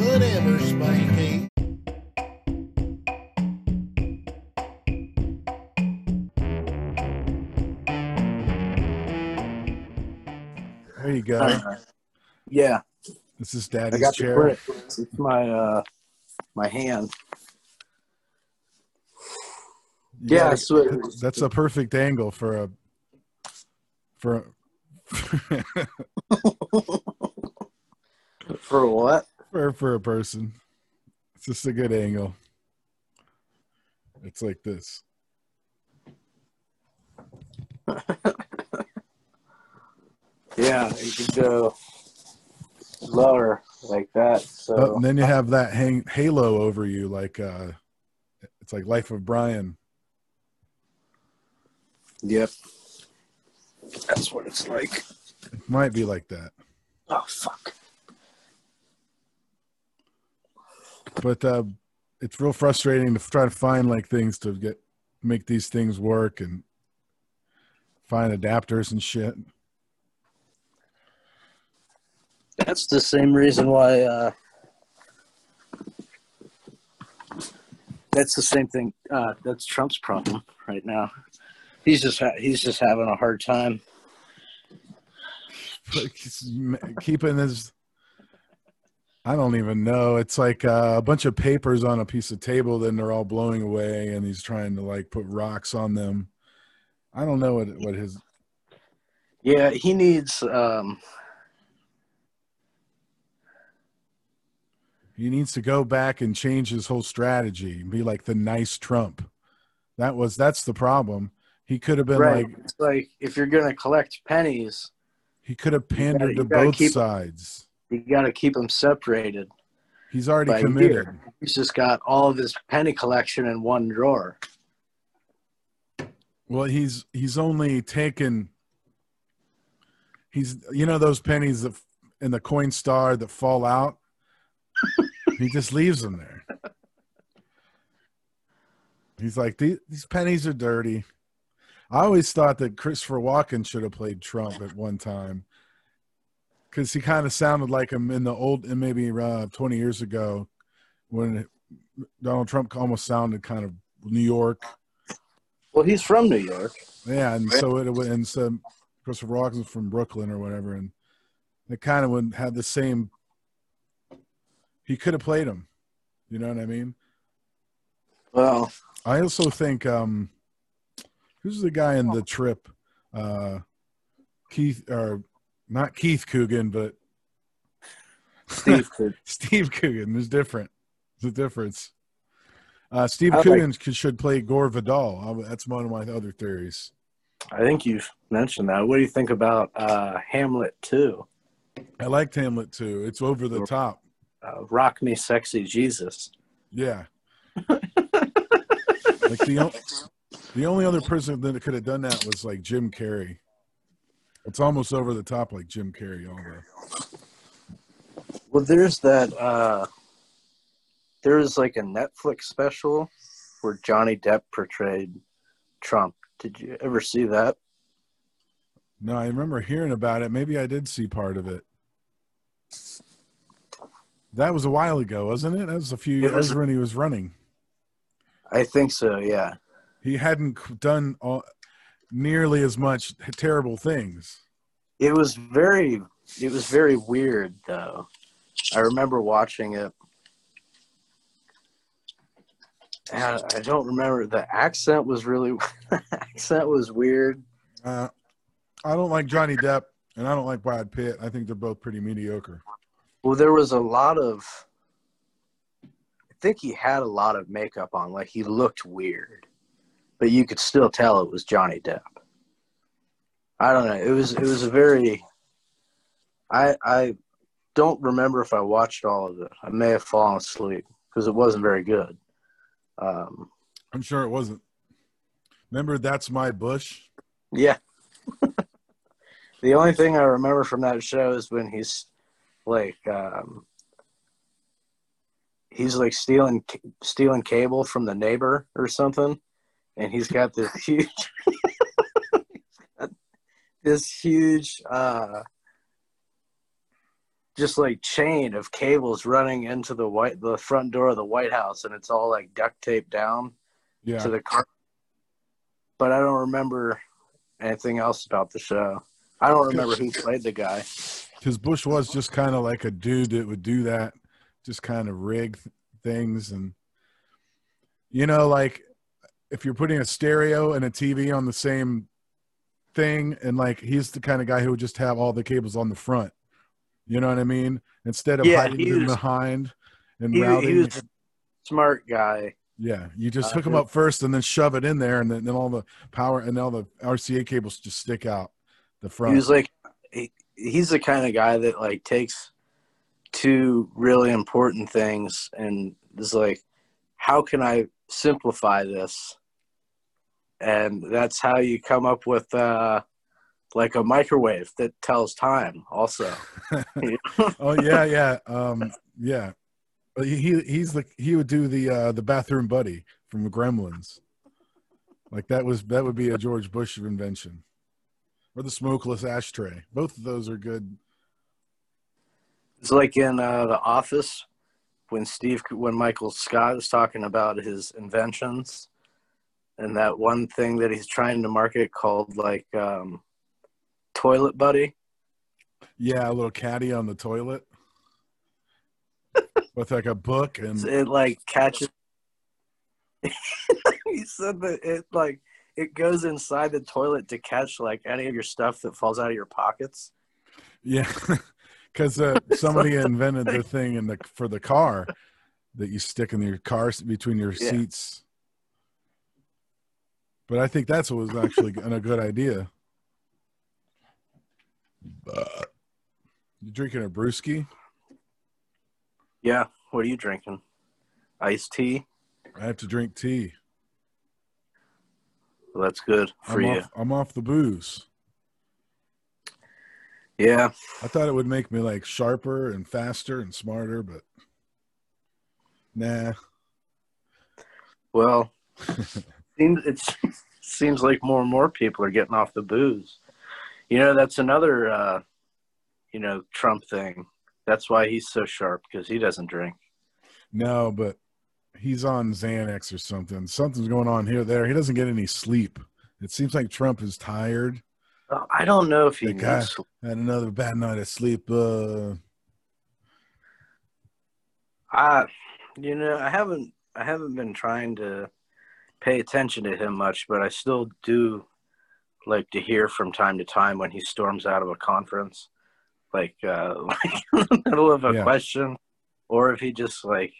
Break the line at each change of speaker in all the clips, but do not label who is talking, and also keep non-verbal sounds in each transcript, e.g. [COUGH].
Whatever, Spanky.
There you go.
Uh, yeah,
This is
I
Daddy's
got the
chair.
grip. It's my uh, my hand.
You
Yeah,
gotta-
that's what it was.
that's a perfect angle for a for a, [LAUGHS] [LAUGHS]
For what?
for for a person. It's just a good angle. It's like this. [LAUGHS]
Yeah, you can go lower like that. So
Oh, and then you have that hang halo over you, like uh it's like Life of Brian.
yep, that's what it's like.
It might be like that.
Oh fuck.
But uh it's real frustrating to try to find like things to get make these things work and find adapters and shit.
That's the same reason why. Uh, that's the same thing. Uh, that's Trump's problem right now. He's just ha- he's just having a hard time.
Like, keeping his i don't even know it's like uh, a bunch of papers on a piece of table then they're all blowing away and he's trying to like put rocks on them i don't know what what his
Yeah, he needs. Um,
he needs to go back and change his whole strategy and be like the nice trump that was that's the problem he could have been
right.
like
it's like if you're gonna collect pennies,
he could have pandered
you
to
gotta
both
keep-
sides
you got to keep them separated.
he's already committed
year. He's just got all of his penny collection in one drawer.
Well, he's he's only taken. He's you know those pennies that in the coin star that fall out. [LAUGHS] he just leaves them there. He's like these these pennies are dirty. I always thought that Christopher Walken should have played Trump at one time because he kind of sounded like him in the old and maybe uh, twenty years ago when Donald Trump almost sounded kind of New York.
Well, he's from New York.
Yeah, and so it and so Christopher Walken's from Brooklyn or whatever, and it kind of would have the same. He could have played him, you know what I mean?
Well,
I also think um, who's the guy in the trip? Uh, Keith or not Keith Coogan, but
Steve [LAUGHS] could.
Steve Coogan. is different. The difference. Uh, Steve
I
Coogan could- should play Gore Vidal. That's one of my other theories.
I think you've mentioned that. What do you think about uh, Hamlet 2?
I liked Hamlet 2. It's over the top.
Uh, Rock me, sexy Jesus.
Yeah. [LAUGHS] like the o- the only other person that could have done that was like Jim Carrey. It's almost over the top like Jim Carrey. All the
Well, there's that. Uh, there's like a Netflix special where Johnny Depp portrayed Trump. Did you ever see that?
no, I remember hearing about it. Maybe I did see part of it. That was a while ago, wasn't it? That was a few years
was-
when he was running.
I think so. Yeah.
He hadn't done all, nearly as much terrible things.
It was very. It was very weird though. I remember watching it. And I don't remember the accent was really [LAUGHS] accent was weird.
Uh, I don't like Johnny Depp, and I don't like Brad Pitt. I think they're both pretty mediocre.
Well, there was a lot of. I think he had a lot of makeup on, like he looked weird, but you could still tell it was Johnny Depp. I don't know. It was it was a very. I I don't remember if I watched all of it. I may have fallen asleep because it wasn't very good. Um,
I'm sure it wasn't. Remember, that's my bush.
yeah. [LAUGHS] the only thing I remember from that show is when he's like um, he's like stealing stealing cable from the neighbor or something, and he's got this huge [LAUGHS] this huge uh, just like chain of cables running into the white the front door of the White House, and it's all like duct taped down
Yeah.
to the car. But I don't remember anything else about the show. I don't remember who played the guy.
Because Bush was just kind of like a dude that would do that, just kind of rig th- things. And, you know, like if you're putting a stereo and a TV on the same thing, and like he's the kind of guy who would just have all the cables on the front. You know what I mean? Instead of
Yeah,
hiding them behind and
He,
routing.
he was a smart guy.
yeah, you just
Uh,
hook them up first and then shove it in there, and then, then all the power and all the RCA cables just stick out the front.
He was like, he, he's the kind of guy that like takes two really important things and is like, how can I simplify this? And that's how you come up with uh, like a microwave that tells time. Also, [LAUGHS]
oh yeah, yeah, um, yeah. He he- he's the he would do the uh, the bathroom buddy from the Gremlins. Like that was that would be a George Bush invention, or the smokeless ashtray. Both of those are good.
it's like in uh, the Office when Steve, when Michael Scott is talking about his inventions, and that one thing that he's trying to market called like um, toilet buddy.
Yeah, a little caddy on the toilet [LAUGHS] with like a book and
it like catches [LAUGHS] he said that it like it goes inside the toilet to catch like any of your stuff that falls out of your pockets
yeah, [LAUGHS] because uh, somebody invented the thing in the for the car that you stick in your car between your
Yeah.
seats. But I think that's what was actually a good idea. You drinking a brewski?
yeah what are you drinking iced tea
I have to drink tea.
well, that's good for
I'm
you
off, I'm off the booze.
yeah
I thought it would make me like sharper and faster and smarter, but nah.
well [LAUGHS] seems it [LAUGHS] seems like more and more people are getting off the booze you know that's another uh you know trump thing that's why he's so sharp because he doesn't drink
No, but he's on Xanax or something. Something's going on here, there. He doesn't get any sleep. It seems like Trump is tired.
Uh, i don't know if he needs
Had another bad night of sleep. Uh,
I, you know, I haven't, I haven't been trying to pay attention to him much, but I still do like to hear from time to time when he storms out of a conference, like, uh, [LAUGHS] like in the middle of a
Yeah.
question, or if he just like,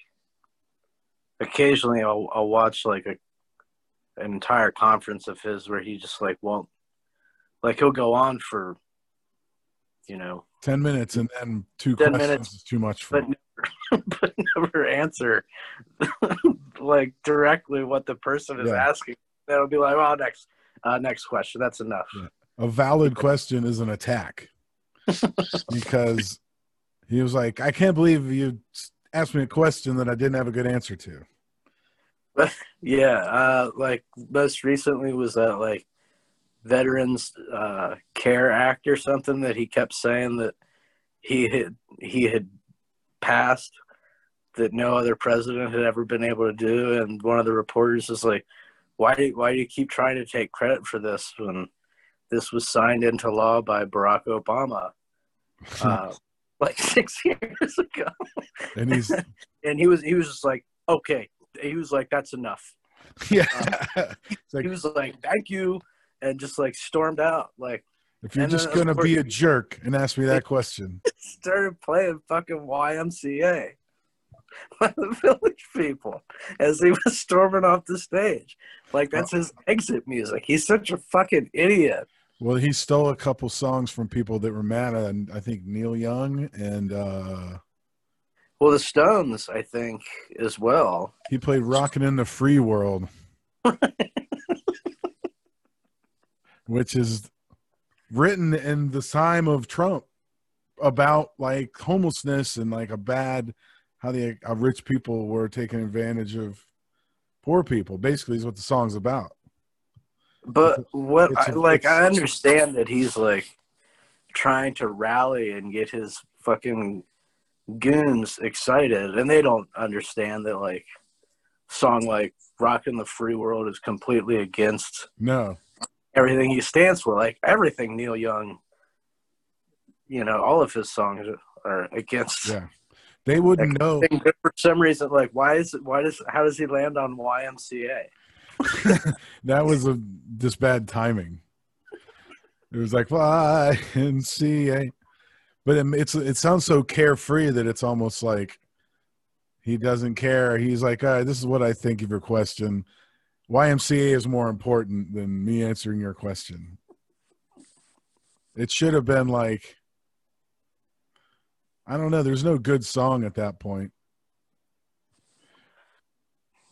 occasionally I'll, I'll watch like a, an entire conference of his where he just like won't, like he'll go on for, you know,
10 minutes and then two
10
questions
minutes,
is too much for
but
him. [LAUGHS]
but never answer [LAUGHS] like directly what the person is
Yeah.
asking. That'll be like, well, next, uh, next question. That's enough.
Yeah. A valid question is an attack because he was like, I can't believe you asked me a question that I didn't have a good answer to. [LAUGHS]
Yeah, uh, like most recently was that like Veterans uh, Care Act or something that he kept saying that he had he had passed that no other president had ever been able to do, and one of the reporters is like, "Why do why do you keep trying to take credit for this when this was signed into law by Barack Obama [LAUGHS] uh, like [LAUGHS] six years ago?"
and he's, [LAUGHS]
And he was he was just like, "Okay," he was like, "That's enough."
yeah. it's like,
he was like, "Thank you," and just like stormed out. Like
if you're
and
just going to be a jerk and ask me that [LAUGHS] question,
started playing fucking YMCA [LAUGHS] by the Village People as he was storming off the stage. Like that's his exit music. He's such a fucking idiot.
well, he stole a couple songs from people that were mad at, and I think Neil Young and uh,
Well, the Stones, I think, as well.
he played Rockin' in the Free World, [LAUGHS] which is written in the time of Trump about like homelessness and like a bad how the how rich people were taking advantage of poor people. Basically, is what the song's about.
But what
It's
I, like
it's-
I understand that he's like trying to rally and get his fucking goons excited, and they don't understand that like song like "Rockin' the Free World" is completely against
No.
Everything he stands for. Like everything Neil Young, you know, all of his songs are against.
Yeah. They wouldn't know.
for some reason, like why is it? Why does how does he land on YMCA? [LAUGHS]
That was a just bad timing. It was like Y and C A, but it, it's it sounds so carefree that it's almost like he doesn't care. He's like, all right, this is what I think of your question. YMCA is more important than me answering your question. It should have been like, I don't know. There's no good song at that point.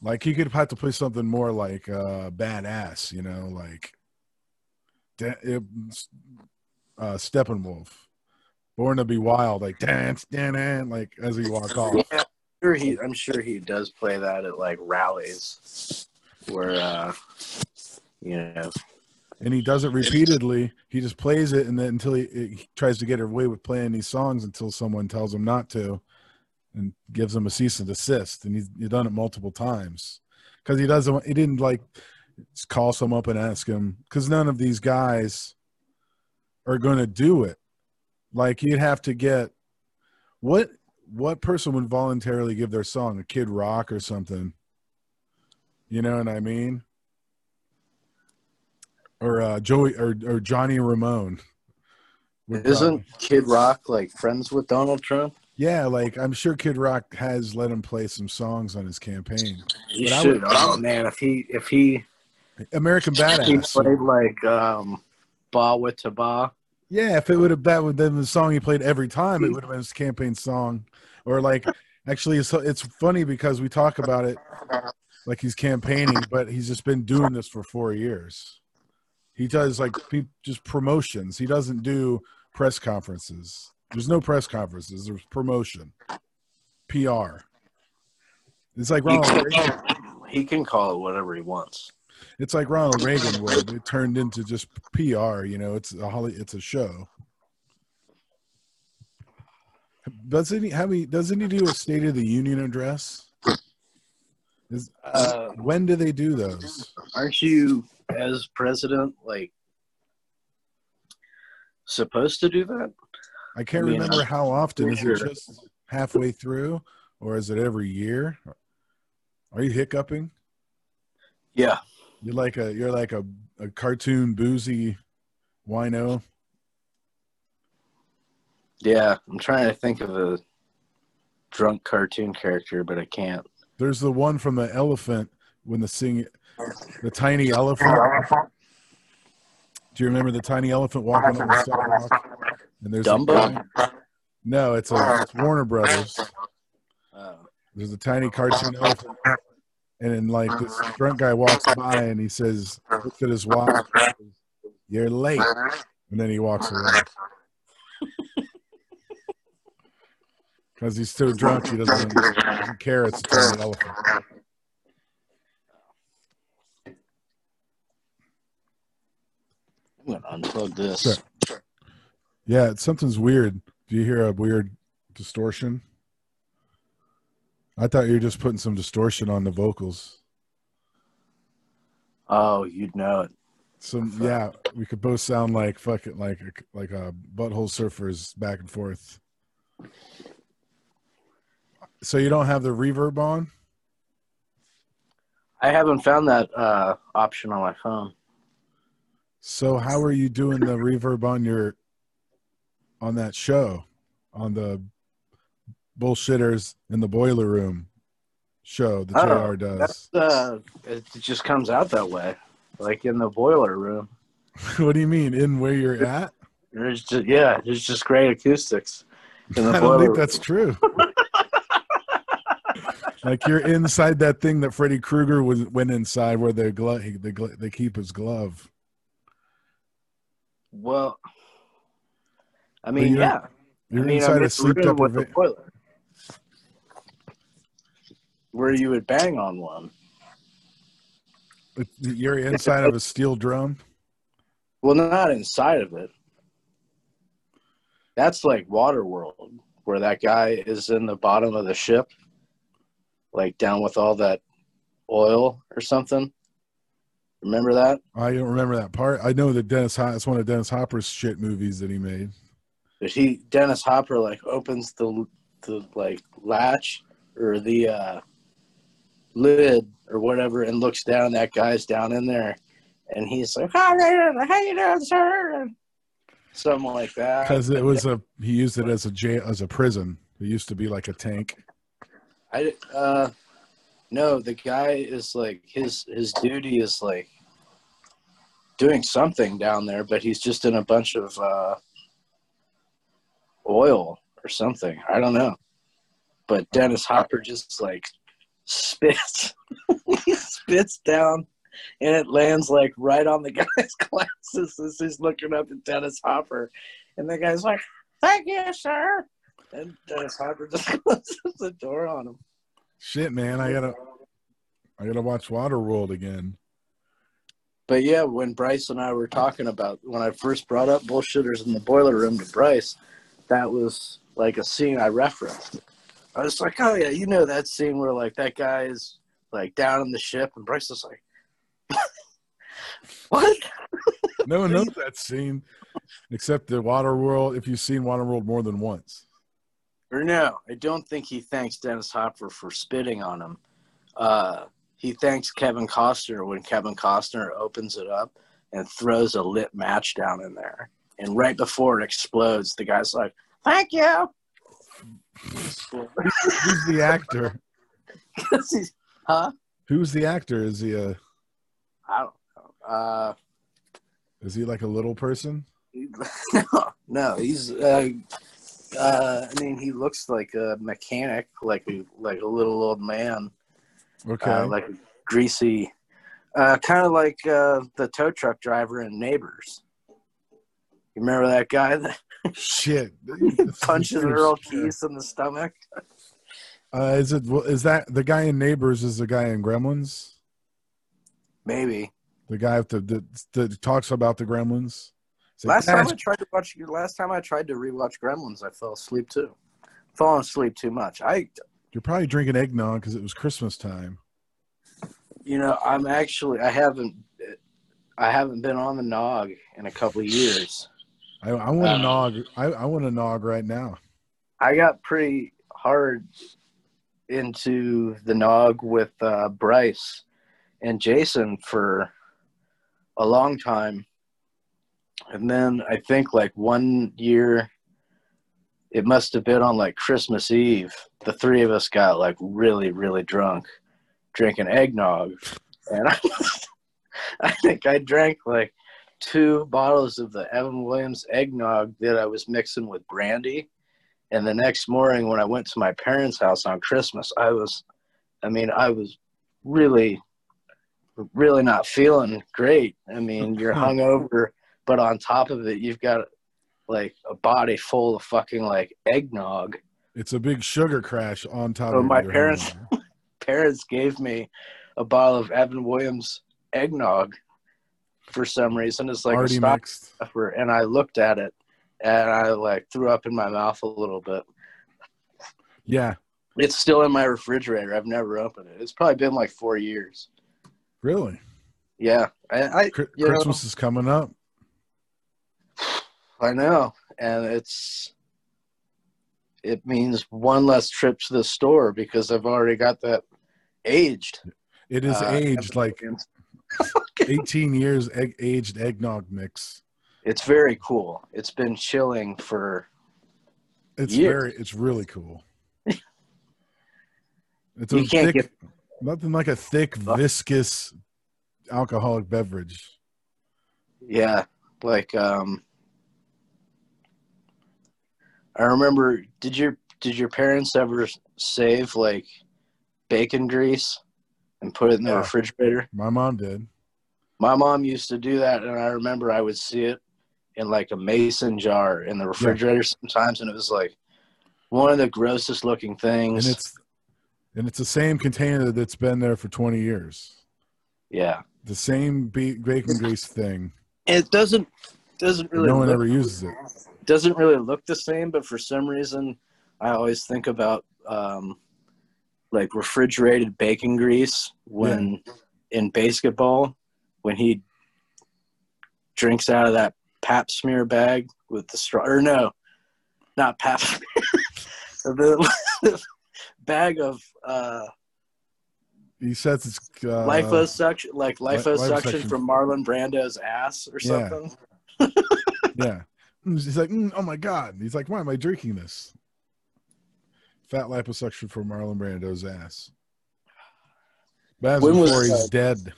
Like he could have had to play something more like uh, badass, you know, like uh, Steppenwolf, Born to Be Wild, like dance, dance, like as he walk off.
Yeah, sure he. I'm sure he does play that at like rallies, where uh, you know.
and he does it repeatedly. He just plays it, and then until he, he tries to get away with playing these songs until someone tells him not to, and gives him a cease and desist. And he's, he's done it multiple times because he doesn't. He didn't like call some up and ask him because none of these guys are going to do it. Like you'd have to get what what person would voluntarily give their song a Kid Rock or something. You know what I mean? or uh, Joey or, or Johnny Ramone.
Isn't
probably-
Kid Rock like friends with Donald Trump?
yeah, like I'm sure Kid Rock has let him play some songs on his campaign.
He
But I
should.
would-
oh man, if he if he
American
he
Badass.
played like um, Ba with Ba.
Yeah, if it would have that would been the song he played every time, it would have been his campaign song. Or like actually it's it's funny because we talk about it like he's campaigning, but he's just been doing this for four years. He does like just promotions. He doesn't do press conferences. There's no press conferences. There's promotion, PR. It's like
He
Ronald. Reagan.
can, he can call it whatever he wants.
It's like Ronald Reagan would. It turned into just PR. You know, it's a holly. It's a show. Doesn't he have he? Doesn't he do a State of the Union address? Is,
Uh,
when do they do those?
aren't you as president like supposed to do that?
I can't
I mean,
remember how often. Is it just halfway through, or is it every year? Are you hiccuping?
Yeah.
You're like a you're like a, a cartoon boozy wino.
Yeah, I'm trying to think of a drunk cartoon character, but I can't.
There's the one from the elephant when the sing the tiny elephant. Do you remember the tiny elephant walking on the sidewalk? And there's a
Dumbo?
guy- no, it's a it's Warner Brothers.
Uh,
There's a tiny cartoon elephant, and then like this drunk guy walks by and he says, looks at his watch, "You're late," and then he walks away. [LAUGHS] Because he's so drunk, he doesn't, doesn't care. It's a tiny elephant.
I'm gonna unplug this.
Sure. Yeah, it's, something's weird. Do you hear a weird distortion? I thought you were just putting some distortion on the vocals.
Oh, you'd know it.
Some yeah, we could both sound like fucking like like a butthole surfers back and forth. So you don't have the reverb on?
I haven't found that uh, option on my phone.
So how are you doing the reverb on your on that show on the bullshitters in the boiler room show that
Oh,
JR does?
That's uh, it just comes out that way, like in the boiler room. [LAUGHS]
what do you mean in where you're at?
There's just yeah, there's just great acoustics in the [LAUGHS]
I don't think
room.
that's true. [LAUGHS] [LAUGHS] like you're inside that thing that Freddy Krueger was went inside where the glove they, they keep his glove.
Well, I mean,
you're-
yeah.
You're
I mean,
inside a sleep
with the
deprivation.
boiler, where you would bang on one.
You're inside of a steel drum.
Well, not inside of it. That's like Waterworld, where that guy is in the bottom of the ship, like down with all that oil or something. Remember that?
I don't remember that part. I know that Dennis. It's one of Dennis Hopper's shit movies that he made.
But he Dennis Hopper like opens the the like latch or the uh, lid or whatever and looks down. That guy's down in there, and he's like, "How how you doing, sir?" Something like that.
Because it was a he used it as a jail as a prison. It used to be like a tank.
I uh no, the guy is like his his duty is like doing something down there, but he's just in a bunch of uh oil or something. I don't know. But Dennis Hopper just like spits [LAUGHS] he spits down and it lands like right on the [LAUGHS] guy's glasses as he's looking up at Dennis Hopper. And the guy's like, Thank you, sir. And Dennis Hopper just [LAUGHS] closes the door on him.
Shit, man, I gotta I gotta watch Waterworld again.
But yeah, when Bryce and I were talking about when I first brought up bullshitters in the boiler room to Bryce, that was like a scene I referenced. I was like, "Oh yeah, you know that scene where like that guy is like down in the ship, and Bryce is like, [LAUGHS] what?
No one knows [LAUGHS] that scene except the Waterworld. If you've seen Waterworld more than once,
Or no, I don't think he thanks Dennis Hopper for spitting on him. Uh, he thanks Kevin Costner when Kevin Costner opens it up and throws a lit match down in there. And right before it explodes, the guy's like, "Thank you."
who's the actor? [LAUGHS]
He's- huh?
Who's the actor? Is he a
I don't know. Uh,
is he like a little person?
no, [LAUGHS] no, he's. Uh, uh, I mean, he looks like a mechanic, like a like a little old man,
Okay.
uh, like greasy, uh, kind of like uh, the tow truck driver in Neighbors. You remember that guy that
Shit. [LAUGHS]
punches Earl Keese in the stomach?
Uh, is it is that the guy in Neighbors? Is the guy in Gremlins?
Maybe.
The guy the, the that talks about the Gremlins. Like,
Last time I tried to watch, last time I tried to rewatch Gremlins, I fell asleep too. Falling asleep too much. I,
You're probably drinking eggnog because it was Christmas time.
you know, I'm actually, I haven't, I haven't been on the nog in a couple of years.
I, I want
Uh,
a nog. I, I want a nog right now.
I got pretty hard into the nog with uh, Bryce and Jason for a long time. And then I think like one year, it must have been on like Christmas Eve. The three of us got like really, really drunk drinking eggnog. And I, [LAUGHS] I think I drank like two bottles of the Evan Williams eggnog that I was mixing with brandy. And the next morning, when I went to my parents' house on Christmas, I was, I mean, I was really, really not feeling great. I mean, you're [LAUGHS] hungover, but on top of it, you've got like a body full of fucking like eggnog.
It's a big sugar crash on top
Oh,
of
my parents- [LAUGHS] Parents gave me a bottle of Evan Williams eggnog for some reason. It's like a
already
stop
mixed.
stopper, and I looked at it and I like threw up in my mouth a little bit.
Yeah,
It's still in my refrigerator. I've never opened it. It's probably been like four years.
really.
Yeah, I I, You know-
Christmas is coming up.
I know, and it's it means one less trip to the store because I've already got that aged.
It is
uh,
aged like [LAUGHS] 18 years egg, aged eggnog mix.
It's very cool. It's been chilling for
It's
Years.
very. It's really cool. [LAUGHS] It's
You
a
can't
thick,
get-
nothing like a thick, viscous alcoholic beverage.
Yeah, like um I remember did your did your parents ever save like bacon grease and put it in the
Yeah.
refrigerator?
My mom did.
My mom used to do that and I remember I would see it in like a mason jar in the refrigerator sometimes and it was like one of the grossest looking things.
and
things.
it's and it's the same container that's been there for 20 years
yeah.
the same bacon grease thing
It doesn't doesn't really
no one ever uses it
doesn't really look the same, but for some reason, I always think about um, like refrigerated bacon grease when in basketball when he drinks out of that pap smear bag with the straw or no not pap [LAUGHS] the bag of uh
He says it's uh,
liposuction like
li-
liposuction
liposuction.
from Marlon Brando's ass or
Yeah.
something
Yeah. [LAUGHS] He's like, "Mm, oh my god. He's like, why am I drinking this? Fat liposuction for Marlon Brando's ass. That's
When was
before he's
that?
dead.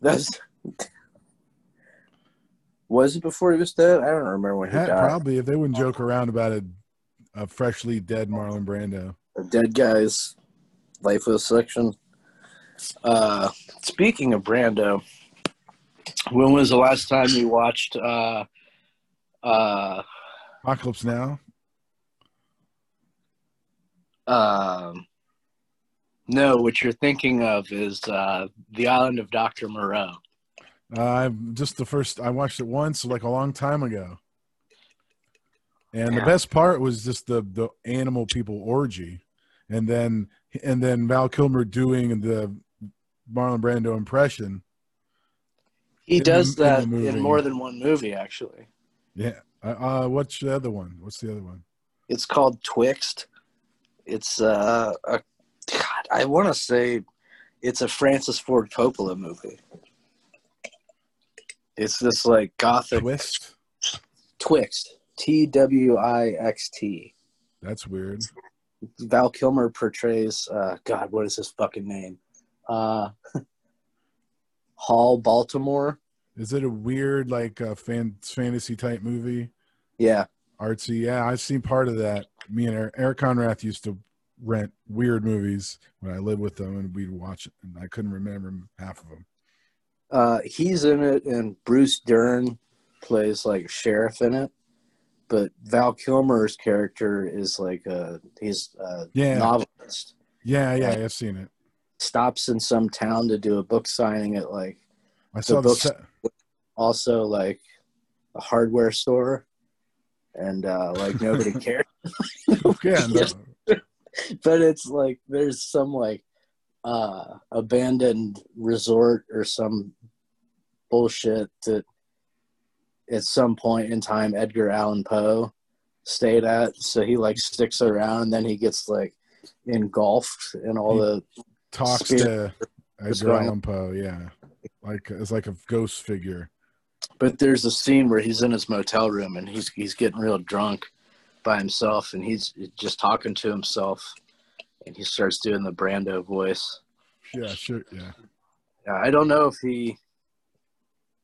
that's was it before he was dead I don't remember when he
Ha-
died
probably if they wouldn't joke around about a, a freshly dead Marlon Brando.
a dead guy's liposuction. Uh, speaking of Brando, when was the last time you watched? Uh, uh,
Apocalypse Now.
um, no, what you're thinking of is uh, the Island of Doctor Moreau.
Uh, I'm just the first. I watched it once, like a long time ago. And
Yeah.
the best part was just the the animal people orgy, and then and then Val Kilmer doing the Marlon Brando impression.
He
In
does
in the
that
movie.
in more than one movie, actually.
Yeah. Uh, uh, what's the other one? What's the other one?
It's called Twixt. It's uh, a God, I want to say it's a Francis Ford Coppola movie. It's this like gothic
Twist.
Twixt. T W I X T.
That's weird.
Val Kilmer portrays uh God, what is his fucking name? Uh [LAUGHS] Hall Baltimore.
Is it a weird like uh, fan fantasy type movie?
Yeah.
Artsy. Yeah, I've seen part of that. Me and Eric, Eric Conrath used to rent weird movies when I lived with them, and we'd watch it, and I couldn't remember half of them.
Uh he's in it and Bruce Dern plays like a sheriff in it. But Val Kilmer's character is like a he's a
Yeah.
novelist.
Yeah, yeah, I've seen it.
Stops in some town to do a book signing at like
I saw the set.
Also like a hardware store and uh like nobody [LAUGHS] cared
Yeah, [LAUGHS] no,
but it's like there's some like uh abandoned resort or some bullshit that at some point in time edgar allan poe stayed at so he like sticks around and then he gets like engulfed in all the
talks to Edgar Allan Poe. Yeah, like it's like a ghost figure.
But there's a scene where he's in his motel room and he's he's getting real drunk by himself and he's just talking to himself and he starts doing the Brando voice.
Yeah, sure. Yeah,
I don't know if he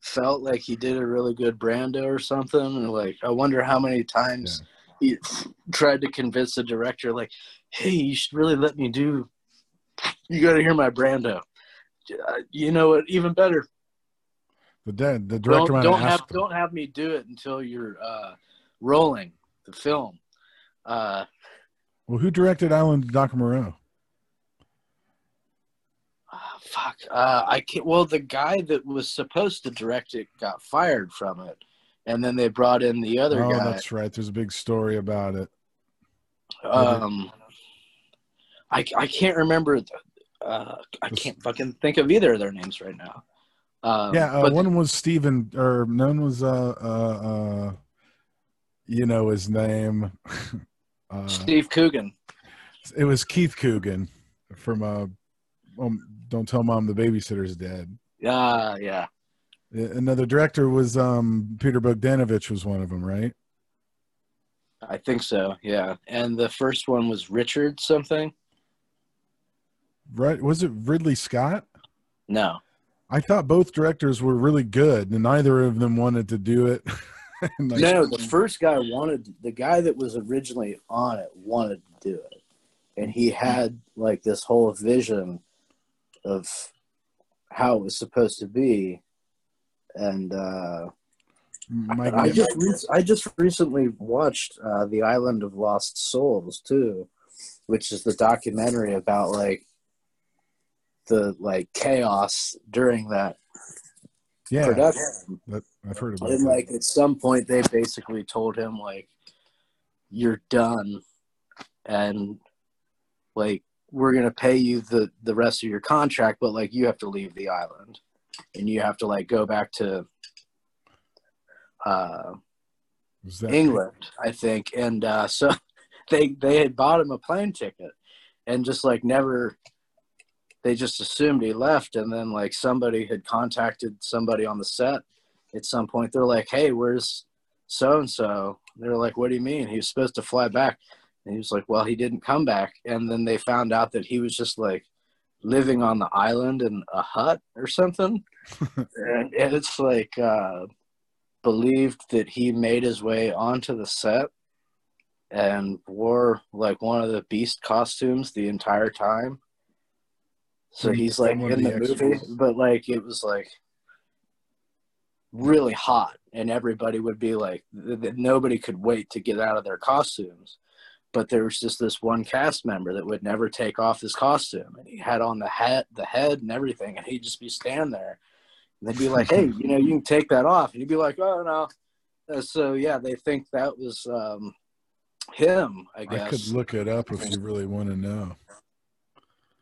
felt like he did a really good Brando or something. Or like I wonder how many times he tried to convince the director, like, "Hey, you should really let me do. You got to hear my Brando. Uh, You know what? Even better,
the dead. The director
don't, don't
have
don't have me do it until you're uh, rolling the film. Uh,
Well, who directed Island of Dr. Moreau?
ah, fuck. Uh, I can't. Well, the guy that was supposed to direct it got fired from it, and then they brought in the other
Oh,
guy.
that's right. There's a big story about it.
Um, I I can't remember. the- Uh, I can't fucking think of either of their names right now. Um,
yeah, uh, one was Stephen, or none was uh uh uh, you know his name. [LAUGHS] uh,
Steve Coogan.
it was Keith Coogan from uh, um, Don't Tell Mom the Babysitter's Dead.
Yeah, yeah.
Another director was um Peter Bogdanovich was one of them, right?
I think so. Yeah, and the first one was Richard something.
Right? Was it Ridley Scott?
No,
I thought both directors were really good, and neither of them wanted to do it. [LAUGHS] Like,
no. The first guy wanted the guy that was originally on it wanted to do it, and he had like this whole vision of how it was supposed to be, and uh,
Mike,
I just re- I just recently watched uh, the Island of Lost Souls too, which is the documentary about like the like chaos during that
yeah,
production.
that, I've heard about
And
that.
like at some point, they basically told him like you're done. And like we're gonna pay you the the rest of your contract but like you have to leave the island. And you have to like go back to uh england i think. And uh [LAUGHS] so they they had bought him a plane ticket and just like never they just assumed he left and then like somebody had contacted somebody on the set at some point. They're like hey where's so and so they're like what do you mean? He was supposed to fly back. And he was like well he didn't come back. And then they found out that he was just like living on the island in a hut or something. [LAUGHS] And, and it's like uh believed that he made his way onto the set and wore like one of the beast costumes the entire time so he's like in
the
the movie but like it was like really hot and everybody would be like th- th- nobody could wait to get out of their costumes. But there was just this one cast member that would never take off his costume and he had on the hat the head and everything and he'd just be standing there. And they'd be like hey you know you can take that off. And he'd be like oh no. Uh, so yeah they think that was um him i guess I
could look it up if you really want to know.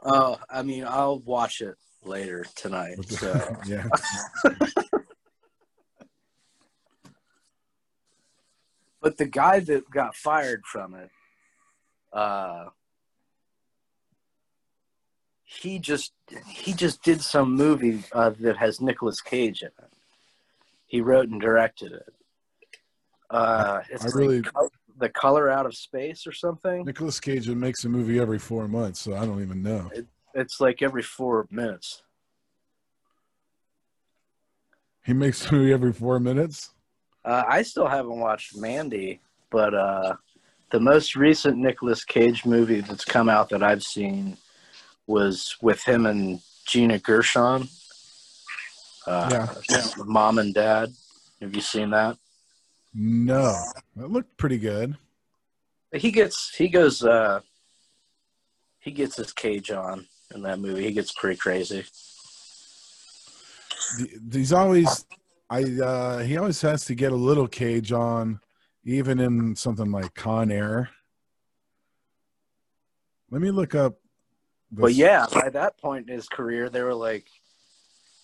Oh i mean i'll watch it later tonight so [LAUGHS]
yeah. [LAUGHS]
but the guy that got fired from it uh he just he just did some movie uh, that has Nicolas Cage in it. He wrote and directed it. Uh, it's
I
like
really-
the color out of space or something.
Nicolas Cage makes a movie every four months, so I don't even know.
It's like every four minutes.
He makes a movie every four minutes.
Uh, I still haven't watched Mandy, but uh, the most recent Nicolas Cage movie that's come out that I've seen was with him and Gina Gershon. Uh, Mom and Dad. Have you seen that?
No, that looked pretty good.
He gets he goes uh, he gets his cage on in that movie. He gets pretty crazy.
He's always, I uh he always has to get a little Cage on, even in something like Con Air. Let me look up. the-
But yeah, by that point in his career, they were like,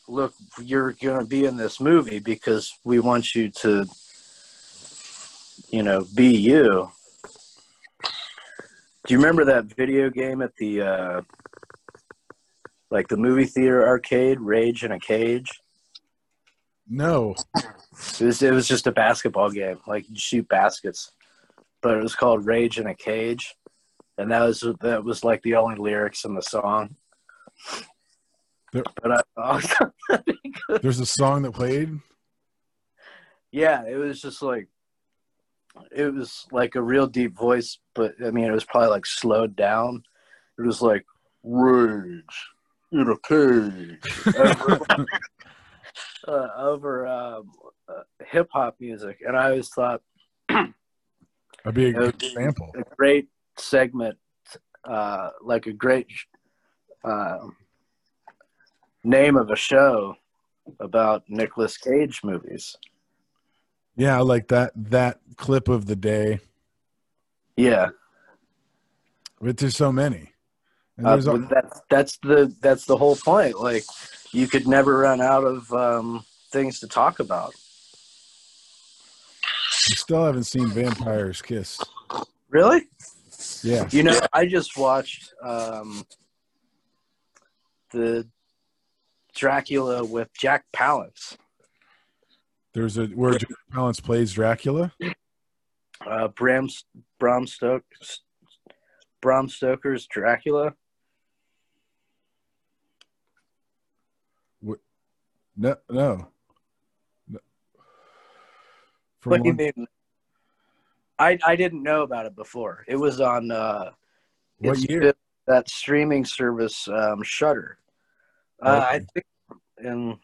"Look, you're going to be in this movie because we want you to, you know, be you." Do you remember that video game at the, uh, like the movie theater arcade, Rage in a Cage?
no,
It was, it was just a basketball game, like you shoot baskets, but it was called Rage in a Cage, and that was that was like the only lyrics in the song.
There-
But I, [LAUGHS]
there's a song that played.
yeah, it was just like it was like a real deep voice, but I mean, it was probably like slowed down. It was like Rage in a Cage over, [LAUGHS] uh, over um, uh, hip hop music, and I always thought. [CLEARS THROAT]
That'd be a good example.
a great segment, uh, like a great uh, name of a show about Nicolas Cage movies.
Yeah, I like that that clip of the day.
Yeah,
But there's so many. And
uh,
there's al-
but that's that's the that's the whole point. Like you could never run out of um, things to talk about.
you still haven't seen Vampires Kiss.
Really?
Yeah.
You know, I just watched um, the Dracula with Jack Palance.
There's a where Jack Palance plays Dracula.
uh, Bram Bram Stoker Bram Stoker's Dracula.
No, no. No.
What do you mean? I I didn't know about it before. It was on uh,
What year?
that streaming service um, Shudder. Uh, I think in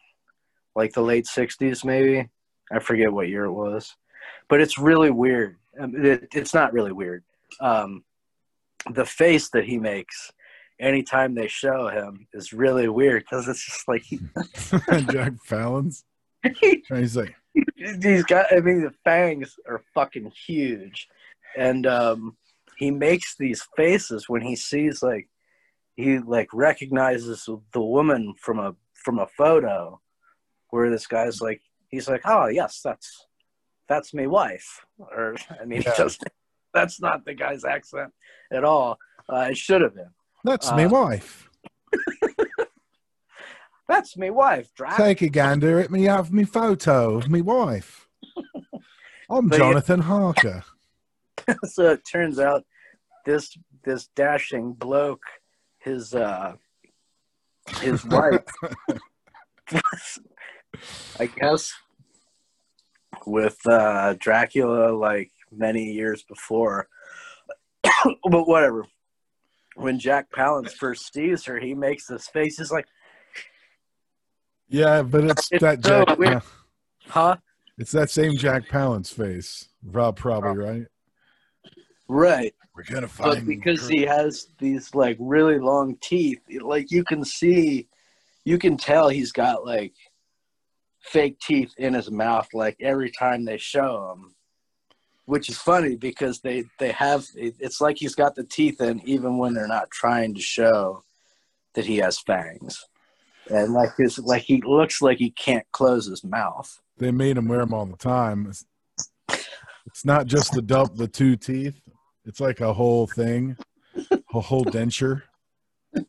like the late '60s, maybe. I forget what year it was, but it's really weird. Um, it, it's not really weird. Um, the face that he makes anytime they show him is really weird because it's just like [LAUGHS] [LAUGHS]
Jack. Trying to say,
He's got. I mean, the fangs are fucking huge, and um, he makes these faces when he sees like he like recognizes the woman from a from a photo where this guy's like he's like oh yes that's that's my wife or [LAUGHS] i mean
Yeah.
just [LAUGHS] that's not the guy's accent at all uh, it should have been
That's me
Uh,
wife. [LAUGHS]
that's my wife Drac.
Take a gander at me have me photo of me wife. I'm
But yeah-
Jonathan Harker.
so it turns out this this dashing bloke his uh his wife i guess with uh dracula like many years before [COUGHS] but whatever when jack palance first sees her he makes this face he's like
Yeah, but it's,
It's
that
so
Jack.
huh
It's that same Jack Palance face. Rob probably right.
right
We're gonna find.
but because he has these like really long teeth like you can see you can tell he's got like fake teeth in his mouth like every time they show him which is funny because they they have it's like he's got the teeth in even when they're not trying to show that he has fangs and like his like he looks like he can't close his mouth
they made him wear them all the time. It's, it's not just the dump, the two teeth. It's like a whole thing, a whole denture. [LAUGHS]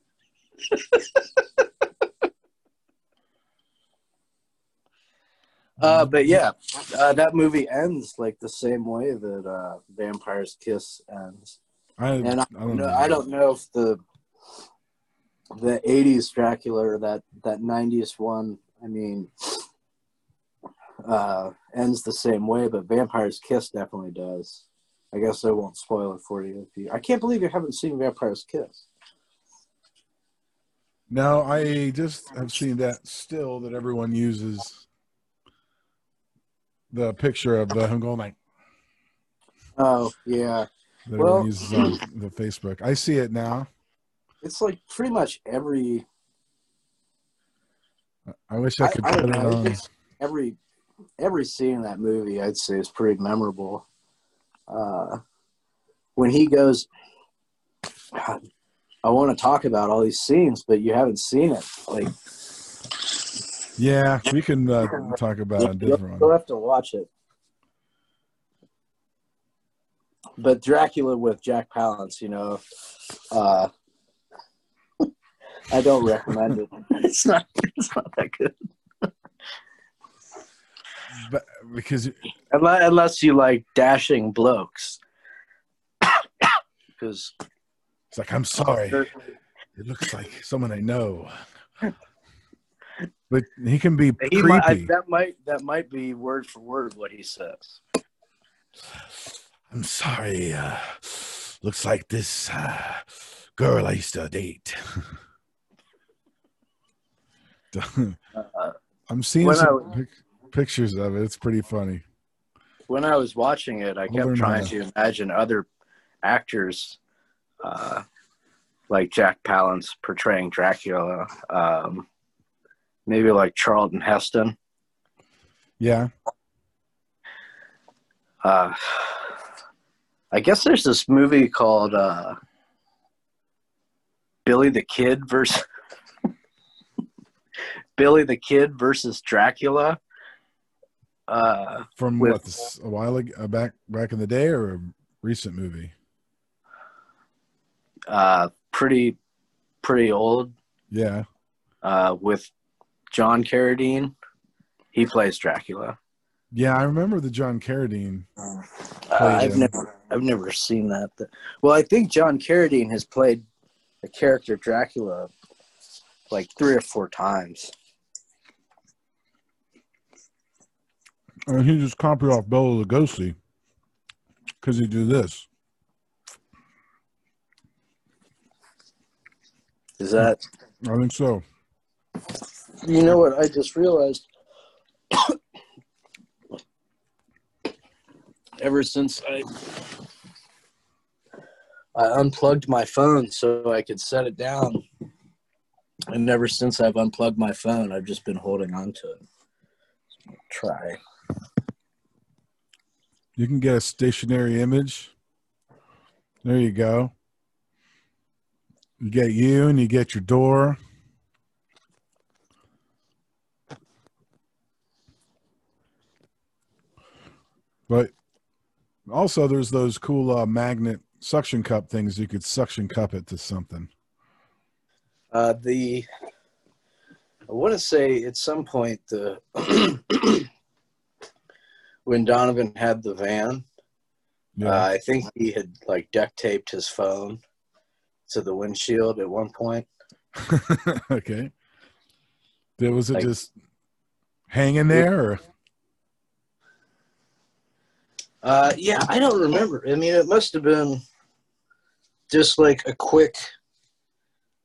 Uh, but yeah, uh, that movie ends like the same way that uh, Vampire's Kiss ends.
I,
And I
I don't
know,
know.
I don't know if the the '80s Dracula or that that '90s one. I mean, uh, ends the same way, but Vampire's Kiss definitely does. I guess I won't spoil it for you you. I can't believe you haven't seen Vampire's Kiss.
No, I just have seen that still that everyone uses the picture of the him going like
Oh yeah,
that
Well-
uses on [CLEARS THROAT] the Facebook. I see it now.
it's like pretty much every
I wish I
I-
could
I
put
don't
it
know,
on. [LAUGHS]
every every scene in that movie I'd say is pretty memorable. Uh, when he goes, God, I want to talk about all these scenes, but you haven't seen it. Like
Yeah, we can uh, talk about a
you'll, you'll have to watch it. But Dracula with Jack Palance, you know, uh, I don't recommend it. [LAUGHS] It's not. It's not that good
But because
unless, unless you like dashing blokes. [COUGHS] Because
it's like I'm sorry, it looks like someone I know. [LAUGHS] But he can be
He
creepy.
might, I, that might that might be word for word what he says.
I'm sorry. Uh, looks like this uh, girl I used to date.
Uh, [LAUGHS]
I'm seeing some
was-
pic- pictures of it. It's pretty funny.
when I was watching it, I
I'll
kept trying to imagine other actors, uh, like Jack Palance portraying Dracula. Um, maybe like Charlton Heston.
Yeah.
Uh, I guess there's this movie called uh, Billy the Kid versus [LAUGHS] Billy the Kid versus Dracula. Uh,
From
With-
what, this, a while ago, uh, back back in the day or a recent movie?
uh, pretty pretty old
Yeah.
uh, with John Carradine. He plays Dracula.
Yeah, I remember the John Carradine.
Uh, I've
him.
never I've never seen that. Well, I think John Carradine has played the character Dracula like three or four times.
And he just copied off Bela Lugosi because he do this.
Is that
I think so.
You know what I just realized? Ever since I I unplugged my phone so I could set it down, and ever since I've unplugged my phone, I've just been holding on to it. Try.
You can get a stationary image There you go. You get you and you get your door. But also, there's those cool uh, magnet suction cup things. You could suction cup it to something.
Uh, the I want to say at some point the [CLEARS THROAT] when Donovan had the van, uh, I think he had like duct taped his phone to the windshield at one point. [LAUGHS]
okay. There was it
Like-
just hanging there, or
Uh, yeah, I don't remember. I mean, it must have been just like a quick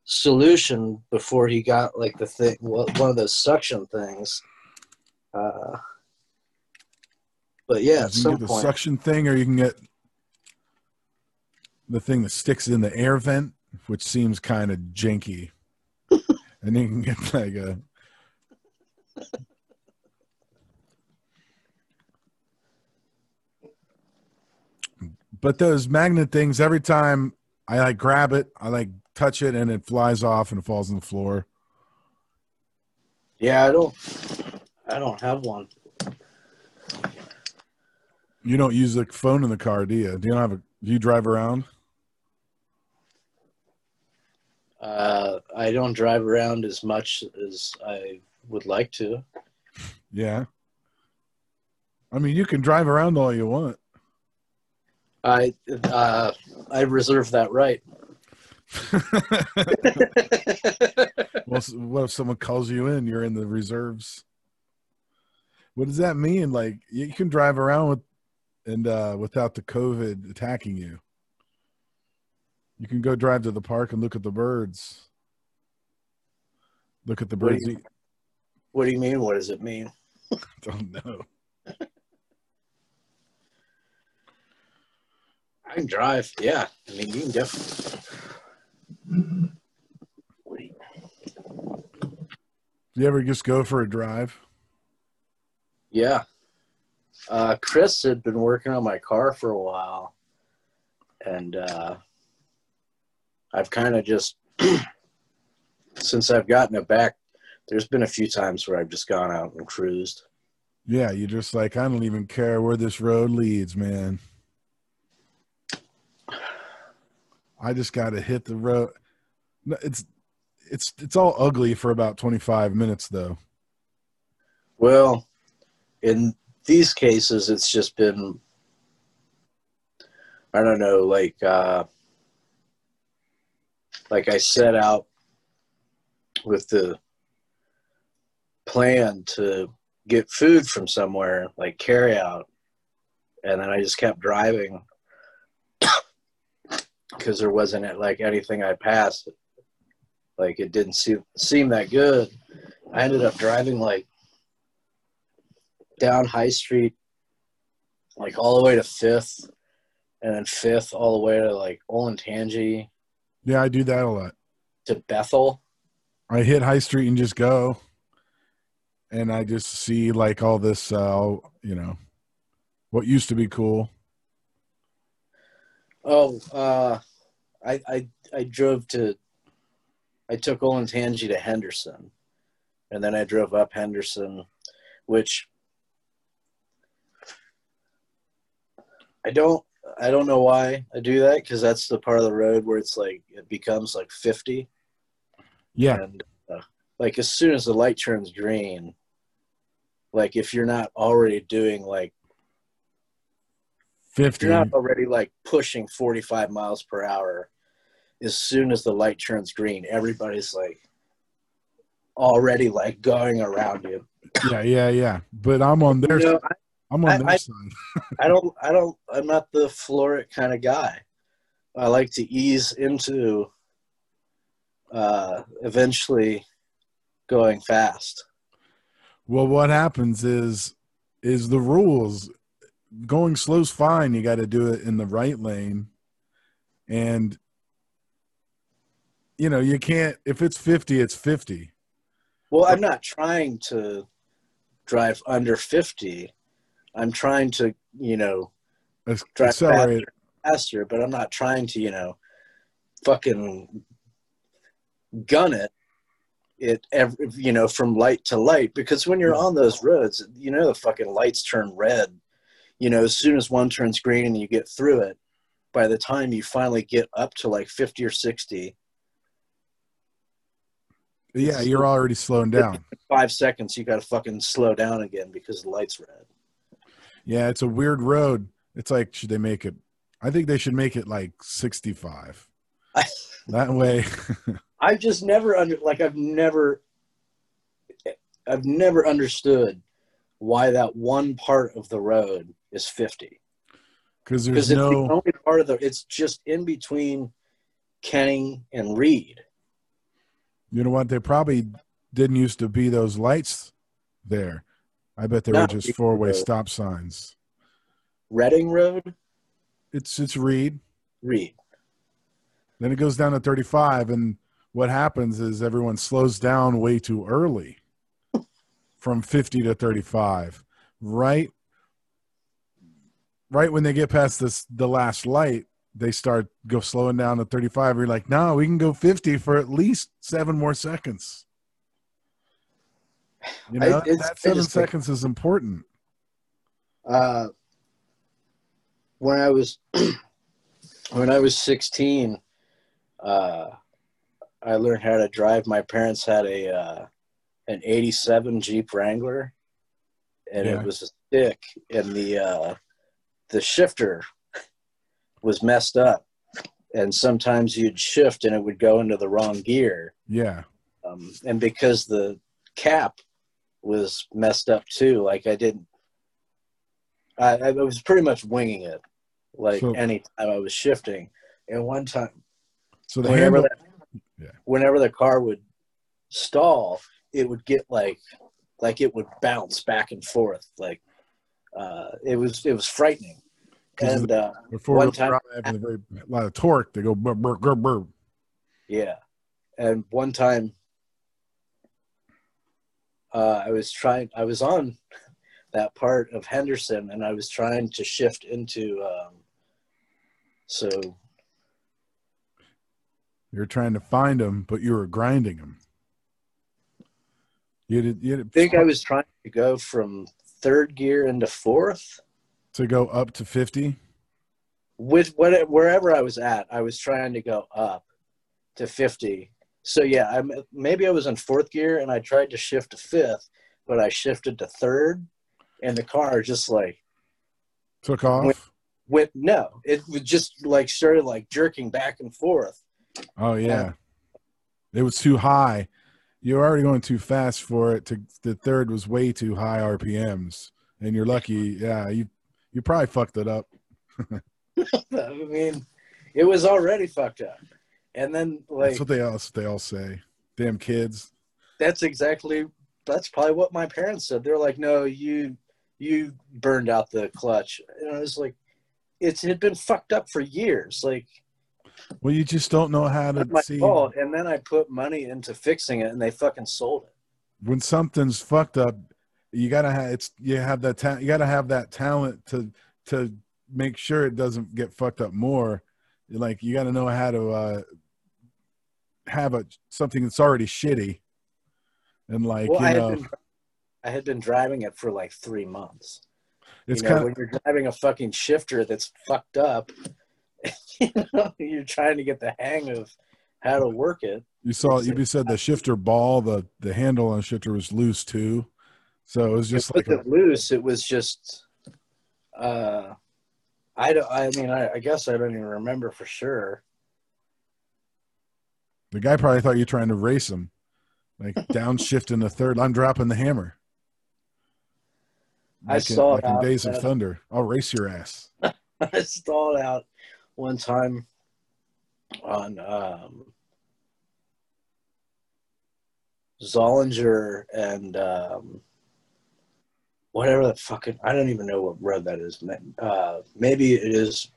solution before he got like the thing, one of those suction things. Uh, but yeah, at
you
some
get the
point,
suction thing, or you can get the thing that sticks in the air vent, which seems kind of janky. [LAUGHS] and you can get like a But those magnet things, every time I like grab it, I like touch it, and it flies off and it falls on the floor.
yeah, I don't, I don't have one.
You don't use the phone in the car, do you? Do you have a? Do you drive around?
Uh, I don't drive around as much as I would like to.
Yeah. I mean, you can drive around all you want.
I, uh, I reserve that right. [LAUGHS]
well, what if someone calls you in? You're in the reserves. What does that mean? Like you can drive around with and uh, without the COVID attacking you. You can go drive to the park and look at the birds. Look at the
What do
birds.
you- What do you mean? What does it mean?
I [LAUGHS] don't know. [LAUGHS]
I can drive. Yeah, I mean, you can definitely.
Do you- ever just go for a drive?
Yeah. Uh, Chris had been working on my car for a while, and uh, I've kind of just [CLEARS THROAT] since I've gotten it back. There's been a few times where I've just gone out and cruised.
Yeah, you're just like I don't even care where this road leads, man. I just got to hit the road. It's it's it's all ugly for about 25 minutes though.
Well, in these cases, it's just been, I don't know, like, uh, like I set out with the plan to get food from somewhere, like carry out, and then I just kept driving because there wasn't like anything I passed. Like it didn't seem seem that good. I ended up driving like down High Street, like all the way to Fifth, and then Fifth all the way to like Olentangy
Yeah, I do that a lot.
to Bethel.
I hit High Street and just go, and I just see like all this, uh, you know, what used to be cool.
Oh, uh, I I I drove to, I took Olentangy to Henderson, and then I drove up Henderson, which I don't I don't know why I do that because that's the part of the road where it's like it becomes like fifty.
Yeah,
and uh, like as soon as the light turns green like if you're not already doing like
50.
you're not already like pushing 45 miles per hour as soon as the light turns green everybody's like already like going around you
Yeah, yeah, yeah. But I'm on their
You know,
I'm on
I-
their
I-
side.
I don't I don't I'm not the Floric kind of guy. I like to ease into uh eventually going fast.
Well, what happens is is the rules going slow's fine. You got to do it in the right lane, and you know you can't. If it's fifty, it's fifty.
Well, I'm not trying to drive under 50. I'm trying to, you know, Drive
Accelerate.
faster, but I'm not trying to, you know, fucking gun it. It, every, you know, from light to light, because when you're on those roads, you know, the fucking lights turn red. You know, as soon as one turns green and you get through it, by the time you finally get up to like 50 or 60,
Yeah, you're already slowing down.
five seconds, you got to fucking slow down again because the light's red.
Yeah, it's a weird road. It's like, should they make it? I think they should make it like 65. [LAUGHS] that way, [LAUGHS]
I've just never under like I've never I've never understood why that one part of the road is 50
because there's
because it's the
no.
only part of the it's just in between Kenny and Reed.
You know what? They probably didn't used to be those lights there. I bet they
No,
were just four way stop signs.
Reading Road,
It's it's Reed.
Reed.
Then it goes down to 35, and what happens is everyone slows down way too early [LAUGHS] from 50 to 35. Right, right when they get past this the last light, they start go slowing down to 35. You're like, no, we can go 50 for at least seven more seconds. You know,
it's-
that seven seconds is important.
Uh, when I was [CLEARS THROAT] when I was 16, uh, I learned how to drive. My parents had a uh, an 87 Jeep Wrangler, and
Yeah.
it was a stick, and the uh, the shifter was messed up, and sometimes you'd shift and it would go into the wrong gear,
Yeah,
um, and because the cap was messed up too, like I didn't. I, I was pretty much winging it, like
So-
any time I was shifting. And one time,
so the
whenever
handle.
the,
Yeah.
whenever the car would stall, it would get like like it would bounce back and forth. Like uh, it was it was frightening. And uh,
Before
one time-
drive a very a lot of torque, they go burr, burr, burr, burr.
Yeah. And one time uh, I was trying, I was on that part of Henderson and I was trying to shift into, um, so
You're trying to find them, but you were grinding them. You did, you
I
did
think I was trying to go from third gear into fourth.
to go up to 50.
With what, wherever I was at, I was trying to go up to 50. So yeah, I'm, maybe I was in fourth gear and I tried to shift to fifth, but I shifted to third and the car just like,
Took off.
Wait. went no it was just like started like jerking back and forth
oh yeah. It was too high. You were already going too fast for it. To the third was way too high RPMs, and you're lucky. Yeah, you you probably fucked it up. [LAUGHS]
i mean it was already fucked up and then like
That's what they all what they all say. Damn kids.
that's exactly that's probably what my parents said they're like no you you burned out the clutch and i was like it's it had been fucked up for years like
Well, you just don't know how to
my
see
fault and then i put money into fixing it and they fucking sold it
when something's fucked up. You gotta have it's you have that ta- you gotta have that talent to to make sure it doesn't get fucked up more. Like you gotta know how to uh, have a something that's already shitty, and like
well
you
i had
know
been i had been driving it for like three months
it's
you know,
kind
when you're driving a fucking shifter that's fucked up, [LAUGHS] you know, you're trying to get the hang of how to work it.
You saw you said the shifter ball, the the handle on the shifter was loose too. So it was just like a,
it loose, it was just. Uh, I don't. I mean, I, I guess I don't even remember for sure.
the guy probably thought you were trying to race him, like [LAUGHS] downshift in the third. I'm dropping the hammer.
I
Like in-
saw
like in
that,
Days of
uh,
Thunder. I'll race your ass. [LAUGHS]
I stalled out one time on um, Zollinger and um, whatever the fucking I don't even know what road that is. Uh, maybe it is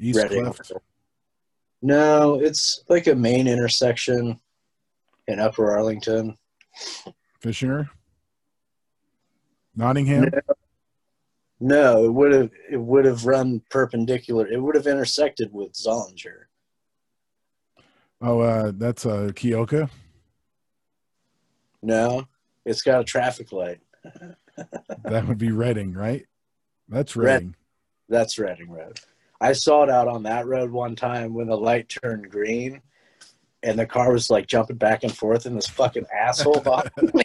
East
Reading.
Cliff.
No, it's like a main intersection in Upper Arlington.
Fishinger. Nottingham.
No, it would have it would have run perpendicular. It would have intersected with Zollinger.
Oh, uh, that's uh, Kioka.
No, it's got a traffic light. [LAUGHS]
That would be Reading, right? That's
Red- That's Reading Road. I saw it out on that road one time when the light turned green, and the car was like jumping back and forth, and this fucking asshole [LAUGHS] behind me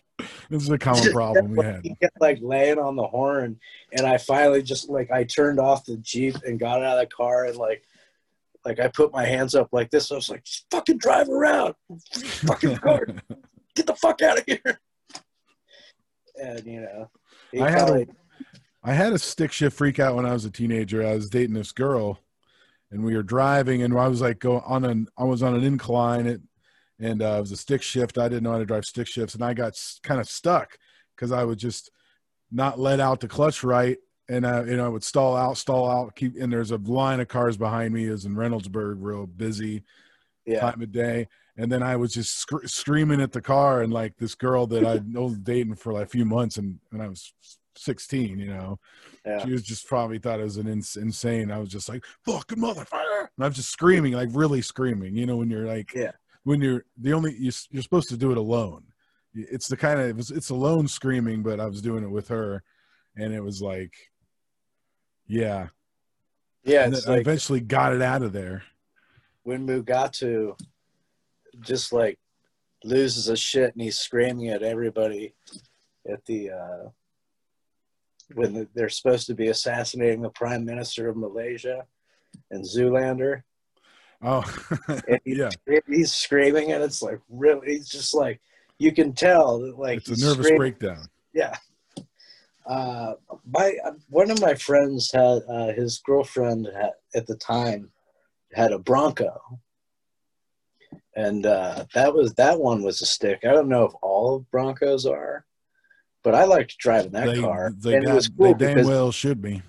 This is a common [LAUGHS] problem we had.
he kept like laying on the horn, and I finally just like I turned off the jeep and got out of the car and like. Like I put my hands up like this. I was like, "Just "Fucking drive around, fucking car, [LAUGHS] get the fuck out of here." And you know,
I had a- I had a stick shift freak out when I was a teenager. I was dating this girl, and we were driving, and I was like go on an I was on an incline, it, and uh, it was a stick shift. I didn't know how to drive stick shifts, and I got kind of stuck because I would just not let out the clutch right, and uh, you know I would stall out, stall out, keep. And there's a line of cars behind me. It was in Reynoldsburg, real busy
yeah,
time of day. And then I was just sc- screaming at the car, and like this girl that I'd [LAUGHS] known dating for like a few months, and, and I was 16, you know,
yeah,
she was just probably thought it was an ins- insane. I was just like, fucking motherfucker. And I was just screaming, like really screaming, you know, when you're like,
Yeah.
When you're the only, you're supposed to do it alone. It's the kind of, it it's alone screaming, but I was doing it with her. And it was like, yeah.
yeah.
Then I eventually got it out of there.
when Mugatu just like loses his shit and he's screaming at everybody at the uh, when they're supposed to be assassinating the prime minister of Malaysia and Zoolander.
Oh, [LAUGHS]
And he,
yeah.
he's screaming and it's like really he's just like you can tell that like
It's a nervous
screaming-
breakdown.
yeah. Uh, my one of my friends had uh, his girlfriend had, at the time had a Bronco, and uh, that was that one was a stick. I don't know if all of Broncos are, but I liked driving that
they,
car,
they,
and
got,
it was cool
they
damn
well should be.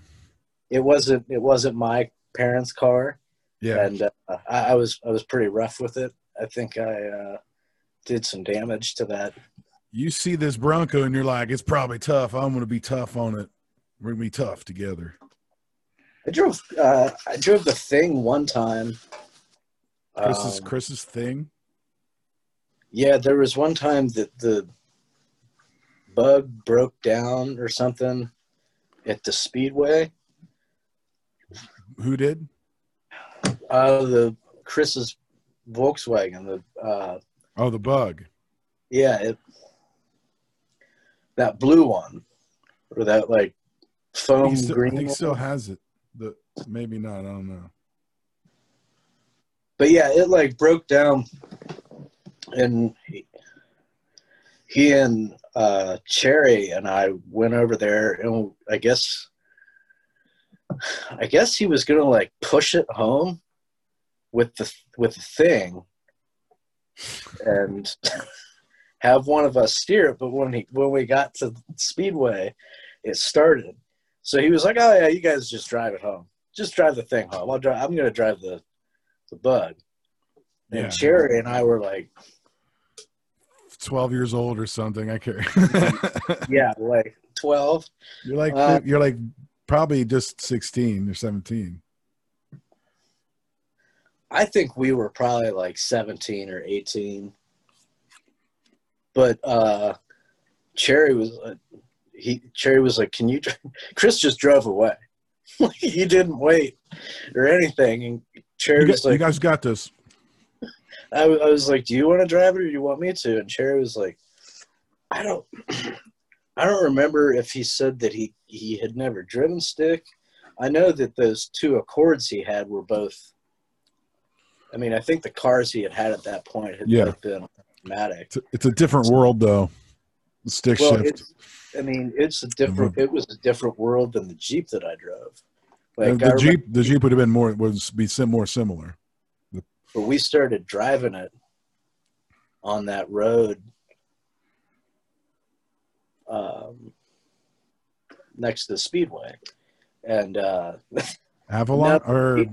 it wasn't it wasn't my parents' car,
Yeah.
and uh, I, I was I was pretty rough with it. I think I uh, did some damage to that
you see this Bronco and you're like, it's probably tough. I'm going to be tough on it. We're going to be tough together.
I drove uh, I drove the thing one time.
Chris's
Um,
Chris's thing.
yeah, there was one time that the bug broke down or something at the speedway.
Who did?
Uh, the Chris's Volkswagen. The uh,
Oh, the bug.
yeah, it, that blue one or that like foam
still, I think
one.
still has it. The maybe not. I don't know.
but yeah, it like broke down, and he, he and uh, Cherry and I went over there, and I guess, I guess he was gonna like push it home with the with the thing, and [LAUGHS] have one of us steer it. But when he when we got to the Speedway, it started. So he was like, "Oh yeah, you guys just drive it home. Just drive the thing home. I'll drive. I'm gonna drive the the bug." And
Yeah.
Cherry and I were like,
Twelve years old or something. I care. [LAUGHS]
"Yeah, like 12."
you're like
Uh,
you're like probably just sixteen or seventeen.
I think we were probably like 17 or 18. But uh Cherry was uh, he Cherry was like, "Can you dr-" [LAUGHS] Chris just drove away. [LAUGHS] he didn't wait or anything and Cherry
got-
was like
you guys got this.
I, I was like, "Do you want to drive it or do you want me to?" And Cherry was like, "I don't [CLEARS THROAT] I don't remember if he said that he he had never driven stick. I know that those two Accords he had were both I mean, I think the cars he had had at that point had
Yeah.
been automatic.
It's a, different world though. Stick
Well,
shift.
I mean, it's a different. It was a different world than the Jeep that I drove.
The-
Like
the
I remember-
Jeep the Jeep would have been more would be sim, more similar.
but we started driving it on that road um, next to the speedway and uh,
Avalon [LAUGHS] or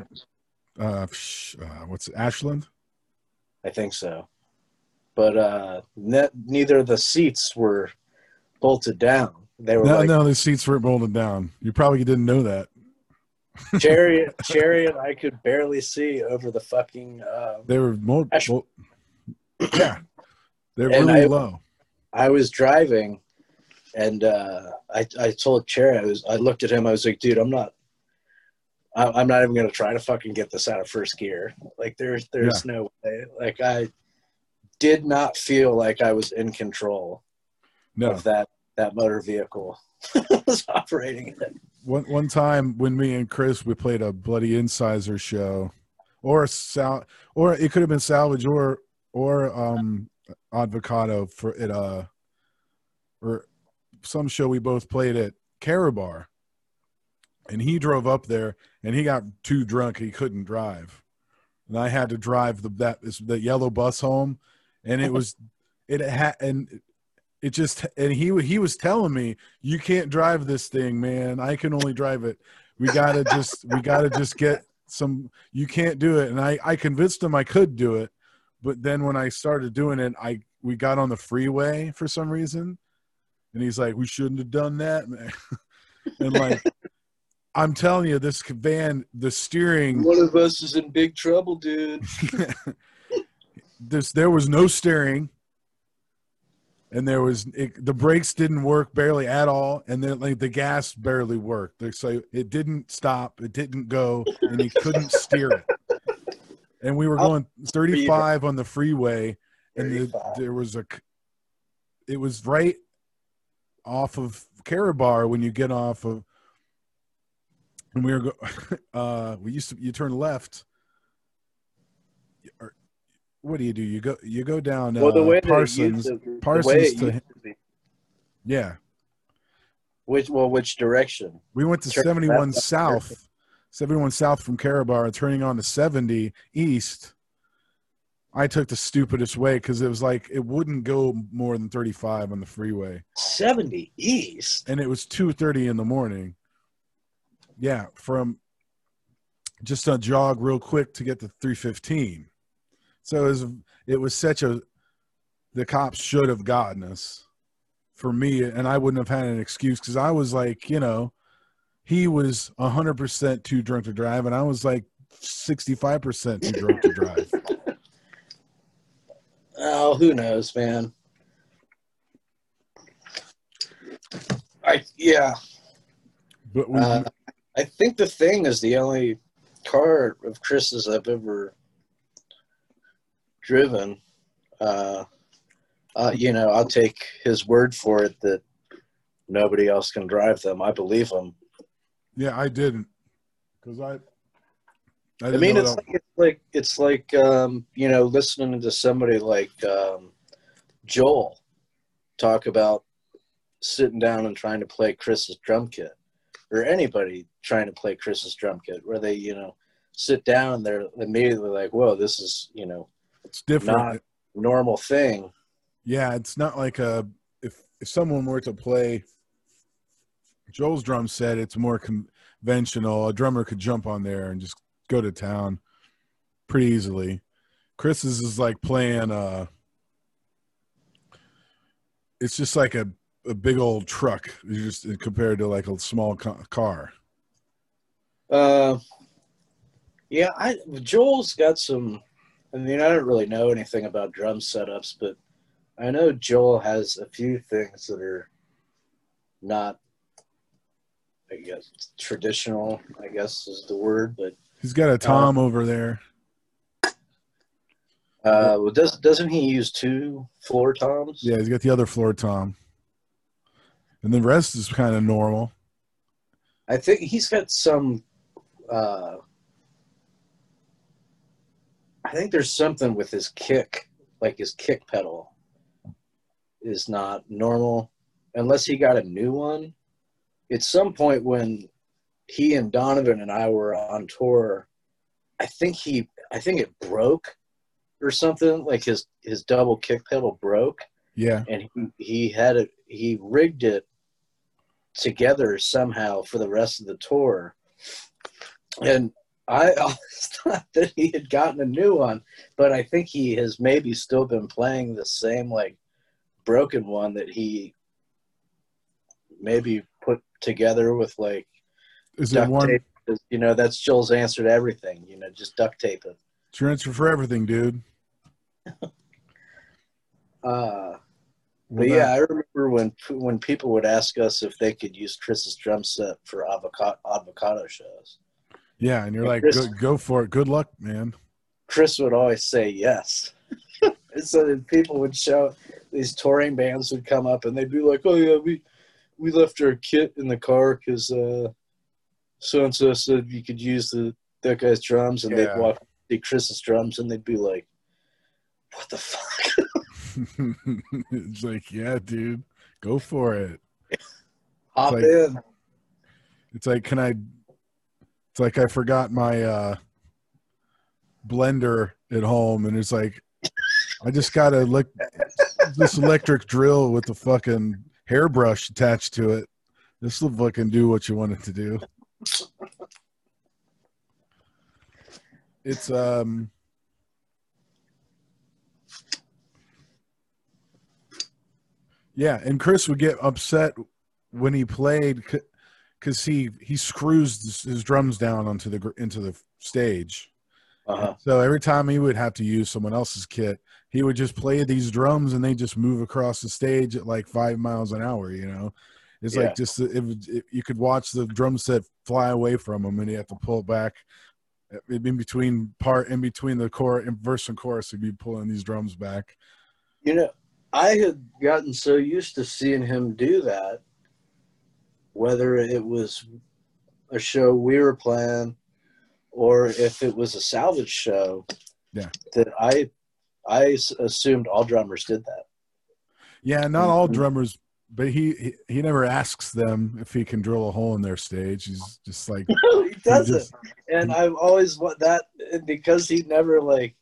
uh, uh, what's it, Ashland?
i think so but uh, ne- neither of the seats were bolted down They were
No,
like
no, the seats weren't bolted down. You probably didn't know that. [LAUGHS]
Cherry, Cherry, [LAUGHS] and I could barely see over the fucking. Uh,
They were more. [CLEARS THROAT] Well, yeah, they're
And
really
I-
low.
I was driving, and uh, I I told Cherry I was I looked at him I was like, dude, I'm not. I- I'm not even gonna try to fucking get this out of first gear. Like there's there's no way. Like I did not feel like I was in control
No,
of that that motor vehicle [LAUGHS] was operating it.
one one time when me and Chris we played a bloody incisor show, or a sal, or it could have been salvage or or um avocado for it uh or some show we both played at Carabar, and he drove up there and he got too drunk he couldn't drive, and I had to drive the that the yellow bus home, and it was [LAUGHS] it had and it just and he he was telling me you can't drive this thing man. I can only drive it. We gotta just we gotta just get some you can't do it. And i i convinced him i could do it but then when i started doing it i we got on the freeway for some reason and he's like we shouldn't have done that man. [LAUGHS] And like i'm telling you this van the steering
One of us is in big trouble, dude. [LAUGHS]
this there was no steering. And there was it, the brakes didn't work barely at all. And then like the gas barely worked. So it didn't stop. It didn't go. And he couldn't steer it. And we were going 35 on the freeway. And the, there was a it was right off of Carabar when you get off of we were go, [LAUGHS] uh we used to you turn left or, what do you do? You go you go down
well, the
uh,
way
Parsons
to,
Parsons to-
to
yeah.
Which well, which direction?
we went to
Turn
71
left,
south 71 south from Carabar turning on to 70 east. I took the stupidest way because it was like it wouldn't go more than 35 on the freeway.
Seventy east.
and it was 2.30 in the morning yeah from just a jog real quick to get to 315 so it was, it was such a the cops should have gotten us for me and i wouldn't have had an excuse because i was like you know he was 100% too drunk to drive and i was like 65% too drunk to drive [LAUGHS]
Oh, who knows, man. I yeah.
but we,
Uh, I think the thing is the only car of Chris's I've ever driven. Uh, uh, you know, I'll take his word for it that nobody else can drive them. I believe him.
yeah i didn't because i I,
I mean, it's like, it's like it's like um, you know listening to somebody like um, Joel talk about sitting down and trying to play Chris's drum kit, or anybody trying to play Chris's drum kit, where they you know sit down they're immediately like, "Whoa, this is you know
it's different
not normal thing."
Yeah, it's not like a if if someone were to play Joel's drum set, it's more conventional. A drummer could jump on there and just go to town pretty easily. Chris's is like playing uh it's just like a a big old truck It's just compared to like a small car.
Uh, yeah, I Joel's got some. I mean, I don't really know anything about drum setups, but I know Joel has a few things that are not, I guess, traditional. I guess is the word, but
He's got a tom over there.
uh, well, does doesn't he use two floor toms?
Yeah, he's got the other floor tom. And the rest is kind of normal.
I think he's got some. Uh, I think there's something with his kick, like his kick pedal, is not normal unless he got a new one. At some point when he and Donovan and I were on tour, I think he, I think it broke or something. Like his his double kick pedal broke
Yeah.
and he, he had it he rigged it together somehow for the rest of the tour and i [LAUGHS] always thought that he had gotten a new one but i think he has maybe still been playing the same like broken one that he maybe put together with like
Is it
duct
one
tape. You know, that's Joel's answer to everything. You know, just duct tape it.
Your answer for everything, dude?
Uh, but yeah, I remember when when people would ask us if they could use Chris's drum set for avocado avocado shows.
yeah, and you're like,
Chris-
go, go for it. Good luck, man.
Chris would always say yes. and [LAUGHS] so then people would show these touring bands would come up and they'd be like, "Oh yeah, we we left our kit in the car because uh, so and so said you could use the that guy's drums." And
Yeah.
they'd walk see Chris's drums and they'd be like, "What the fuck?" [LAUGHS] [LAUGHS]
it's like, yeah, dude, go for it.
Hop
like-
in.
It's like, can I? It's like I forgot my uh blender at home, and it's like, I just got to lick this electric drill with the fucking hairbrush attached to it. This will fucking do what you want it to do. It's um. Yeah, and Chris would get upset when he played because he he screws his, drums down onto the into the stage.
Uh-huh.
So every time he would have to use someone else's kit, he would just play these drums and they just move across the stage at like five miles an hour. You know, it's
Yeah.
like just it, it, you could watch the drum set fly away from him, and he have to pull it back in between part in between the core and verse and chorus. He'd be pulling these drums back.
You know, I had gotten so used to seeing him do that, whether it was a show we were playing or if it was a salvage show.
Yeah.
That I assumed all drummers did that.
Yeah, not all
Mhm.
drummers, but he, he he never asks them if he can drill a hole in their stage. He's just like [LAUGHS]
he does
just-
it. And I've always want that because he never like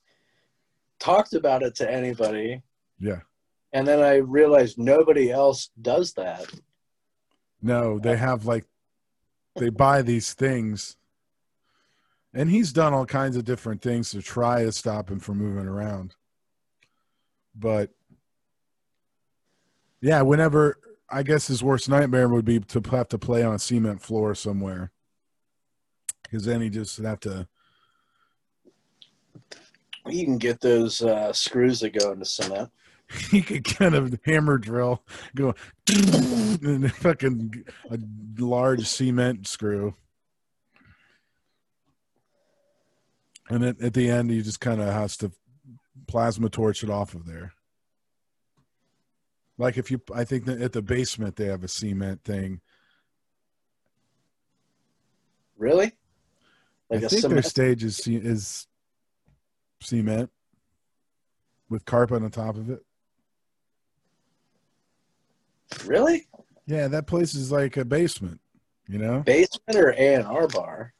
talked about it to anybody.
Yeah.
And then I realized nobody else does that.
No, they have like they buy these things. And he's done all kinds of different things to try to stop him from moving around. But yeah, whenever I guess his worst nightmare would be to have to play on a cement floor somewhere. Because then he just have to
You can get those uh, screws that go into cement. [LAUGHS]
he could kind of hammer drill, go [LAUGHS] and fucking a large cement screw. And at, at the end, he just kind of has to plasma torch it off of there. Like if you, I think that at the basement they have a cement thing.
Really? Like
I think their stage is is cement with carpet on top of it.
Really?
Yeah, that place is like a basement. You know.
Basement or A and R bar?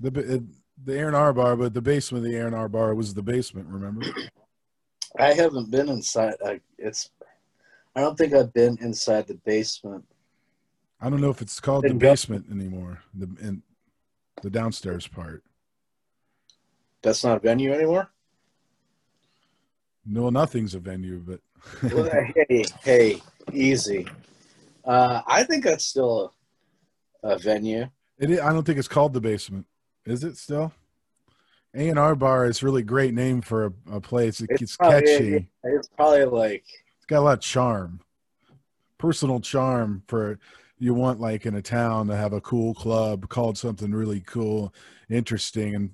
The uh, the A and R bar, but the basement of the A and R bar was the basement. Remember?
I haven't been inside. I, it's. I don't think I've been inside the basement.
I don't know if it's called the basement anymore. The in the downstairs part.
That's not a venue anymore.
No, nothing's a venue, but
Well, hey, hey, easy. Uh, I think that's still a, a venue.
it. i- I don't think it's called the basement. Is it still? A and R bar is really great name for a, a place. It, it's,
probably-
catchy.
It's probably like
It's got a lot of charm, personal charm for you want like in a town to have a cool club called something really cool, interesting, and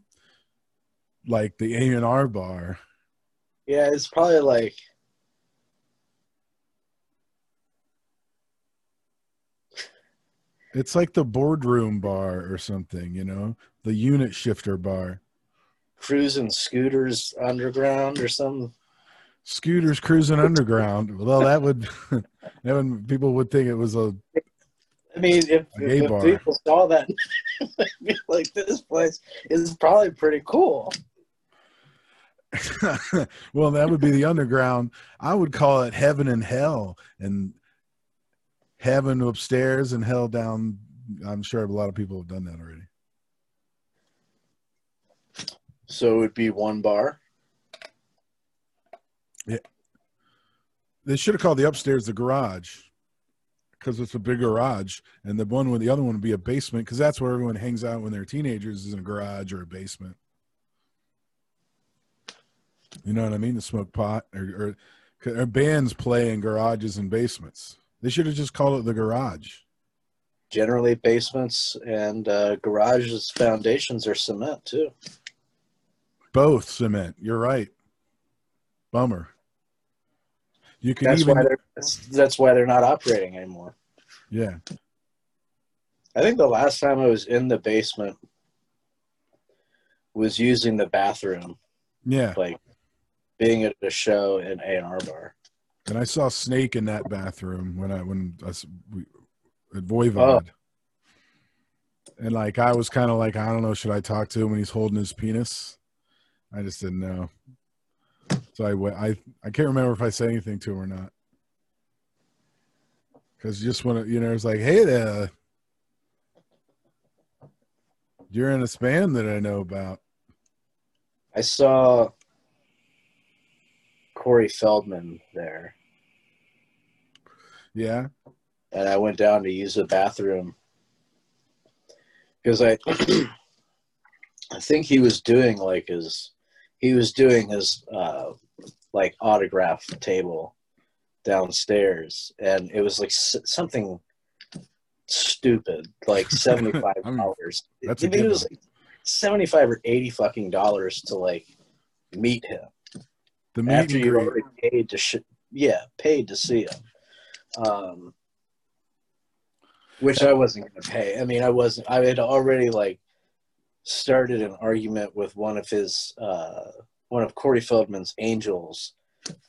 like the A and R bar.
yeah, it's probably like
It's like the boardroom bar or something, you know, the unit shifter bar.
cruising scooters underground or something.
Scooters cruising underground. Well, that would [LAUGHS] that would people would think it was a
I mean, if,
gay
if people saw that, [LAUGHS] be like, this place is probably pretty cool. [LAUGHS]
well, that would be the underground. I would call it heaven and hell, and heaven upstairs and hell down. I'm sure a lot of people have done that already.
So it would be one bar. Yeah.
They should have called the upstairs the garage, because it's a big garage, and the one with the other one would be a basement because that's where everyone hangs out when they're teenagers is in a garage or a basement. You know what I mean? To smoke pot or, or, or bands play in garages and basements. They should have just called it the garage.
Generally, basements and uh, garages foundations are cement too.
Both cement. You're right. Bummer. You can
That's
even
why that's, that's why they're not operating anymore.
yeah.
I think the last time I was in the basement was using the bathroom,
Yeah.
like being at a show in A and R bar.
And I saw Snake in that bathroom when I when us we, at Voivod. Oh. And like I was kind of like I don't know, should I talk to him when he's holding his penis? I just didn't know. So I went. I I can't remember if I said anything to him or not. Because just when you know, it's like, hey there, you're in a band that I know about.
I saw Corey Feldman there,
Yeah,
and I went down to use the bathroom. Because I, [CLEARS THROAT] I think he was doing like his, he was doing his uh, like autograph table downstairs, and it was like s- something stupid, like [LAUGHS] seventy five dollars. I mean, it was like seventy five or eighty fucking dollars to like meet him.
The meet
after you already paid to sh- yeah paid to see him um which i wasn't going to pay i mean i wasn't i had already like started an argument with one of his uh one of corey feldman's angels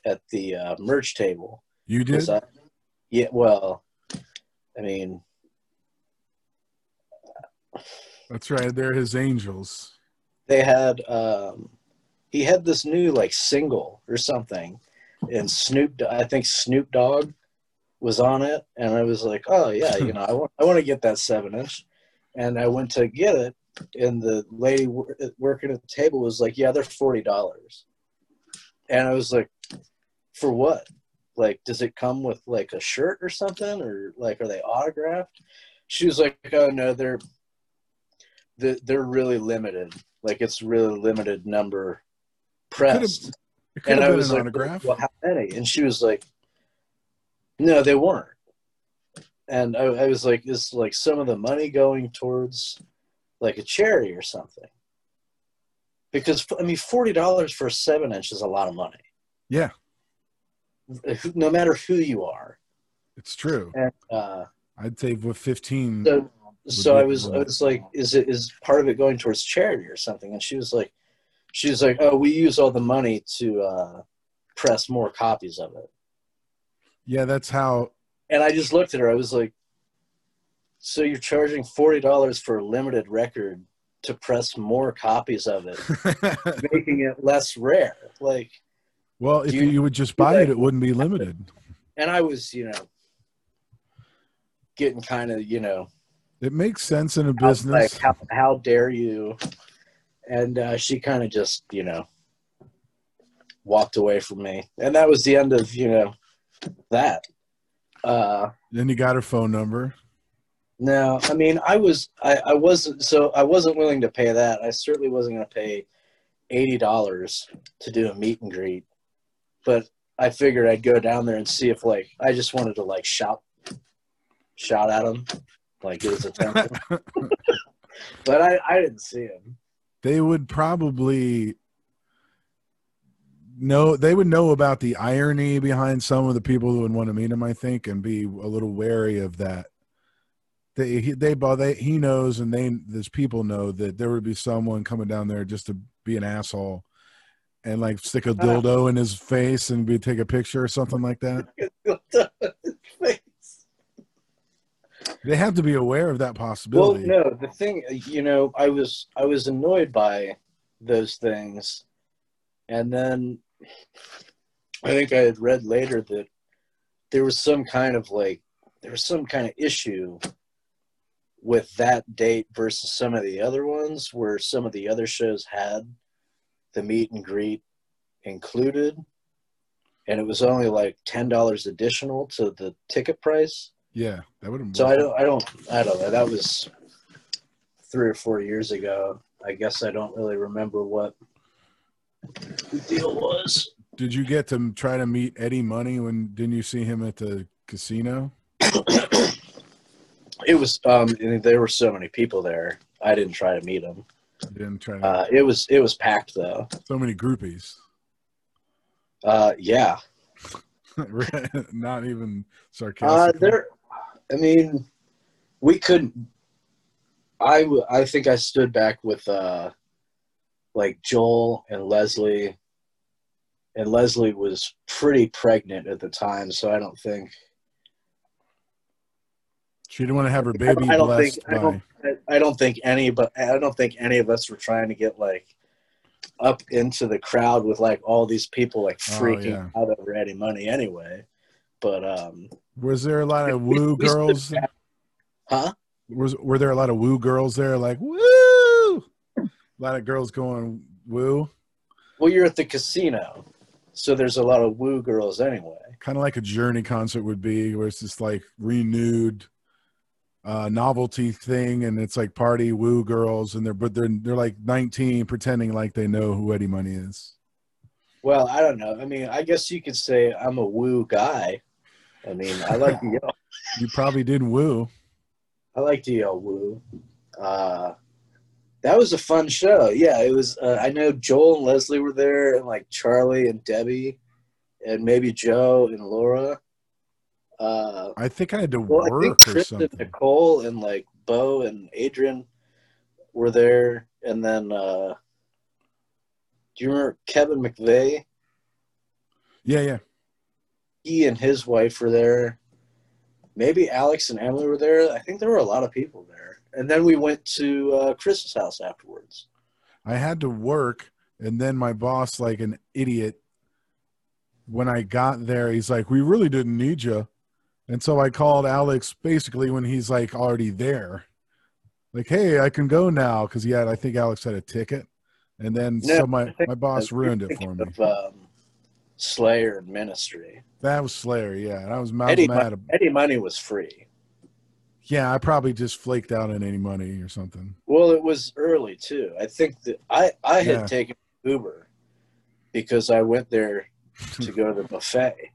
at the uh, merch table
You did?
I- yeah well i mean
That's right. They're his angels.
they had um he had this new like single or something and snoop i think snoop dogg was on it and i was like oh yeah you know i want i want to get that seven inch. And i went to get it and the lady wor- working at the table was like yeah they're forty dollars. And i was like for what? Like does it come with like a shirt or something or like are they autographed? She was like oh no they're they're, they're really limited. Like it's really limited number pressed.
It could
and
have
I
been
was
an
like,
autograph.
well, how many? And she was like, no, they weren't. And I, I was like, is like some of the money going towards like a charity or something? Because I mean, forty dollars for a seven inch is a lot of money.
Yeah,
No matter who you are.
it's true.
And uh,
I'd say with 15.
so, so I was, I was like, is it is part of it going towards charity or something? And she was like, she was like, oh, we use all the money to uh, press more copies of it.
Yeah, that's how.
And I just looked at her. I was like, "So you're charging forty dollars for a limited record to press more copies of it, [LAUGHS] making it less rare?" Like,
well, if you,
you-
would just buy it, it wouldn't be limited.
and I was, you know, getting kind of, you know,
It makes sense in a business.
like, "How how dare you?" And uh, she kind of just, you know, walked away from me, and that was the end of, you know, that. Uh,
then you got her phone number.
No, I mean, I was, I, I wasn't, so I wasn't willing to pay that. I certainly wasn't going to pay eighty dollars to do a meet and greet, but I figured I'd go down there and see if, like, I just wanted to like shout, shout at him, like get his attention. but I, I didn't see him.
they would probably know they would know about the irony behind some of the people who would want to meet him i think and be a little wary of that. They he, they they he knows and they there's people know that there would be someone coming down there just to be an asshole and like stick a uh. dildo in his face and be take a picture or something like that. [LAUGHS] They have to be aware of that possibility.
well, no, the thing, you know, I was, I was annoyed by those things, and then I think I had read later that there was some kind of like there was some kind of issue with that date versus some of the other ones where some of the other shows had the meet and greet included and it was only like ten dollars additional to the ticket price
Yeah, that would have.
So I don't, I don't, I don't know. That was three or four years ago. I guess I don't really remember what the deal was.
Did you get to try to meet Eddie Money when didn't you see him at the casino?
It was, um, and there were so many people there. I didn't try to meet him.
You didn't try to.
Uh, it was, it was packed though.
so many groupies.
Uh, yeah. [LAUGHS]
Not even
Uh,
sarcastic.
there, I mean, we couldn't. I, I think I stood back with uh, like Joel and Leslie, and Leslie was pretty pregnant at the time, so I don't think
she didn't want to have her baby
I don't think I don't I- don't think any but I don't think any of us were trying to get like up into the crowd with like all these people like
Oh,
freaking
yeah.
out over Eddie Money anyway. But um,
Was there a lot of [LAUGHS] woo girls?
huh?
Was were there a lot of woo girls there? Like woo, a lot of girls going woo,
Well, you're at the casino, so there's a lot of woo girls anyway.
kind of like a Journey concert would be, where it's just like renewed uh, novelty thing, and it's like party woo girls, and they're but they're they're like 19, pretending like they know who Eddie Money is.
Well, I don't know. I mean, I guess you could say I'm a woo guy. I mean, I like [LAUGHS] to yell.
You probably did woo.
I like to yell woo. Uh, that was a fun show. Yeah, it was. Uh, I know Joel and Leslie were there, and like Charlie and Debbie, and maybe Joe and Laura. Uh,
I think I had to
well, I think
work or
Chris and
something.
Nicole and like Bo and Adrian were there, and then uh, do you remember Kevin McVeigh?
Yeah, yeah.
He and his wife were there. Maybe Alex and Emily were there. I think there were a lot of people there. And then we went to uh, Chris's house afterwards.
I had to work, and then my boss, like an idiot, when I got there, he's like, "We really didn't need you," and so I called Alex basically when he's like already there, like, "Hey, I can go now," because he had, I think Alex had a ticket, and then
No,
so my my boss ruined it for me.
Of, um, Slayer Ministry.
That was Slayer, yeah, and I was,
Eddie,
mad.
Mon- Eddie Money was free.
Yeah, I probably just flaked out on any money or something.
Well, it was early too. I think that I I had
Yeah.
taken Uber because I went there to go to the buffet.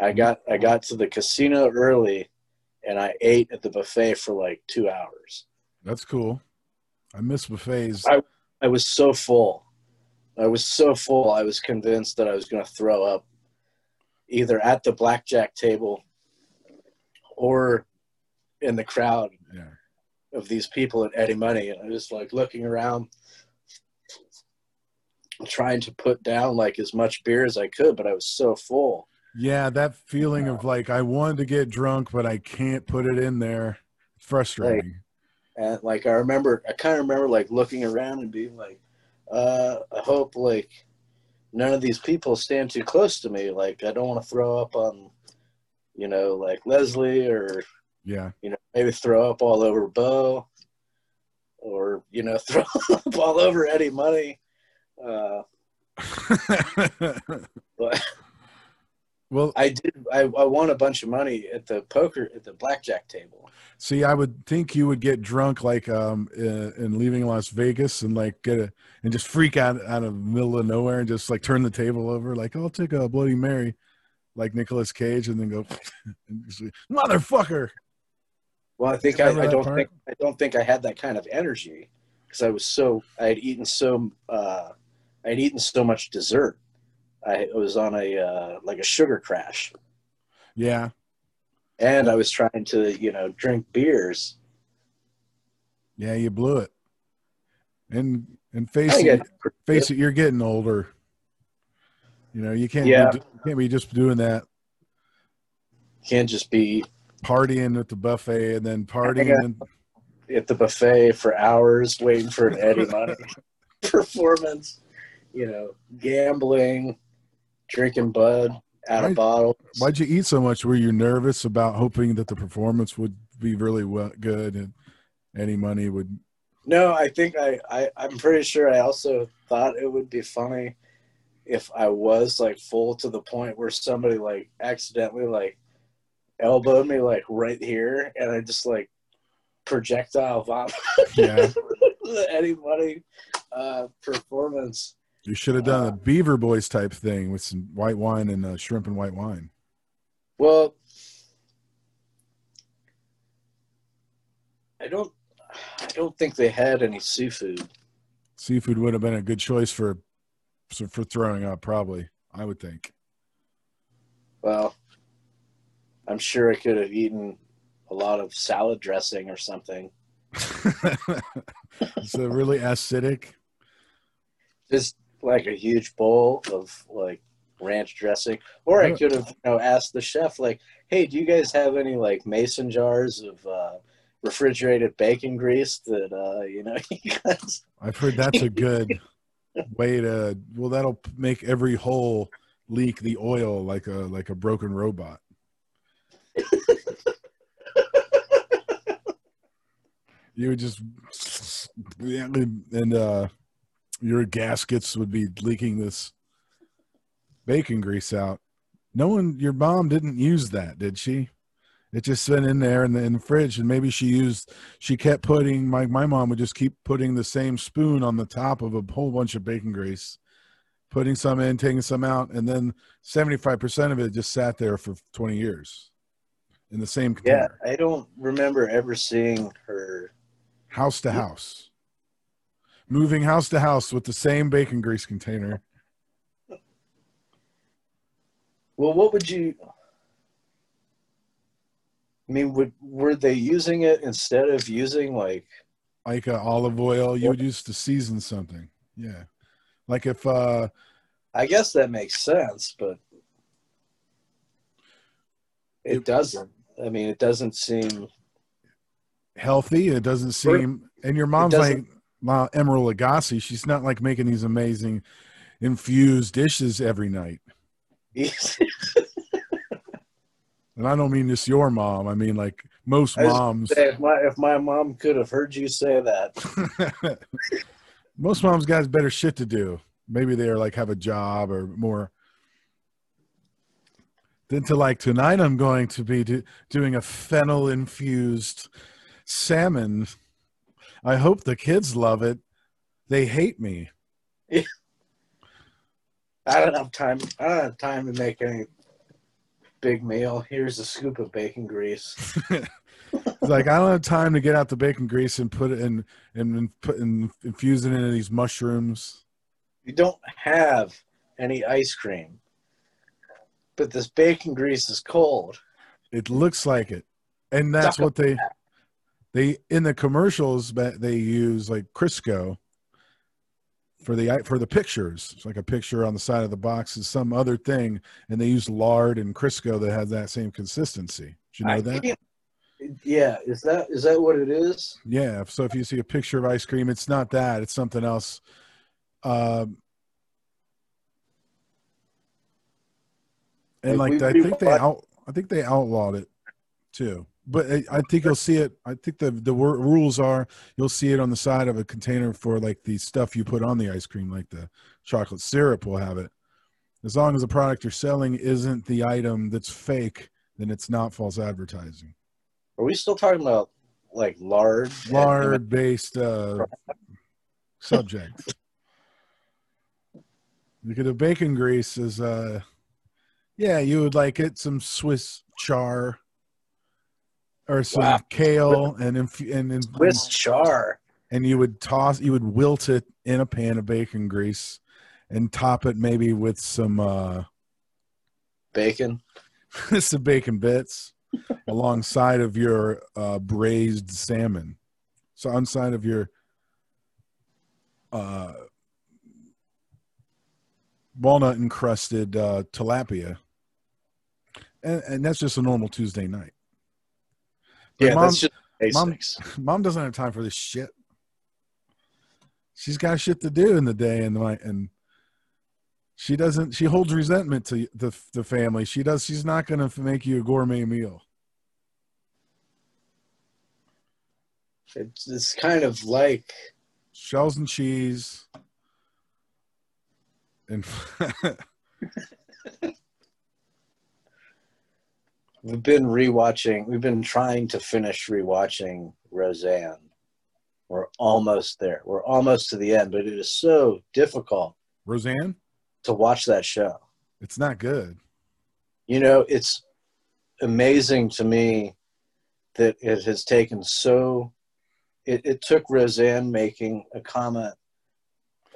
I mm-hmm. got I got to the casino early, and I ate at the buffet for like two hours.
That's cool. I miss buffets.
I- I was so full. I was so full. I was convinced that I was going to throw up, either at the blackjack table, or in the crowd
yeah.
of these people at Eddie Money, and I was like looking around, trying to put down like as much beer as I could, but I was so full.
Yeah, that feeling of like I wanted to get drunk, but I can't put it in there. Frustrating.
And like I remember, I kind of remember like looking around and being like, uh, I hope like none of these people stand too close to me. Like I don't want to throw up on, you know, like Leslie or
Yeah.
you know maybe throw up all over Bo, or you know [LAUGHS] throw up all over Eddie Money. Uh, [LAUGHS] but
well,
I did. I, I won a bunch of money at the poker at the blackjack table.
see, I would think you would get drunk like um in, in leaving Las Vegas and like get a and just freak out out of the middle of nowhere and just like turn the table over like I'll take a Bloody Mary, like Nicolas Cage, and then go [LAUGHS] motherfucker.
Well, I think I, I don't
part?
think I don't think I had that kind of energy because I was so I had eaten so uh, I had eaten so much dessert. I was on a uh, like a sugar crash,
Yeah,
and I was trying to you know drink beers.
yeah, you blew it. And and face it, face it, you're getting older. You know, you can't
Yeah.
be, you can't be just doing that
can't just be
partying at the buffet and then partying
at the buffet for hours waiting for an Eddie [LAUGHS] Money performance. You know, gambling, drinking Bud out
Right.
of bottles.
Why'd you eat so much? Were you nervous about hoping that the performance would be really well, good and any money would?
No, I think I, I I'm pretty sure I also thought it would be funny if I was like full to the point where somebody like accidentally like elbowed me like right here, and I just like projectile vomit.
Yeah. [LAUGHS]
Anybody uh, performance.
You should have done
Uh,
a Beaver Boys type thing with some white wine and uh, shrimp and white wine.
Well, I don't. I don't think they had any seafood.
Seafood would have been a good choice for for throwing up, probably. I would think.
Well, I'm sure I could have eaten a lot of salad dressing or something. [LAUGHS]
it's a really acidic.
Just like a huge bowl of like ranch dressing. Or I could have, you know, asked the chef, like, "Hey, do you guys have any like mason jars of uh, refrigerated bacon grease that uh, you know [LAUGHS] you guys?" [LAUGHS]
I've heard that's a good way to. Well, that'll make every hole leak the oil like a like a broken robot. [LAUGHS] you would just and uh your gaskets would be leaking this bacon grease out. No one, your mom didn't use that, did she? It just went in there in the, in the fridge, and maybe she used. She kept putting. My my mom would just keep putting the same spoon on the top of a whole bunch of bacon grease, putting some in, taking some out, and then seventy five percent of it just sat there for twenty years, in the same container.
Yeah, I don't remember ever seeing her.
house to house, moving house to house with the same bacon grease container.
Well, what would you? I mean, would were they using it instead of using like?
like uh, olive oil you would use to season something yeah like if uh
I guess that makes sense, but it
It-
doesn't. I mean, it doesn't seem.
healthy. It doesn't seem and your mom's like Ma Emeril Lagasse. She's not like making these amazing infused dishes every night. And i don't mean just your mom. I mean like most moms.
if my if my mom could have heard you say that, [LAUGHS]
most moms got better shit to do. Maybe they're like have a job or more than to like tonight i'm going to be do, doing a fennel infused salmon i hope the kids love it they hate me
I don't have time. I don't have time to make any big meal. Here's a scoop of bacon grease. [LAUGHS]
Like i don't have time to get out the bacon grease and put it in and, and put and infuse it into these mushrooms
You don't have any ice cream, but this bacon grease is cold.
It looks like it, and that's
Suck
what they they in the commercials that they use like Crisco for the for the pictures. It's like a picture on the side of the box is some other thing, and they use lard and Crisco that has that same consistency. Did you know
I
that?
can't- Yeah, is that is that what it is?
Yeah. So if you see a picture of ice cream, it's not that; it's something else. Um, and
Like,
like
we-
I think they out, I think they outlawed it too. But I, I think you'll see it. I think the the wor- rules are you'll see it on the side of a container for like the stuff you put on the ice cream, like the chocolate syrup will have it. As long as the product you're selling isn't the item that's fake, then it's not false advertising.
Are we still talking about like lard?
lard based uh, subject. Because the bacon grease is uh yeah, you would like it some Swiss chard or some
Wow.
kale and inf- and and,
Swiss chard.
and you would toss you would wilt it in a pan of bacon grease and top it maybe with some uh
Bacon. [LAUGHS]
some bacon bits [LAUGHS] alongside of your uh, braised salmon. So on side of your uh, walnut encrusted uh, tilapia, and, and that's just a normal Tuesday night.
Yeah,
mom,
that's just basics. [LAUGHS]
mom doesn't have time for this shit. She's got shit to do in the day and the night, and she doesn't. She holds resentment to the the family. She does. She's not going to make you a gourmet meal.
It's, it's kind of like
Shells and cheese, and [LAUGHS] [LAUGHS]
we've been rewatching. We've been trying to finish rewatching Roseanne. We're almost there. We're almost to the end, but it is so difficult
Roseanne,
to watch that show.
it's not good.
You know, it's amazing to me that it has taken so. It, it took Roseanne making a comment,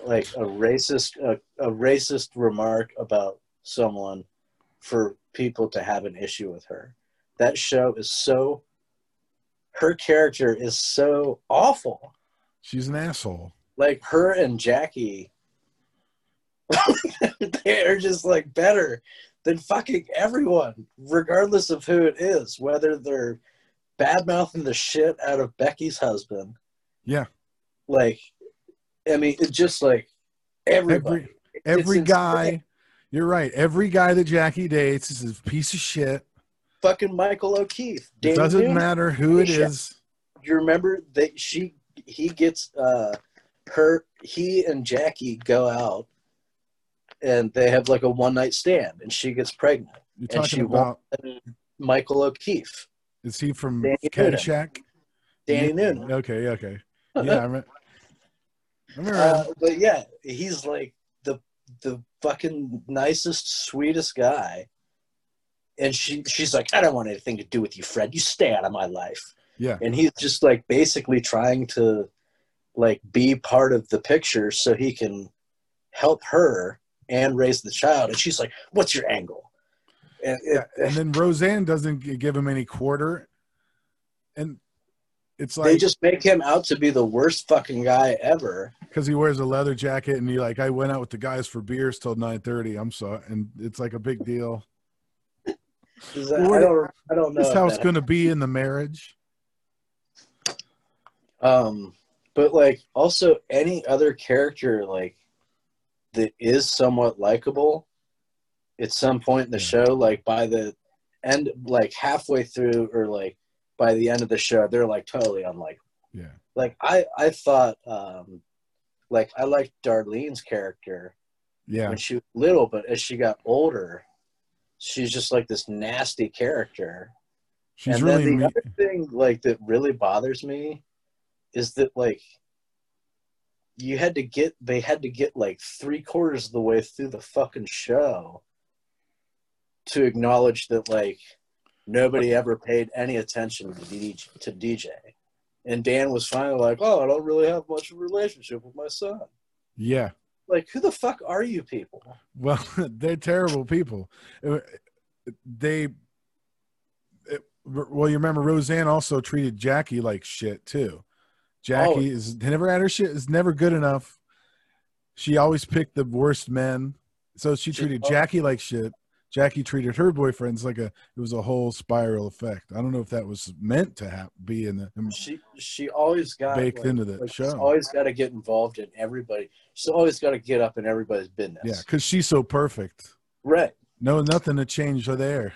like a racist, a, a racist remark about someone, for people to have an issue with her. That show is so. Her character is so awful.
She's an asshole.
Like her and Jackie, [LAUGHS] they are just like better than fucking everyone, regardless of who it is, whether they're bad mouthing the shit out of Becky's husband.
Yeah.
Like, I mean, it's just like everybody.
Every every guy. You're right. Every guy that Jackie dates is a piece of shit.
fucking Michael O'Keefe.
It doesn't matter who it is.
You remember that she he gets uh her he and Jackie go out and they have like a one night stand and she gets pregnant.
You're
And she
about
Michael O'Keefe,
is he from
Danny.
Caddyshack?
Danny
Yeah,
Noonan.
Okay, okay. [LAUGHS] Yeah, I remember. I remember
Uh, but yeah, he's like the fucking nicest, sweetest guy. And she she's like, I don't want anything to do with you, Fred. You stay out of my life.
yeah.
And he's just like basically trying to like be part of the picture so he can help her and raise the child. And she's like, What's your angle? And
Yeah, and then Roseanne doesn't give him any quarter, and it's
they just make him out to be the worst fucking guy ever.
because he wears a leather jacket and he like I went out with the guys for beers till nine thirty. I'm sorry, and it's like a big deal.
Is that-
Well,
I don't I don't know.
This
if
how it's going to be in the marriage.
Um, but like also any other character like that is somewhat likable at some point in the
Yeah.
show, like by the end, like halfway through, or like by the end of the show, they're like totally unlike.
Yeah,
Like I, I thought, um, like I liked Darlene's character
yeah,
when she was little, but as she got older, she's just like this nasty character.
She's
and
really
then the
me-
other thing like that really bothers me is that like you had to get they had to get like three quarters of the way through the fucking show to acknowledge that like nobody ever paid any attention to DJ, to DJ. And Dan was finally like, "Oh, I don't really have much of a relationship with my son."
yeah.
Like, who the fuck are you people?
Well, [LAUGHS] they're terrible people. Uh, They, it- well, you remember Roseanne also treated Jackie like shit too. Jackie
Oh.
is never had her shit is never good enough. She always picked the worst men, so she treated. Jackie like shit. Jackie treated her boyfriends like a. It was a whole spiral effect. I don't know if that was meant to have, be in the.
She she always got
Baked
like-
into the
like, She's
show.
always got to get involved in everybody. She's always got to get up in everybody's business.
Yeah, because she's so perfect.
Right.
No, nothing to change her there.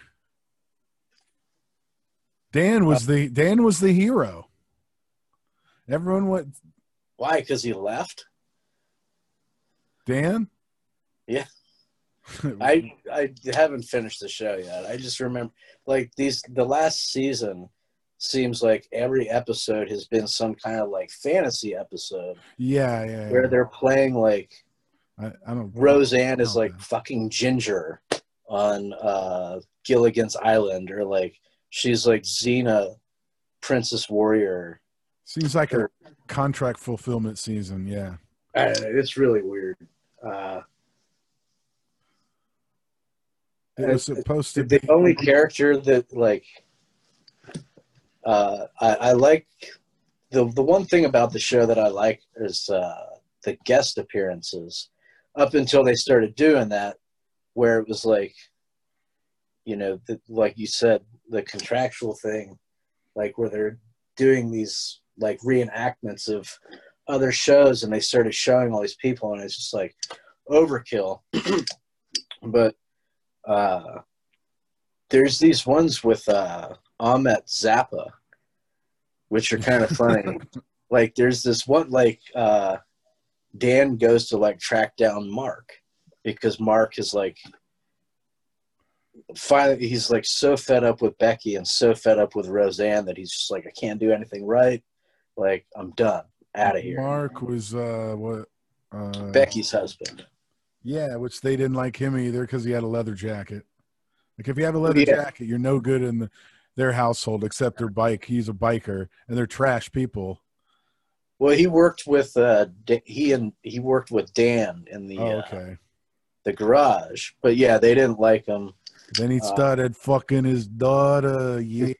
Dan was the Dan was the hero. Everyone went
Why? Because he left.
Dan.
Yeah. I [LAUGHS] I haven't finished the show yet. I just remember like these the last season seems like every episode has been some kind of like fantasy episode
yeah, yeah.
where
yeah.
they're playing like
I, I don't.
Roseanne is like
man.
fucking Ginger on uh Gilligan's Island or like she's like Xena Princess Warrior.
Seems like a contract fulfillment season. Yeah.
I it's really weird. Uh
It was supposed to
the
be.
only character that like uh I, I like the the one thing about the show that I like is uh the guest appearances up until they started doing that where it was like you know the, like you said the contractual thing like where they're doing these like reenactments of other shows and they started showing all these people and it's just like overkill [CLEARS THROAT] but uh there's these ones with uh Ahmet Zappa which are kind of [LAUGHS] funny like there's this one like uh Dan goes to like track down Mark because Mark is like finally he's like so fed up with Becky and so fed up with Roseanne that he's just like, I can't do anything right. Like I'm done, out of here.
Mark was uh what uh
Becky's husband.
Yeah, which they didn't like him either because he had a leather jacket. Like if you have a leather
Yeah.
jacket, you're no good in the, their household except their bike. He's a biker, and they're trash people.
Well, he worked with uh, D- he and he worked with Dan in the
Oh,
uh,
okay.
the garage, but yeah, they didn't like him.
Then he
uh,
started fucking his daughter. Yeah,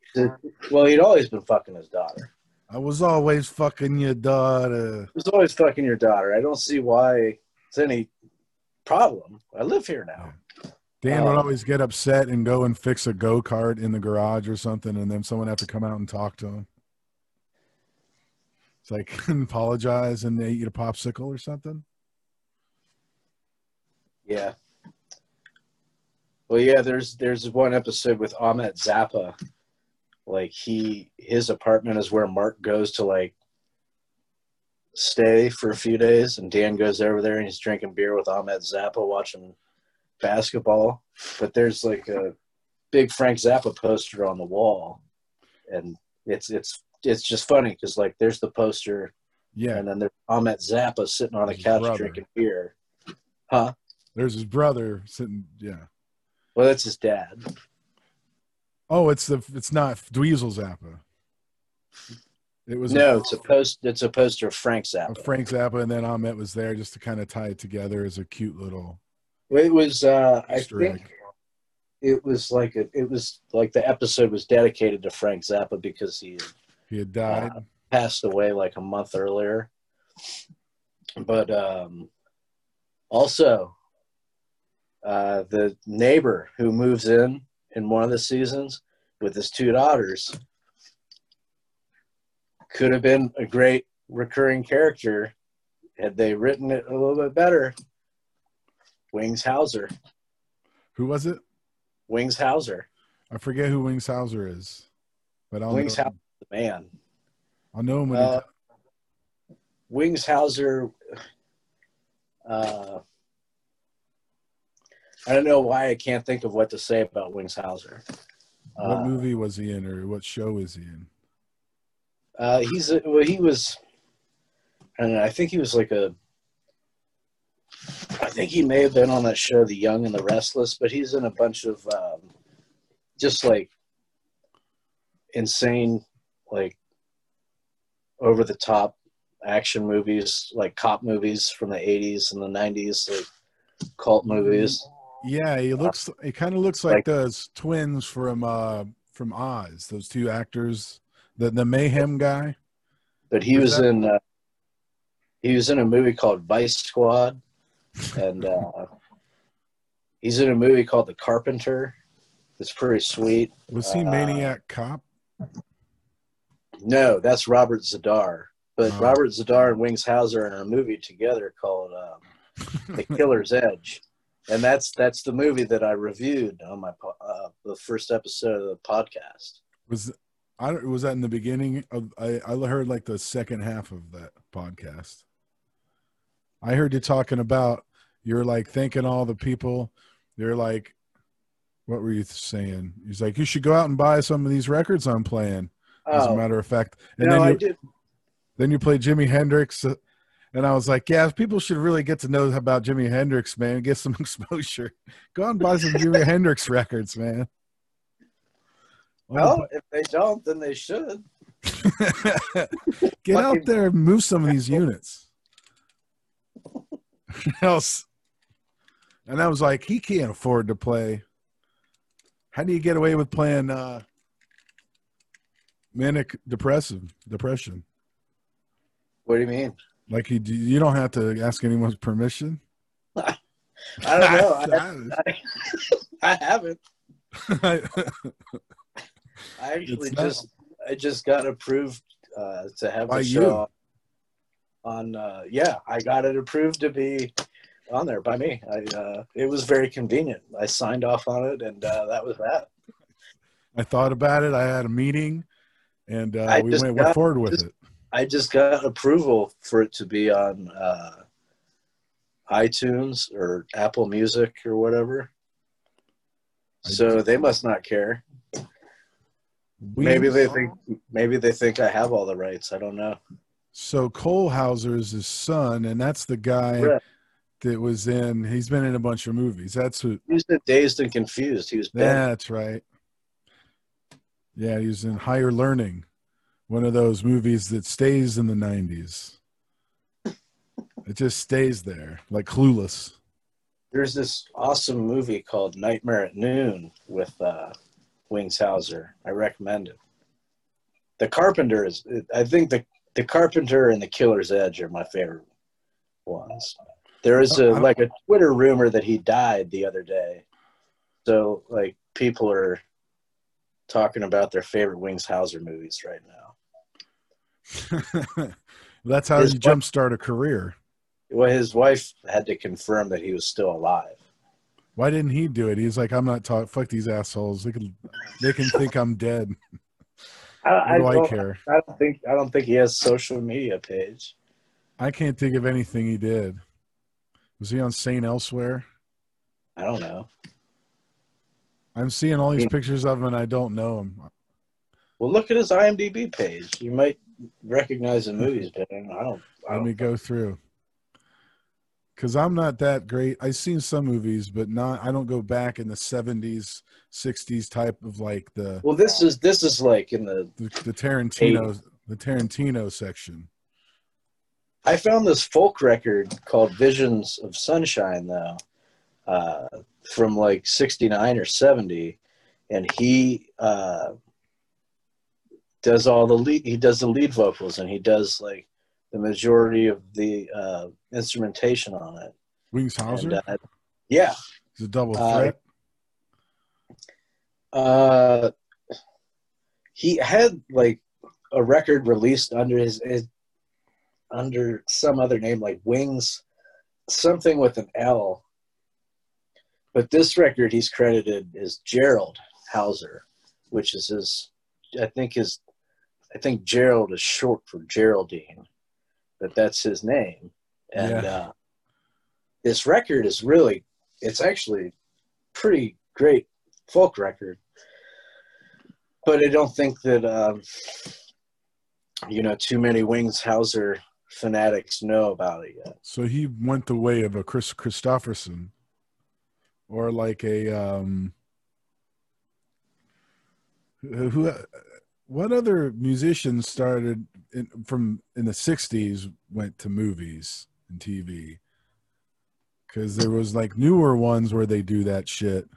Well, he'd always been fucking his daughter.
I was always fucking your daughter.
He was always fucking your daughter. I don't see why it's any problem. I live here now.
Dan would
Um,
always get upset and go and fix a go kart in the garage or something, and then someone have to come out and talk to him. It's like [LAUGHS] apologize and they eat a popsicle or something.
Yeah. Well, yeah. There's there's one episode with Ahmet Zappa. Like he his apartment is where Mark goes to like stay for a few days, and Dan goes over there and he's drinking beer with Ahmet Zappa, watching basketball. But there's like a big Frank Zappa poster on the wall, and it's it's it's just funny because like there's the poster,
Yeah,
and then there's Ahmet Zappa sitting on
His
couch
brother.
drinking beer. Huh?
there's his brother sitting. Yeah.
Well, that's his dad.
Oh, it's the it's not Dweezil Zappa. It was
No, it's a post. It's a poster of Frank
a,
Zappa.
Frank Zappa, and then Ahmet was there just to kind of tie it together as a cute little.
It was. Uh, I think
egg.
it was like a, it was like the episode was dedicated to Frank Zappa because he had
He had died.
passed away like a month earlier. But um, also, uh, the neighbor who moves in in one of the seasons with his two daughters could have been a great recurring character had they written it a little bit better. Wings Hauser.
Who was it?
Wings Hauser.
I forget who Wings Hauser is, but I'll
Wings Hauser, the man.
I'll know him when he
Uh, Wings Hauser. Uh, I don't know why I can't think of what to say about Wings Hauser.
What
Uh,
movie was he in, or what show is he in?
Uh, he's a, well, he was. I. I think he was like a. I think he may have been on that show, The Young and the Restless, but he's in a bunch of um, just like insane, like over the top action movies, like cop movies from the '80s and the '90s, like cult movies.
Yeah, he looks. He kind of looks like,
like-
those twins from uh from Oz. Those two actors, the the Mayhem guy.
But he
Was
was in. Uh, he was in a movie called Vice Squad, and uh, he's in a movie called The Carpenter. It's pretty sweet.
Was he
Uh,
Maniac Cop?
No, that's Robert Z'Dar. But
Oh.
Robert Z'Dar and Wings Hauser are in a movie together called um, The [LAUGHS] Killer's Edge, and that's that's the movie that I reviewed on my uh, the first episode of the podcast.
Was I don't, was that in the beginning of? I I heard like the second half of that podcast. I heard you talking about you're like thanking all the people. You're like, what were you saying? He's like, you should go out and buy some of these records I'm playing. As a
Oh
matter of fact, and
no,
then
I
you,
did.
then you play Jimi Hendrix, uh, and I was like, yeah, people should really get to know about Jimi Hendrix, man. Get some [LAUGHS] exposure. Go out and buy some Jimi Hendrix records, man.
Well, if they don't, then they should. [LAUGHS]
Get out there and move some of these units. [LAUGHS] else. And I was like, he can't afford to play. How do you get away with playing uh, manic depressive depression?
What do you mean?
Like you, you don't have to ask anyone's permission. [LAUGHS]
I don't know. I, I haven't. I actually
It's not-
just I just got approved uh, to have
By
the
you.
show on. Uh, yeah, I got it approved to be on there by me. I uh, it was very convenient. I signed off on it, and uh, that was that.
I thought about it. I had a meeting, and uh, we went
got-
forward with
just-
it.
I just got approval for it to be on uh, iTunes or Apple Music or whatever. So they must not care. Maybe they think maybe they think I have all the rights. I don't know.
So Cole Hauser is his son, and that's the guy
Right.
that was in. He's been in a bunch of movies. That's who.
He was in Dazed and Confused. He was.
That's right. Yeah, he's in Higher Learning, one of those movies that stays in the '90s. It just stays there, like Clueless.
There's this awesome movie called Nightmare at Noon with uh, Wings Hauser. I recommend it. The Carpenter is. I think the the Carpenter and the Killer's Edge are my favorite ones. There is a, like a Twitter rumor that he died the other day. So like people are talking about their favorite Wings Hauser movies right now. [LAUGHS]
That's how
His
you jumpstart a career.
Well, his wife had to confirm that he was still alive.
Why didn't he do it? He's like, I'm not talking. Fuck these assholes. They can, they can think I'm dead.
I,
do I,
don't-
care?
I don't think I don't think he has a social media page.
I can't think of anything he did. Was he on Saint Elsewhere?
I don't know.
I'm seeing all these
hmm.
pictures of him, and I don't know him.
Well, look at his IMDb page. You might recognize the movies, but I don't. I
Let
don't
me go through. Because I'm not that great. I've seen some movies, but not. I don't go back in the 70s, 60s type of like the
well, this is this is like in the.
the, the Tarantino the Tarantino section.
I found this folk record called "Visions of Sunshine," though, uh, from like '69 or '70, and he uh, does all the lead. He does the lead vocals, and he does like the majority of the uh, instrumentation on it.
Wings Hauser.
And, uh, yeah,
He's a double
uh,
threat.
Uh, he had like a record released under his, his under some other name, like Wings, something with an L. But this record he's credited as Gerald Hauser, which is his. I think his. I think Gerald is short for Geraldine, but that's his name. And
Yeah.
uh, this record is really. It's actually pretty great folk record. But I don't think that um, you know too many Wings Hauser fanatics know about it yet.
So he went the way of a Kris Kristofferson, or like a um, who what other musicians started in, from in the '60s went to movies and TV? Because there was like newer ones where they do that shit.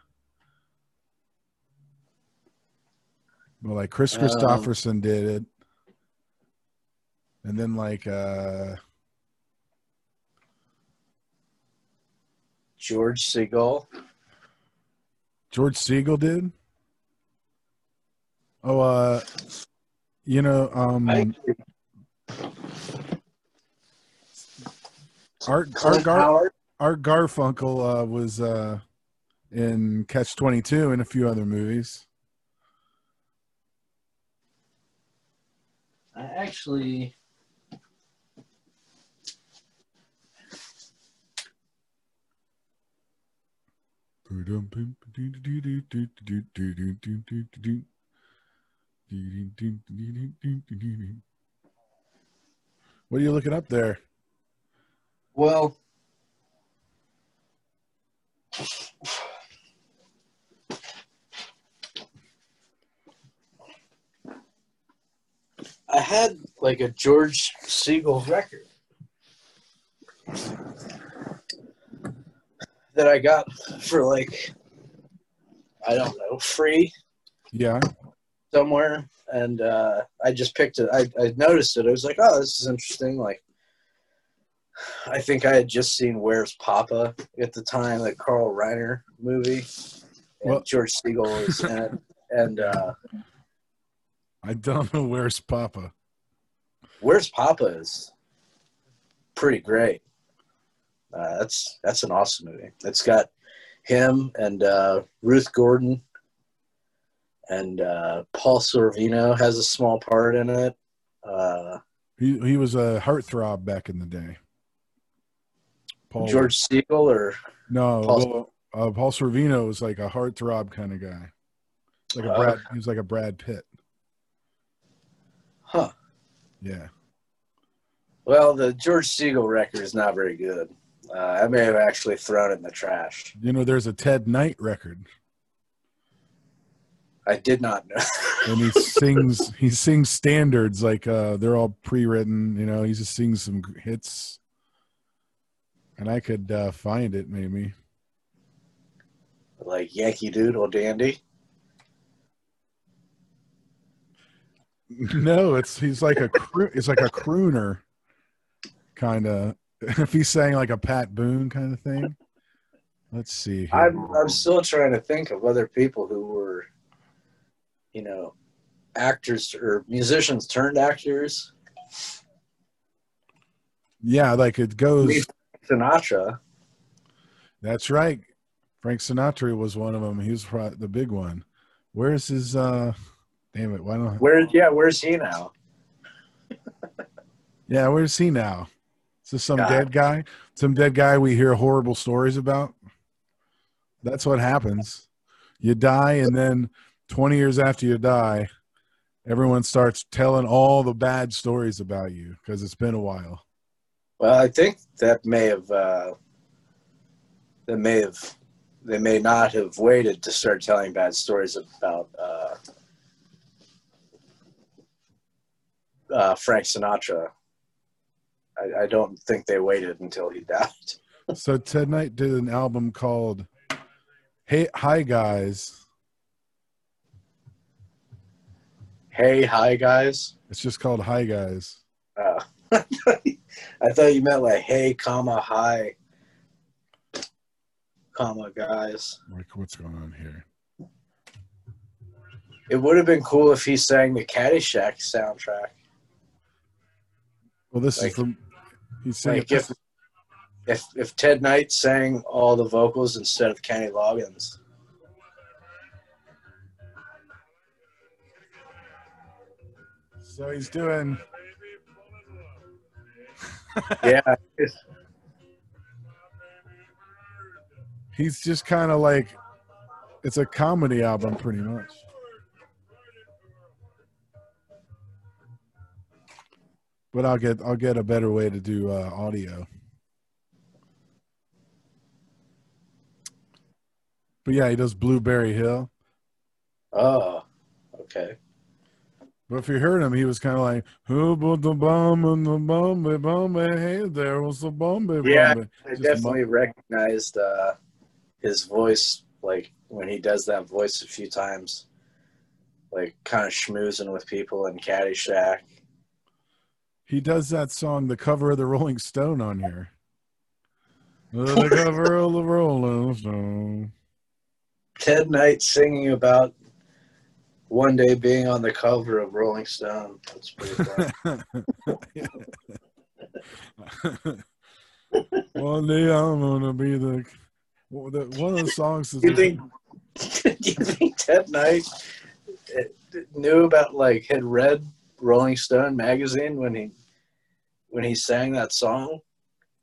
Well, like Kris
Um,
Kristofferson did it, and then like uh
George Segal.
George Segal did. Oh, uh, you know, um,
I,
Art Art, Gar- Art Garfunkel uh, was uh, in Catch Twenty Two and a few other movies.
I actually.
What are you looking up there?
Well, I had like a George Segal record that I got for like I don't know free
Yeah,
somewhere, and uh, I just picked it. I, I noticed it. I was like, oh, this is interesting. Like, I think I had just seen Where's Poppa at the time, that Carl Reiner movie, and
Well-
George Segal was in it. And uh,
I don't know where's Papa.
Where's Poppa is pretty great. Uh, that's that's an awesome movie. It's got him and uh, Ruth Gordon and uh, Paul Sorvino has a small part in it. Uh,
He he was a heartthrob back in the day. Paul
George Segal or
No,
Paul-
well, uh, Paul Sorvino was like a heartthrob kind of guy. Like a
Oh.
Brad, he was like a Brad Pitt.
Huh.
Yeah.
Well, the George Segal record is not very good. Uh, I may have actually thrown it in the trash.
You know, there's a Ted Knight record,
I did not know.
and he sings he sings standards like uh they're all pre-written. You know, he just sings some hits, and I could uh, find it maybe.
like Yankee Doodle Dandy.
No, it's he's like a cro- it's like a crooner, kind of. [LAUGHS] If he's saying like a Pat Boone kind of thing. Let's see. here.
I'm I'm still trying to think of other people who were, you know, actors or musicians turned actors.
yeah, like it goes.
Sinatra.
That's right. Frank Sinatra was one of them. He was the big one. Where's his? uh Damn it! Why don't?
Where? Yeah, where's he now? [LAUGHS]
Yeah, where's he now? Is this some
God.
dead guy? Some dead guy we hear horrible stories about? That's what happens. You die, and then 20 years after you die, everyone starts telling all the bad stories about you because it's been a while.
Well, I think that may have uh, that may have they may not have waited to start telling bad stories about uh, uh, Frank Sinatra. I, I don't think they waited until he died.
So Ted Knight did an album called "Hey Hi Guys."
Hey, hi guys.
It's just called "Hi Guys."
Uh, [LAUGHS] I thought you meant like hey, comma hi, comma guys.
Like, what's going on here?
It would have been cool if he sang the Caddyshack soundtrack.
Well, this
Like-
is from. He's saying
Like if if if Ted Knight sang all the vocals instead of Kenny Loggins.
So. He's doing. [LAUGHS]
Yeah,
He's just kind of like. It's a comedy album, pretty much. But I'll get I'll get a better way to do uh, audio. But yeah, he does Blueberry Hill.
oh, okay.
But if you heard him, he was kind of like, "Who put the bomb in the Bombay, Bombay? Hey, there was the Bombay,
Yeah,
Bombay."
I
Just
definitely recognized uh, his voice, like when he does that voice a few times, like kind of schmoozing with people in Caddyshack.
He does that song, the cover of the Rolling Stone, on here. the cover of the [LAUGHS] Rolling Stone.
Ted Knight singing about one day being on the cover of Rolling Stone. That's pretty. [LAUGHS] [LAUGHS]
One day I'm gonna be the. One of the [LAUGHS] songs is.
Do you think? Do you think Ted Knight uh, knew about like had read Rolling Stone magazine when he when he sang that song?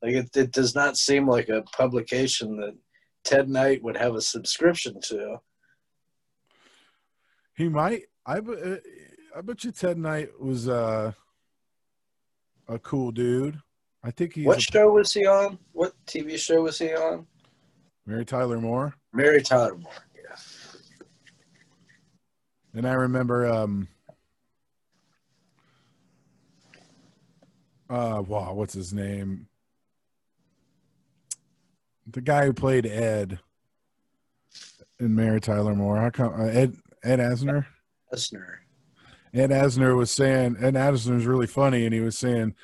Like it, it does not seem like a publication that Ted Knight would have a subscription to.
He might. I, uh, I bet you Ted Knight was uh, a cool dude. I think he.
what
a-
show was he on? What TV show was he on?
Mary Tyler Moore.
Mary Tyler Moore. Yeah.
And I remember, um, uh, wow, what's his name? The guy who played Ed in Mary Tyler Moore. How come uh, Ed Ed Asner?
Asner.
Ed Asner was saying Ed Asner's really funny, and he was saying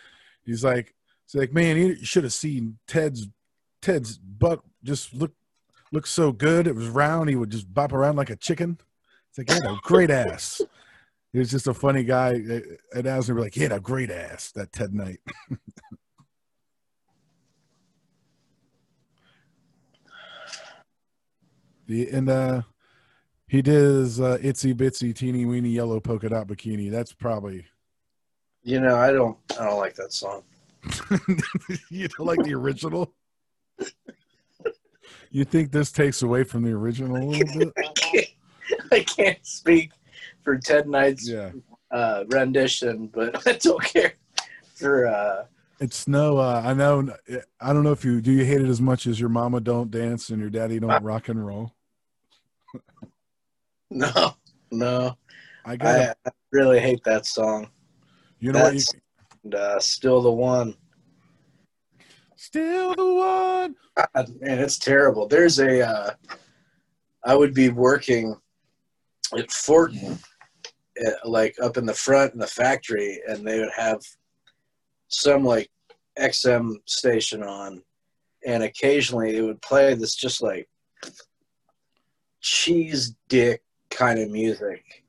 he's like he's like man, you should have seen Ted's Ted's butt just look looked so good. It was round. He would just bop around like a chicken. It's like he had a great [LAUGHS] ass. He was just a funny guy. Ed Asner was like he had a great ass. That Ted Knight. [LAUGHS] the and uh he did his uh, itsy bitsy teeny weeny yellow polka dot bikini. That's probably
You know, I don't I don't like that song. [LAUGHS]
you don't like the original. [LAUGHS] You think this takes away from the original a little bit? [LAUGHS]
I can't, I can't speak for Ted Knight's
Yeah.
uh, rendition, but I don't care for. Uh,
It's no. Uh, I know. I don't know if you do. You hate it as much as your mama don't dance and your daddy don't rock and roll. [LAUGHS]
no, no,
I got.
I, I really hate that song.
you know what? You,
that's- And, uh, still the one.
still the one.
God, man, it's terrible. There's a. Uh, I would be working at Fortin, uh, like up in the front in the factory, and they would have some like XM station on, and occasionally it would play this just like cheese dick kind of music,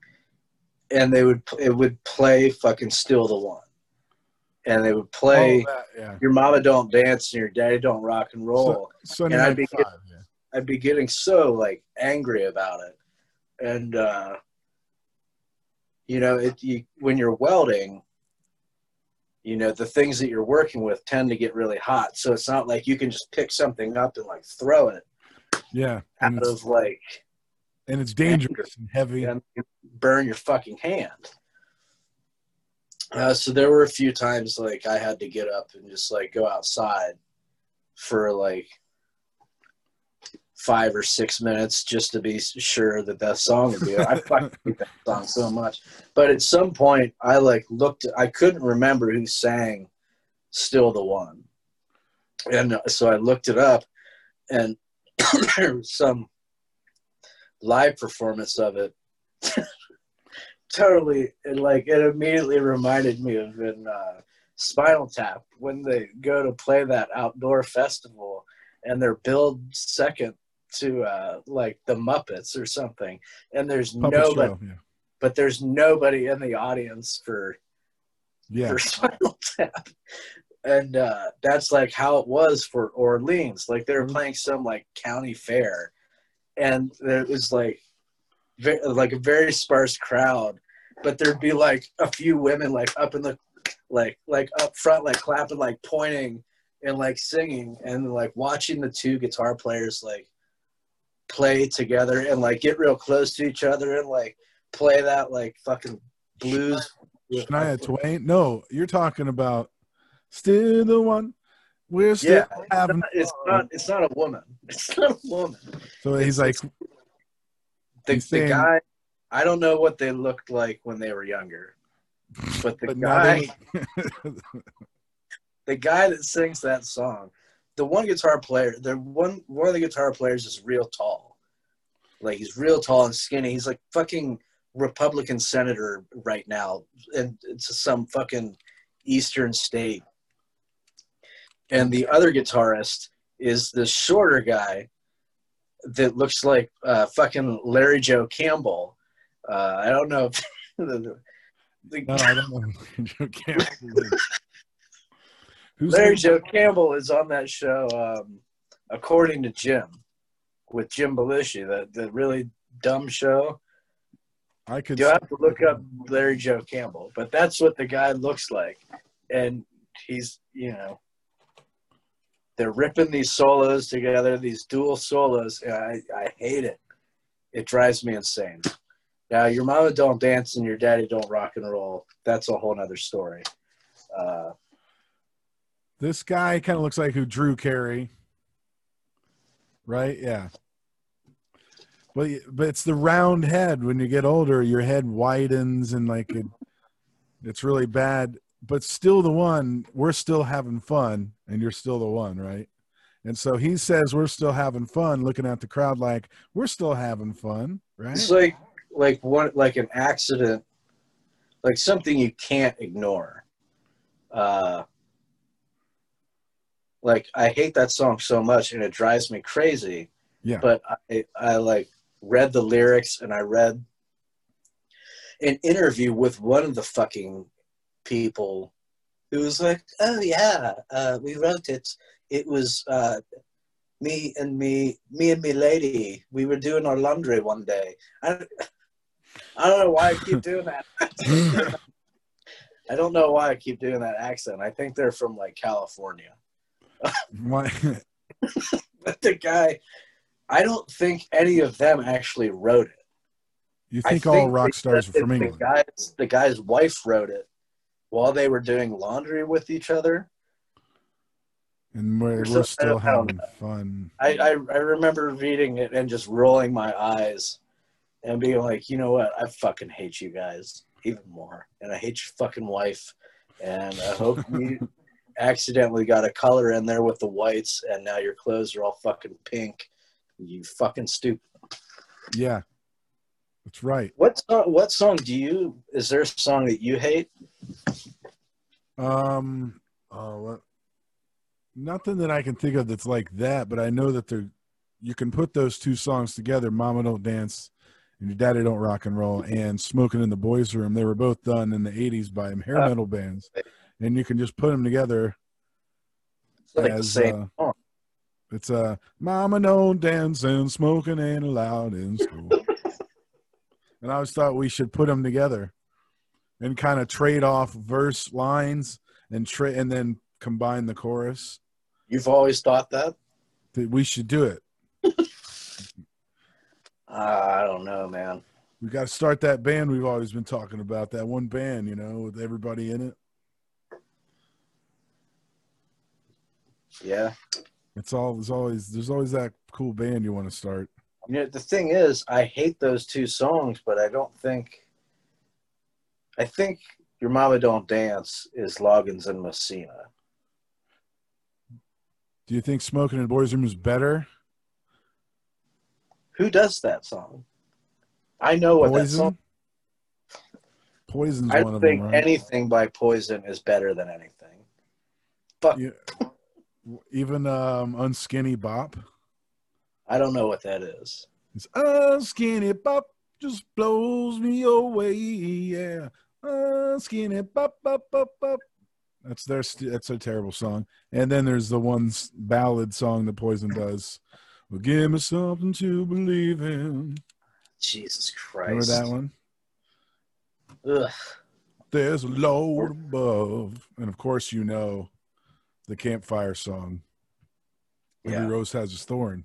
and they would it would play fucking still the one, and they would play
Oh, that, yeah.
your mama don't dance and your daddy don't rock and roll.
Sunday
And I'd be
Five, yeah.
I'd be getting so like angry about it, and uh, you know, it you, when you're welding, you know, the things that you're working with tend to get really hot. So it's not like you can just pick something up and like throw it
Yeah, and
out of like
and it's dangerous and heavy.
and burn your fucking hand. Uh, so there were a few times like I had to get up and just like go outside for like five or six minutes just to be sure that that song would be. I fucking [LAUGHS] hate that song so much. But at some point, I like looked. I couldn't remember who sang "Still the One," and so I looked it up, and there was [COUGHS] some live performance of it. [LAUGHS] totally, and like it immediately reminded me of in uh, Spinal Tap when they go to play that outdoor festival and they're billed second to uh, like the Muppets or something, and there's
Puppet
nobody,
show, yeah.
but there's nobody in the audience for
Yeah,
for [LAUGHS] Spinal Tap. And uh, that's like how it was for Orleans. Like they were
Mhm.
playing some like county fair, and it was like, ve- like a very sparse crowd, but there'd be like a few women like up in the, like like up front, like clapping, like pointing, and like singing, and like watching the two guitar players like play together and like get real close to each other and like play that like fucking blues.
Shania Twain. No, you're talking about still the one. We're still
Yeah,
having.
it's not it's not a woman. [LAUGHS] It's not a woman.
So he's like,
the,
He's
the
saying-
guy i don't know what they looked like when they were younger but the [LAUGHS]
but
guy the guy that sings that song the one guitar player the one one of the guitar players is real tall. Like he's real tall and skinny. He's like fucking republican senator right now and it's some fucking eastern state and the other guitarist is the shorter guy that looks like uh, fucking Larry Joe Campbell. Uh, I don't know if [LAUGHS] the, the,
no, I don't know. Joe Campbell. [LAUGHS]
Larry Joe Campbell is on that show, um, according to Jim, with Jim Belushi, that the really dumb show.
I could.
You have to look up Larry Joe Campbell, but that's what the guy looks like, and he's you know they're ripping these solos together, these dual solos, I I hate it. It drives me insane. Now your mama don't dance and your daddy don't rock and roll. That's a whole nother story. Uh,
This guy kind of looks like who Drew Carey. Right? Yeah. But but it's the round head. When you get older, your head widens and like it, it's really bad. But still, the one we're still having fun, and you're still the one, right? And so he says we're still having fun, looking at the crowd like we're still having fun, right?
It's like like one like an accident, like something you can't ignore. Uh, like I hate that song so much, and it drives me crazy.
Yeah.
But I I like read the lyrics, and I read an interview with one of the fucking people who was like, "Oh yeah, uh, we wrote it. It was uh, me and me, me and me lady. We were doing our laundry one day. I, I don't know why I keep [LAUGHS] doing that. [LAUGHS] I don't know why I keep doing that accent. I think they're from like California.
Why- [LAUGHS]
But the guy, I don't think any of them actually wrote it.
You
I
think, all rock stars are from England?
The guy's, the guy's wife wrote it while they were doing laundry with each other.
and we're, we're still having fun.
I, I, I remember reading it and just rolling my eyes and being like, you know what? I fucking hate you guys even more. And I hate your fucking wife. And I hope [LAUGHS] you accidentally got a color in there with the whites and now your clothes are all fucking pink. You fucking stupid.
Yeah, that's right.
What song, what song do you, is there a song that you hate?
Um, oh? Nothing that I can think of that's like that, but I know that they're. You can put those two songs together, "Mama Don't Dance" and "Your Daddy Don't Rock and Roll" and "Smoking in the Boys' Room." They were both done in the '80s by hair metal bands, and you can just put them together
It's like the
as
same
uh,
song.
it's uh, "Mama Don't Dance" and "Smoking Ain't Allowed in School." [LAUGHS] and I always thought we should put them together and kind of trade off verse lines and tra- and then combine the chorus.
You've always thought that?
That we should do it.
Uh, [LAUGHS] I don't know, man.
We got to start that band we've always been talking about. That one band, you know, with everybody in it.
Yeah.
It's all. There's always. There's always that cool band you want to start.
You know, the thing is, I hate those two songs, but I don't think. I think Your Mama Don't Dance is Loggins and Messina.
Do you think "Smoking in the Boys' Room" is better?
Who does that song? I know what that song.
Poison. Poison's
I
one of
think
them, right?
anything by Poison is better than anything. Fuck,
Yeah. Even um, "Unskinny Bop."
I don't know what that is.
It's "Unskinny Bop" just blows me away. Yeah, "Unskinny Bop Bop Bop Bop." That's their. st- That's a terrible song. And then there's the one ballad song that Poison does. Well, give me something to believe in.
Jesus Christ!
Remember that one?
Ugh.
There's a load above, and of course you know the campfire song. Every
Yeah.
rose has its thorn.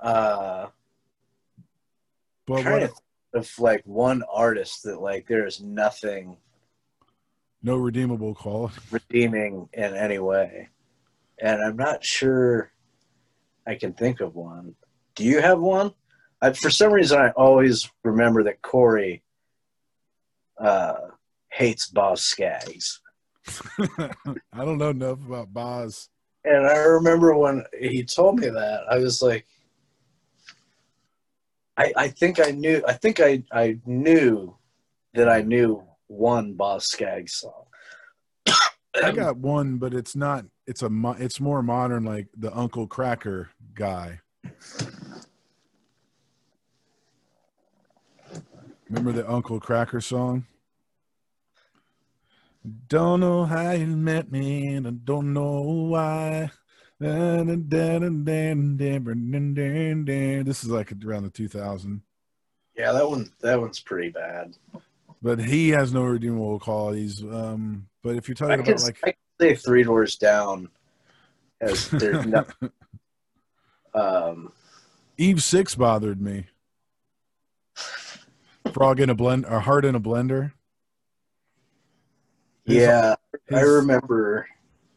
Uh,
But
trying to
what?
think of like one artist that like there's nothing
No redeemable quality. [LAUGHS]
redeeming in any way. And I'm not sure I can think of one. Do you have one? I, for some reason, I always remember that Corey uh, hates Boz Skaggs.
I don't know enough about Boz.
And I remember when he told me that, I was like, I, I think I knew, I think I, I knew that I knew one Boz Skaggs song.
I got one, but it's not. It's a. It's more modern, like the Uncle Kracker guy. Remember the Uncle Kracker song? Don't know how you met me, and I don't know why. This is like around the 2000.
Yeah, that one, that one's pretty bad.
But he has no redeemable qualities. Um, but if you're
I
talking
can,
about like
I can say Three Doors Down as there's no, um,
Eve Six bothered me. Frog in a blend, or heart in a blender. His-
yeah, I remember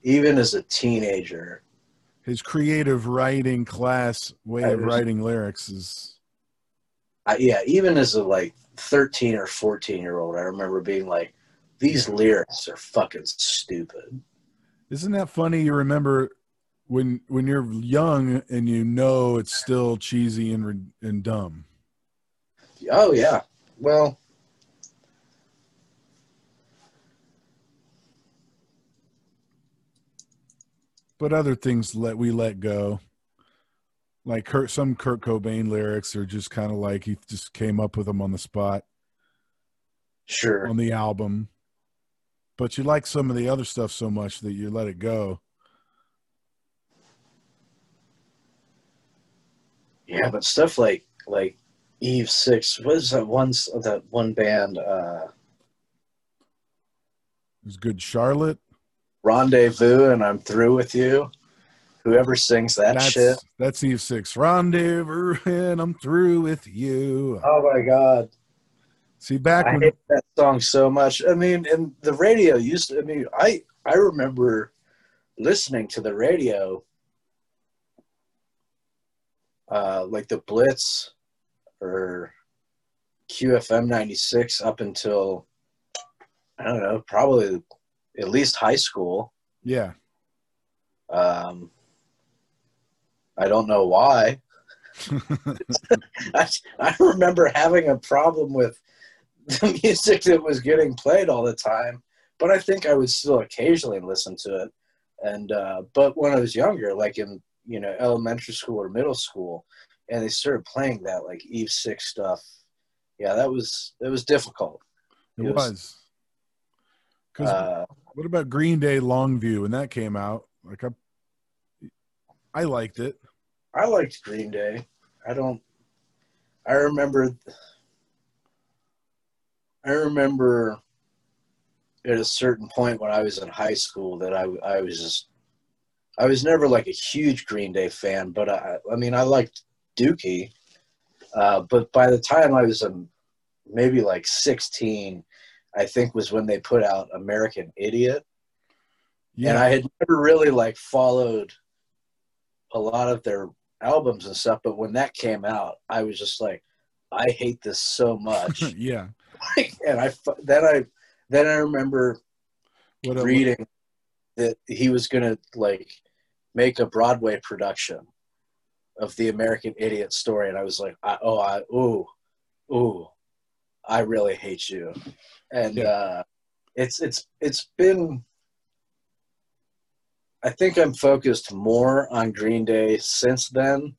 even as a teenager,
his creative writing class way of writing lyrics is
I, yeah, even as a like 13 or 14 year old, I remember being like, these lyrics are fucking stupid.
isn't that funny you remember when when you're young and you know it's still cheesy and and dumb
Oh, yeah. Well,
but other things let we let go like Kurt, some Kurt Cobain lyrics are just kind of like he just came up with them on the spot
sure.
on the album but you like some of the other stuff so much that you let it go
Yeah, but stuff like like Eve Six. What is that one? That one band? Uh,
There's good Charlotte.
Rendezvous and I'm through with you. Whoever sings that
That's
shit.
that's Eve Six. Rendezvous and I'm through with you.
Oh my god.
See back
I
when
hate that song so much. I mean, and the radio used to, I mean, I I remember listening to the radio uh like the Blitz or QFM 96 up until I don't know, probably at least high school.
yeah.
Um I don't know why. [LAUGHS] [LAUGHS] I, I remember having a problem with the [LAUGHS] music that was getting played all the time, but I think I would still occasionally listen to it. And uh, but when I was younger, like in you know elementary school or middle school, and they started playing that like Eve Six stuff, yeah, that was it was difficult.
It
It was-.
Because
Uh,
what about Green Day Longview when that came out? Like I, I liked it.
I liked Green Day. I don't. I remember. I remember at a certain point when I was in high school that I I was just I was never like a huge Green Day fan, but I I mean I liked Dookie. Uh, but by the time I was um, maybe like 16, I think was when they put out American Idiot
Yeah,
and I had never really like followed a lot of their albums and stuff. But when that came out, I was just like, I hate this so much. [LAUGHS]
yeah.
and I then I then I remember
What
reading that he was gonna like make a Broadway production of the American Idiot story, and I was like, I, oh, I ooh, ooh, I really hate you, and
Yeah.
uh, it's it's it's been. I think I'm focused more on Green Day since then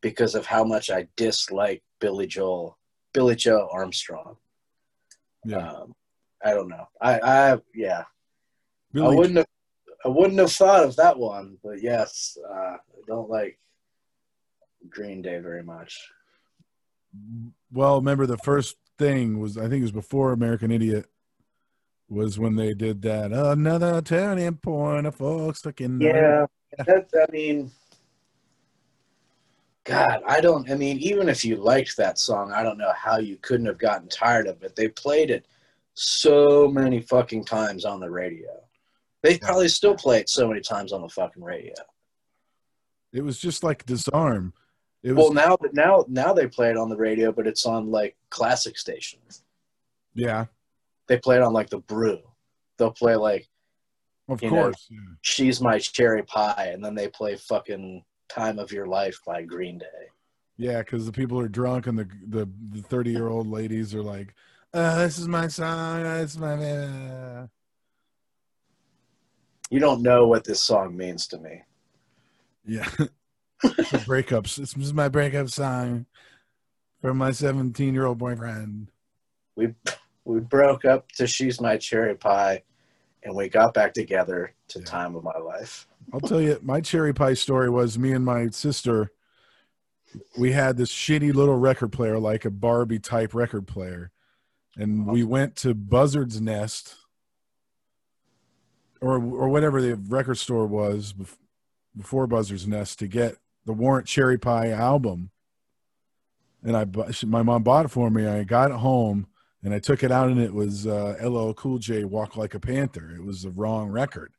because of how much I dislike Billy Joel, Billie Joe Armstrong.
yeah.
Um, I don't know. I, I yeah. I wouldn't have I wouldn't have thought of that one, but yes, uh, I don't like Green Day very much.
well, remember the first thing was I think it was before American Idiot was when they did that another turning point of folks stuck in the-
that I mean, God, I don't. I mean, even if you liked that song, I don't know how you couldn't have gotten tired of it. They played it so many fucking times on the radio. They probably still play it so many times on the fucking radio.
It was just like disarm. It was
Well, now that now now they play it on the radio, but it's on like classic stations.
yeah,
They play it on like the Brew. They'll play like
of
You know,
course. yeah.
"She's My Cherry Pie," and then they play fucking "Time of Your Life" by Green Day.
Yeah, because the people are drunk and the the the thirty year old ladies are like, uh, "This is my song. This is my." Uh.
You don't know what this song means to me.
Yeah, [LAUGHS] breakups. This is my breakup song from my seventeen year old boyfriend.
We we broke up to "She's My Cherry Pie," and we got back together to
Yeah.
"Time of My Life."
I'll tell you, my cherry pie story was me and my sister. We had this shitty little record player, like a Barbie type record player, and we went to Buzzard's Nest, or or whatever the record store was before Buzzard's Nest to get the Warrant Cherry Pie album. And I, my mom bought it for me. I got it home and I took it out, and it was uh, LL Cool J "Walk Like a Panther." It was the wrong record.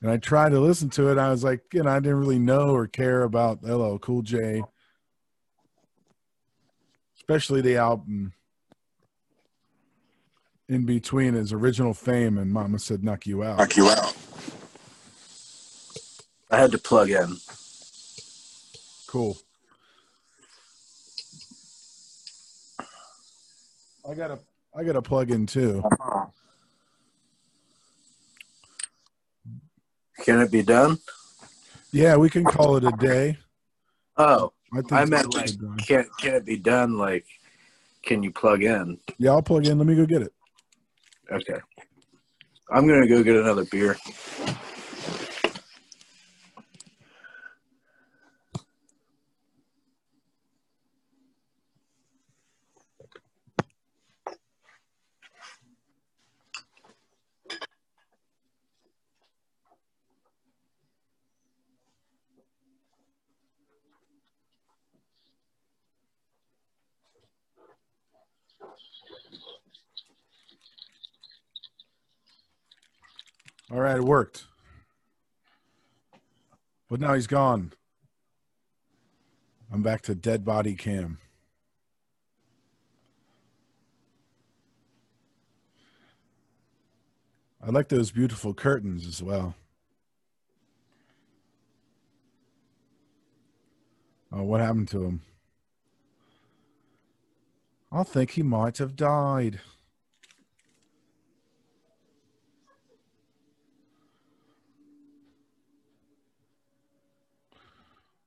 And I tried to listen to it. I was like, you know, I didn't really know or care about LL Cool J, especially the album in between his original fame and Mama Said Knock You Out.
knock you out.
I had to plug in.
Cool. I got a I got a plug in too.
Can it be done?
Yeah, we can call it a day.
Oh,
I think
I meant like,
day.
can can it be done? Like, can you plug in?
yeah, I'll plug in. Let me go get it.
Okay. I'm gonna go get another beer.
All right, it worked. But now he's gone. I'm back to dead body cam. I like those beautiful curtains as well. Oh, what happened to him? I think he might have died.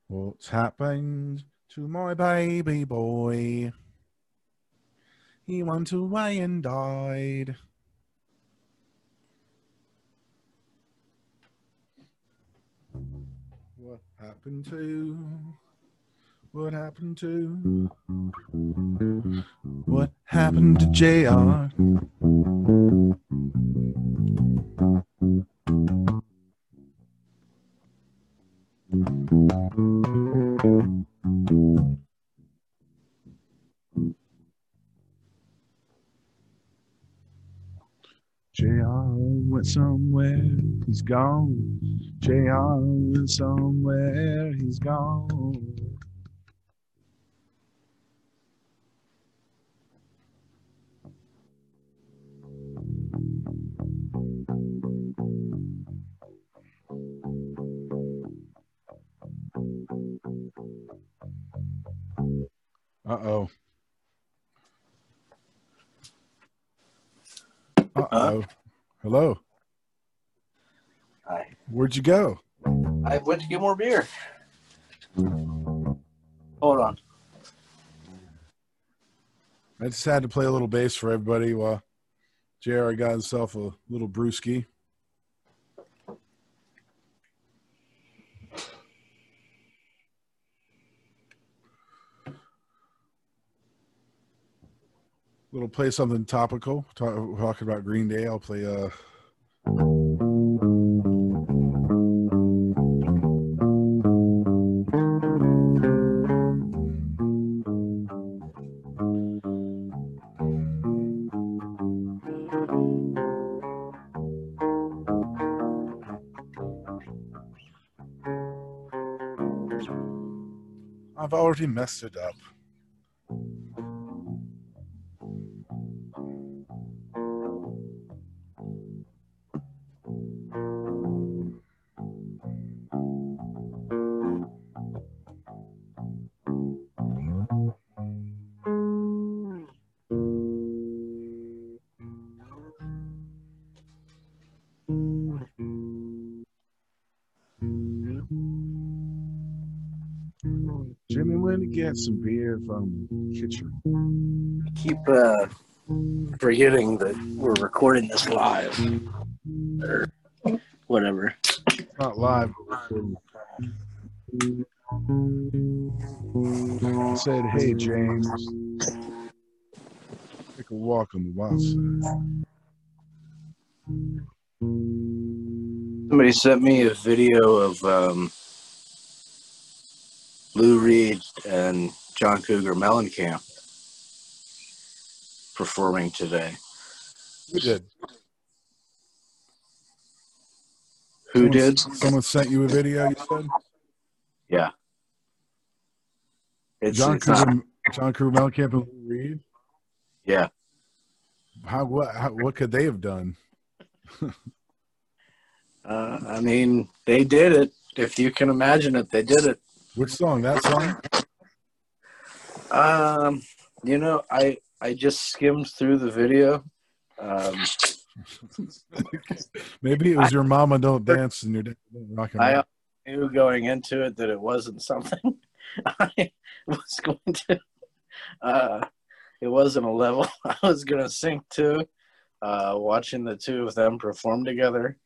What's happened to my baby boy? He went away and died. What happened to? What happened to? What happened to JR? JR went somewhere, he's gone. JR went somewhere, he's gone. Uh oh. Uh oh. Hello.
I
Where'd you go?
I went to get more beer. Hold on.
I just had to play a little bass for everybody while JR got himself a little brewski. Little play something topical. Talk, talking about Green Day. I'll play uh I've already messed it up. Some beer from the kitchen.
I keep uh, forgetting that we're recording this live. Or whatever.
Not live, but recording. I said, hey, James, take a walk on the wild side.
Somebody sent me a video of um, Lou Reed and John Cougar Mellencamp performing today.
Who did?
Who
Someone-
did?
Someone sent you a video, you said?
Yeah. It's,
John
it's not-
Cougar, John Cougar Mellencamp and Lou Reed?
yeah.
How what how, what could they have done? [LAUGHS]
Uh, I mean, they did it. If you can imagine it, they did it.
Which song? That song?
Um, you know, I I just skimmed through the video. Um, [LAUGHS]
Maybe it was your mama don't dance and your dad don't rock and
I knew going into it that it wasn't something [LAUGHS] I was going to. Uh, it wasn't a level [LAUGHS] I was going to sink to. Uh, watching the two of them perform together.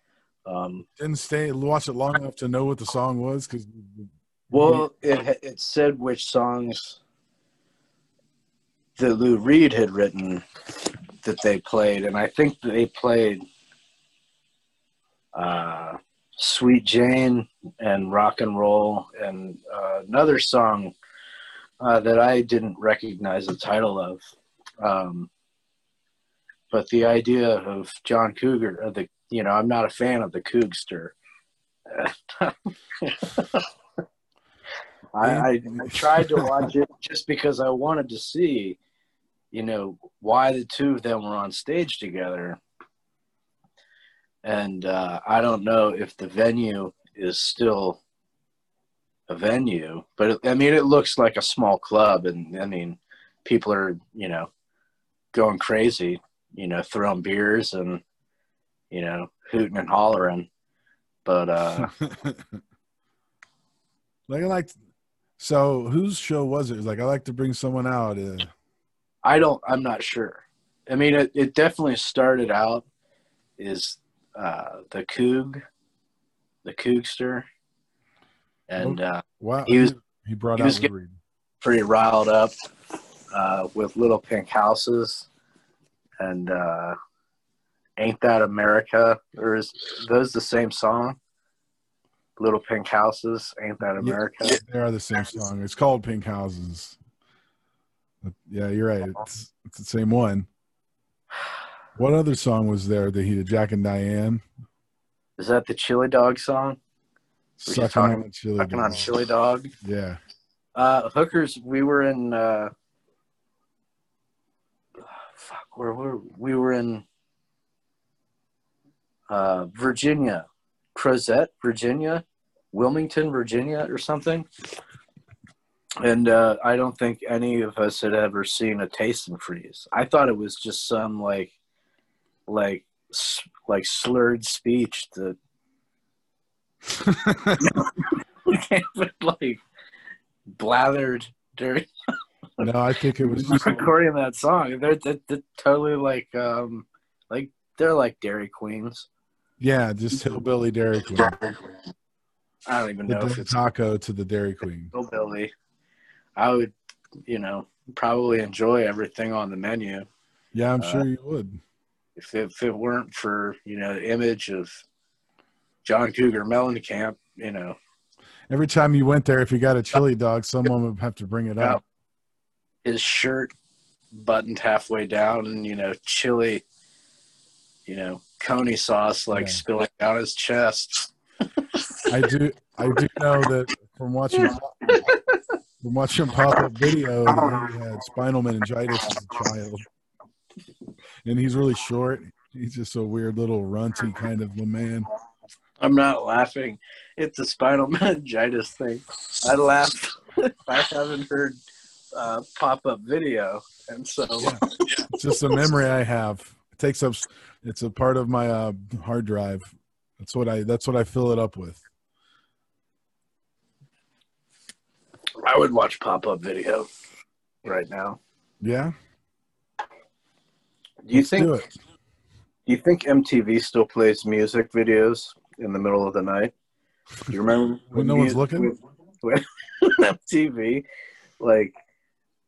Um,
Didn't stay watch it long enough to know what the song was because
well, it it said which songs that Lou Reed had written that they played, and I think they played uh, "Sweet Jane" and "Rock and Roll" and uh, another song uh, that I didn't recognize the title of. Um, but the idea of John Cougar, uh, the you know, I'm not a fan of the Coogster. [LAUGHS] I, I, I tried to watch it just because I wanted to see, you know, why the two of them were on stage together. And uh, I don't know if the venue is still a venue, but it, I mean, it looks like a small club, and I mean, people are, you know, going crazy, you know, throwing beers and, you know, hooting and hollering. But uh, [LAUGHS]
like I like. So whose show was it? It was like I like to bring someone out. Uh,
I don't. I'm not sure. I mean, it, it definitely started out is uh, the Coog, the Coogster, and uh,
wow,
He was-
he brought
he
out
was pretty riled up uh, with Little Pink Houses and uh, Ain't That America? Or is those the same song? Little Pink Houses, Ain't That America?
They are the same song. It's called Pink Houses. Yeah, you're right. It's it's the same one. What other song was there that he did? Jack and Diane.
Is that the Chili Dog song? We're
Sucking
talking-
on chili.
Fucking on
dog.
Chili Dog.
Yeah.
Uh, hookers, we were in. Uh, fuck, where were we? We were in uh, Virginia, Crozet, Virginia, Wilmington, Virginia, or something. And uh, I don't think any of us had ever seen a Tastee Freez. I thought it was just some like, like, like slurred speech that [LAUGHS] like blathered during [LAUGHS]
no, I think it was just [LAUGHS]
recording that song. They're, they're, they're totally like um like they're like Dairy Queens.
yeah, just hillbilly Dairy Queen.
I don't even
The
know if it's
taco to the Dairy Queen.
hillbilly. I would, you know, probably enjoy everything on the menu
Yeah, I'm
Uh,
sure you would.
if it, if it weren't for you know the image of John Cougar Mellencamp. You know,
Every time you went there, if you got a chili dog, someone would have to bring it up.
his shirt buttoned halfway down, and you know, chili, you know, coney sauce like
Yeah.
spilling down his chest.
I do. I do know that from watching [LAUGHS] from watching pop up video, he had spinal meningitis as a child, and he's really short. He's just a weird little runty kind of a man.
I'm not laughing It's a spinal [LAUGHS] meningitis thing. I laughed. [LAUGHS] I haven't heard uh, pop up video, and so
Yeah. It's just a memory I have. It takes up. It's a part of my uh, hard drive. That's what I. That's what I fill it up with.
I would watch pop up video right now.
Yeah.
Do you
let's
think?
do
Do you think MTV still plays music videos in the middle of the night? Do you remember [LAUGHS]
When no one's looking? [LAUGHS]
When, when MTV, like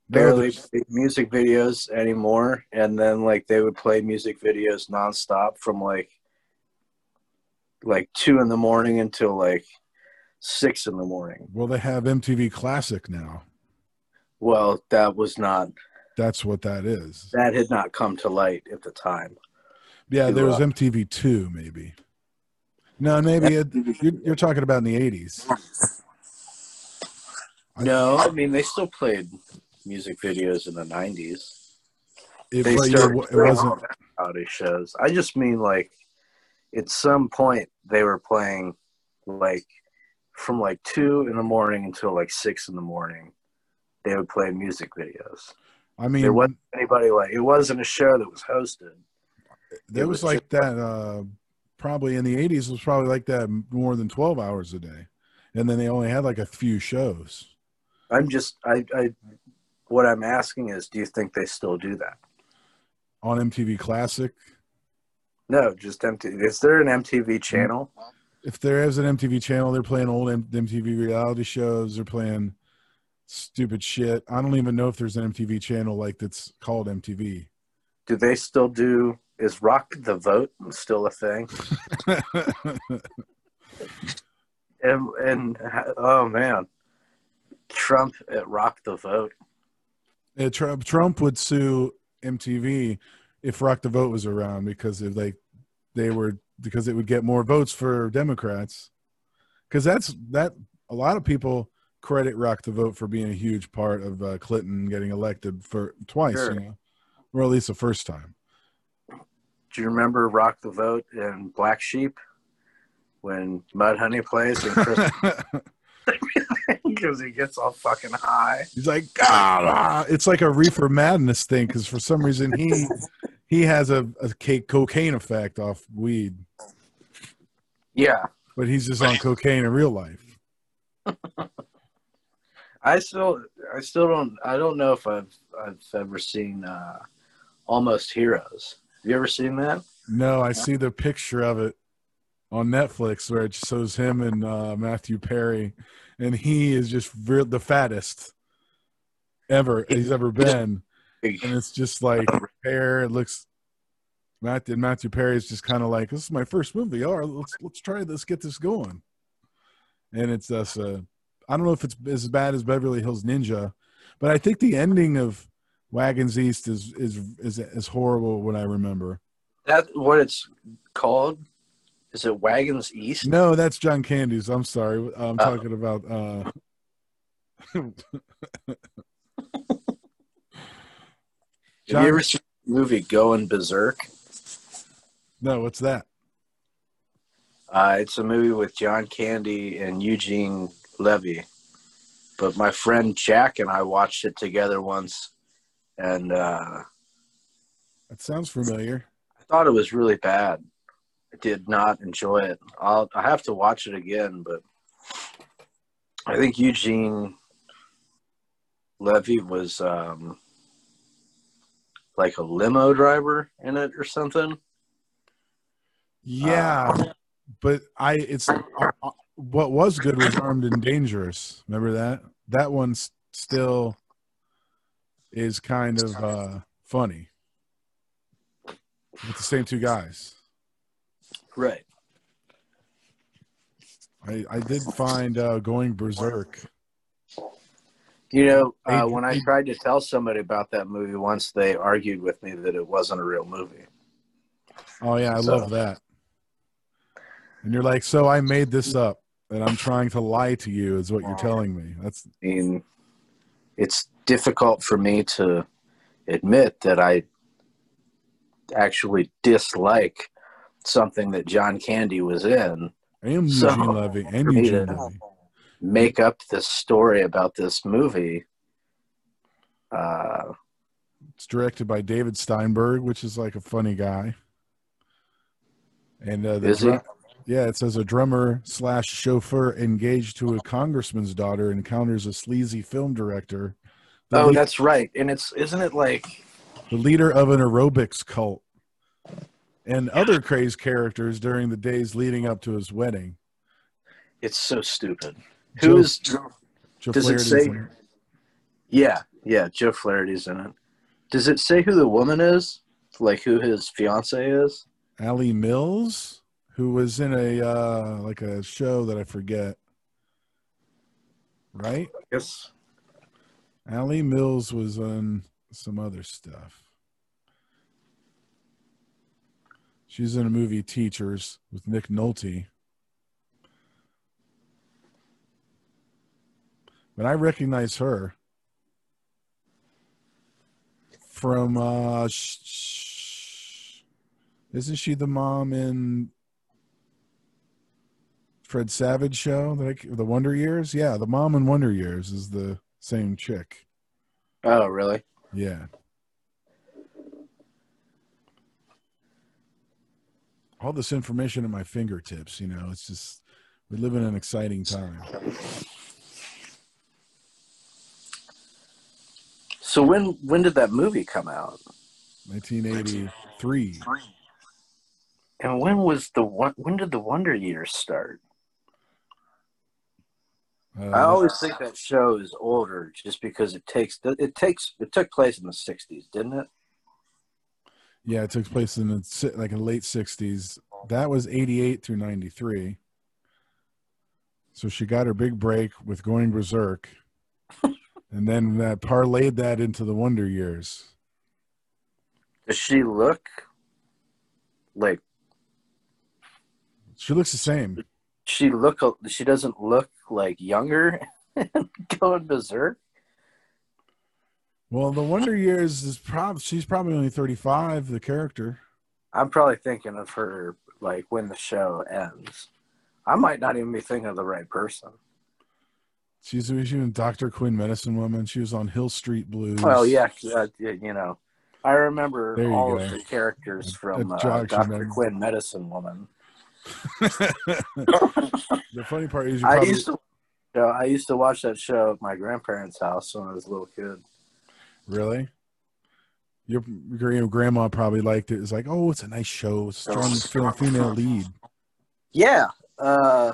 barely music videos anymore, and then like they would play music videos nonstop from like like two in the morning until like six in the morning.
Well, they have MTV Classic now.
Well, that was not
That's what that is.
that had not come to light at the time.
Yeah, there was MTV two, maybe. No, maybe it, you're, you're talking about in the '80s.
No, I mean they still played music videos in the nineties.
It,
They
yeah,
started
it wasn't.
reality shows. I just mean like at some point they were playing like from like two in the morning until like six in the morning. They would play music videos.
I mean,
There wasn't anybody like it wasn't a show that was hosted.
there
it
was
was
like that. Uh, probably in the '80s, it was probably like that more than 12 hours a day, and then they only had like a few shows.
I'm just I, I what I'm asking is do you think they still do that?
on MTV Classic.
No, just MTV. Is there an MTV channel?
If there is an MTV channel, they're playing old M- MTV reality shows. They're playing stupid shit. I don't even know if there's an MTV channel like that's called MTV.
Do they still do is Rock the Vote still a thing? [LAUGHS] And, and oh man, Trump at Rock the Vote.
Yeah, Trump, Trump would sue MTV if Rock the Vote was around because if they they were because it would get more votes for Democrats. Because that's that. A lot of people credit Rock the Vote for being a huge part of uh, Clinton getting elected for twice,
Sure.
you know, or at least the first time.
Do you remember Rock the Vote and Black Sheep when Mudhoney plays and Chris [LAUGHS] [LAUGHS] because he gets all fucking high?
He's like, God, ah." it's like a reefer madness thing because for some reason he he has a, a cocaine effect off weed,
Yeah,
but he's just on cocaine in real life. [LAUGHS]
I still, I still don't, I don't know if I've, I've ever seen uh, Almost Heroes. Have you ever seen that?
No, I see the picture of it on Netflix where it shows him and uh, Matthew Perry, and he is just real, the fattest ever he's ever been, and it's just like [LAUGHS] hair. It looks. Matthew Matthew Perry is just kind of like, "This is my first movie. All right, let's let's try this, get this going." And it's us. Uh, I don't know if it's as bad as Beverly Hills Ninja, but I think the ending of Wagons East is is is is horrible. What I remember.
That what it's called? Is it Wagons East?
No, that's John Candy's. I'm sorry. I'm
Oh.
talking about. uh [LAUGHS]
Have you ever seen the movie Going Berserk?
No, what's that?
Uh, it's a movie with John Candy and Eugene Levy. But my friend Jack and I watched it together once, and uh,
That sounds familiar.
I thought it was really bad. I did not enjoy it. I'll I have to watch it again, but I think Eugene Levy was um, like a limo driver in it or something.
Yeah, but I it's uh, uh, what was good was Armed and Dangerous. Remember that? That one's still is kind of uh funny with the same two guys.
Right.
I I did find uh Going Berserk.
You know, uh, when I tried to tell somebody about that movie once, they argued with me that it wasn't a real movie.
Oh yeah, I
So-
love that. And you're like, so I made this up, and I'm trying to lie to you, is what you're telling me. That's
I mean, it's difficult for me to admit that I actually dislike something that John Candy was in.
and
So,
Eugene Levy and Eugene Levy.
Make up this story about this movie. Uh,
It's directed by David Steinberg, which is like a funny guy. And uh, the
Is he?
dru- yeah, it says a drummer slash chauffeur engaged to a congressman's daughter encounters a sleazy film director. The,
oh,
lead-
that's right. And it's isn't it like
the leader of an aerobics cult, and other crazed characters during the days leading up to his wedding.
it's so stupid.
Joe-
Who is?
Joe
does it say-
it.
Yeah, yeah. Joe Flaherty's in it. Does it say who the woman is? Like who his fiance is?
Alley Mills, who was in a uh, like a show that I forget. Right?
Yes.
Alley Mills was on some other stuff. She's in a movie Teachers with Nick Nolte. But I recognize her from uh sh- sh- isn't she the mom in Fred Savage show that I, the Wonder Years? Yeah, the mom in Wonder Years is the same chick.
Oh, really?
Yeah. All this information at my fingertips, you know, it's just we live in an exciting time.
So when when did that movie come out?
1983.
And when was the? When did the Wonder Years start?
Uh,
I always think that show is older, just because it takes it takes it took place in the '60s, didn't it?
yeah, it took place in the like in the late 60s. That was 88 through 93. So she got her big break with going berserk. [LAUGHS] and then that parlayed that into the Wonder Years.
Does she look like
She looks the same.
She look. She doesn't look like younger. [LAUGHS] going berserk.
Well, the Wonder Years is prob she's probably only 35, the character.
I'm probably thinking of her like when the show ends. I might not even be thinking of the right person.
She's she was even Dr. Quinn Medicine Woman. She was on Hill Street Blues.
Well, yeah, uh, you know, I remember all
go.
of the characters from uh, Dr. Quinn, Medicine Woman. [LAUGHS]
the funny part is you
I
probably
used to, you know, I used to watch that show at my grandparents' house when I was a little kid.
really your, your grandma probably liked it. It's like, oh, it's a nice show. It's strong [LAUGHS] strong female lead.
Yeah, uh,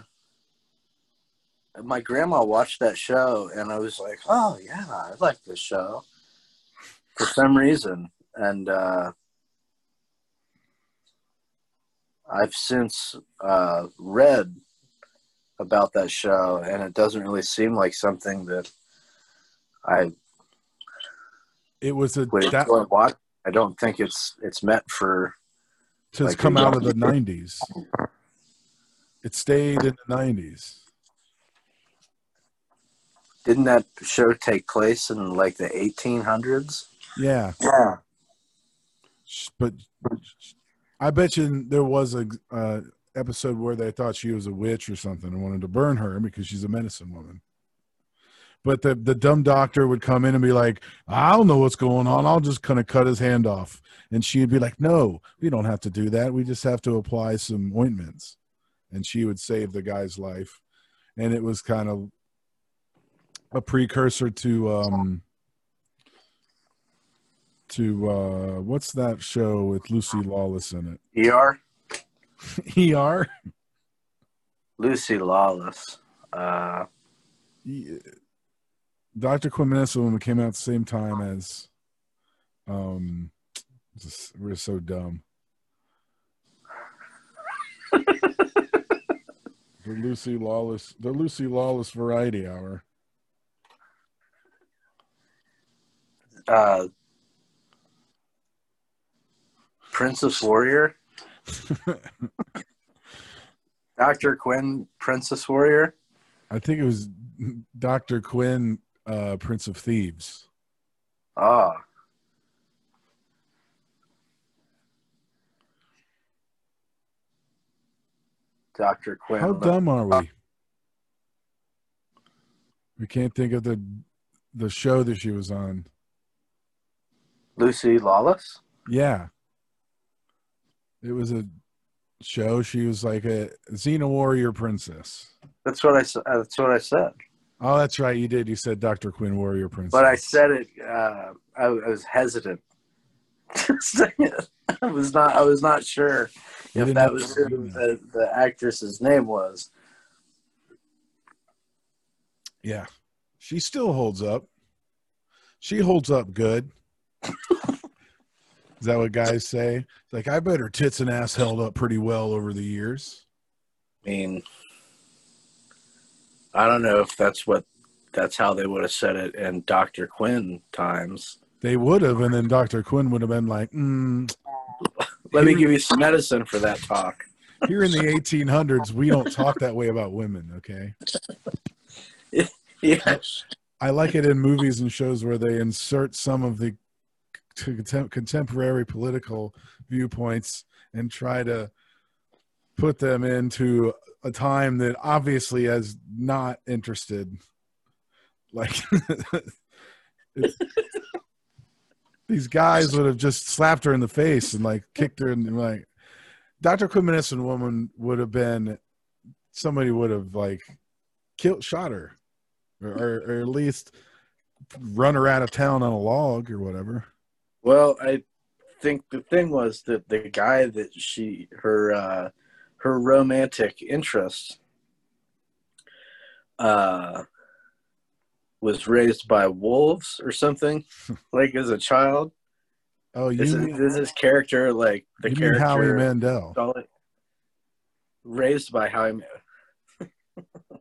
my grandma watched that show, and I was like, "Oh yeah, I like this show." For some reason, and uh, I've since uh, read about that show, and it doesn't really seem like something that I
It was a that
watch. I don't think it's it's meant for.
to
like
come out of the '90s. It stayed in the '90s.
Didn't that show take place in like the 1800s?
Yeah,
Yeah.
but I bet you there was a uh, episode where they thought she was a witch or something and wanted to burn her because she's a medicine woman. But the the dumb doctor would come in and be like, "I don't know what's going on. I'll just kind of cut his hand off." And she'd be like, "No, we don't have to do that. We just have to apply some ointments." And she would save the guy's life. And it was kind of a precursor to um to uh what's that show with Lucy Lawless in it? ER. [LAUGHS] ER.
Lucy Lawless. Uh,
Yeah. Dr. Woman came out at the same time as um just, we're so dumb. [LAUGHS] the Lucy Lawless the Lucy Lawless Variety Hour.
uh, Princess Warrior. [LAUGHS] Dr. Quinn, Princess Warrior.
I think it was Dr. Quinn, uh, Prince of Thieves.
Ah. Dr. Quinn.
How dumb are we? We can't think of the the show that she was on.
Lucy Lawless?
Yeah. It was a show. She was like a Xena warrior princess.
That's what I said. That's what I said.
Oh, that's right. You did. You said Dr. Quinn warrior princess.
But I said it. Uh, I, I was hesitant. [LAUGHS] to say it. I was not. I was not sure
You
if that was who the, the actress's name was.
Yeah. She still holds up. She holds up good. [LAUGHS] Is that what guys say? Like, I bet her tits and ass held up pretty well over the years.
I mean, I don't know if that's what that's how they would have said it in Dr. Quinn times.
They would have, and then Dr. Quinn would have been like, mm, [LAUGHS]
Let me give you some medicine for that talk.
here in the 1800s, we don't talk that way about women, okay? [LAUGHS]
Yes.
I like it in movies and shows where they insert some of the contem- contemporary political viewpoints and try to put them into a time that obviously is not interested. Like [LAUGHS] these guys would have just slapped her in the face and like kicked her and like Dr. Quinn Medicine woman would have been somebody would have like killed shot her or, or, or at least run her out of town on a log or whatever.
Well, I think the thing was that the guy that she her uh her romantic interest uh was raised by wolves or something [LAUGHS] like as a child
Oh, you
this is,
mean,
this is character like the
you mean Howie Mandel?
raised by Howie Ma- [LAUGHS]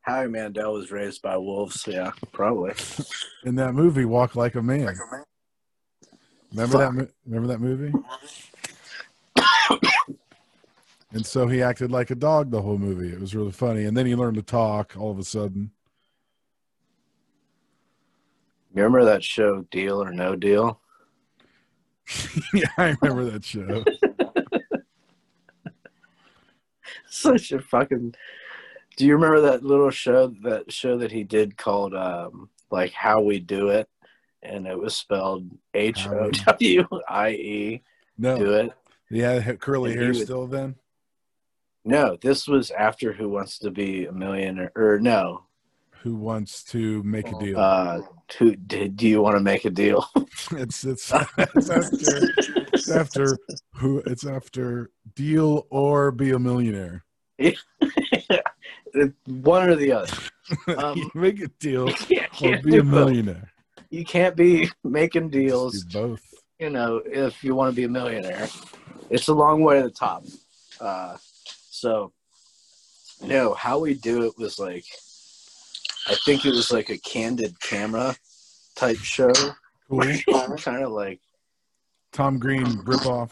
Howie Mandel was raised by wolves yeah probably [LAUGHS]
in that movie Walk Like a Man. Remember that? Remember that movie? [COUGHS] and so he acted like a dog the whole movie. It was really funny, and then he learned to talk all of a sudden.
You remember that show Deal or No Deal? [LAUGHS]
yeah, I remember that show. [LAUGHS]
Such a fucking. Do you remember that little show that show that he did called um like How We Do It, and it was spelled H O W I E. No, Do
No,
it.
he had curly
And
hair
would-
still then.
No, this was after Who Wants to Be a Millionaire, or no,
Who wants to make a deal?
uh, who did? Do you want to make a deal? [LAUGHS]
it's it's, [LAUGHS] it's after it's after who it's after deal or be a millionaire. [LAUGHS]
One or the other. Um,
make a deal or be
do
a
both. You can't be [LAUGHS] making deals,
both.
you know, if you want to be a millionaire. It's a long way to the top. Uh, so, no, how we do it was like, I think it was like a candid camera type show.
Cool. [LAUGHS]
Kind of like
Tom Green ripoff.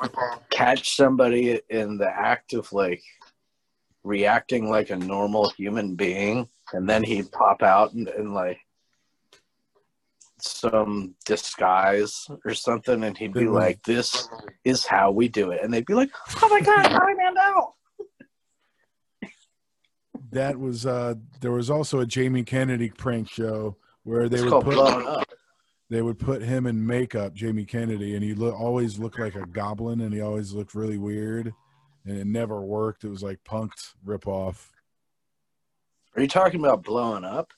catch somebody in the act of like reacting like a normal human being and then he'd pop out and, and like some disguise or something and he'd be like this is how we do it and they'd be like oh my god [LAUGHS] I out
That was uh there was also a Jamie Kennedy prank show where they
it's
would put they would put him in makeup, Jamie Kennedy, and he lo- always looked like a goblin, and he always looked really weird, and it never worked. It was like punked ripoff.
are you talking about blowing up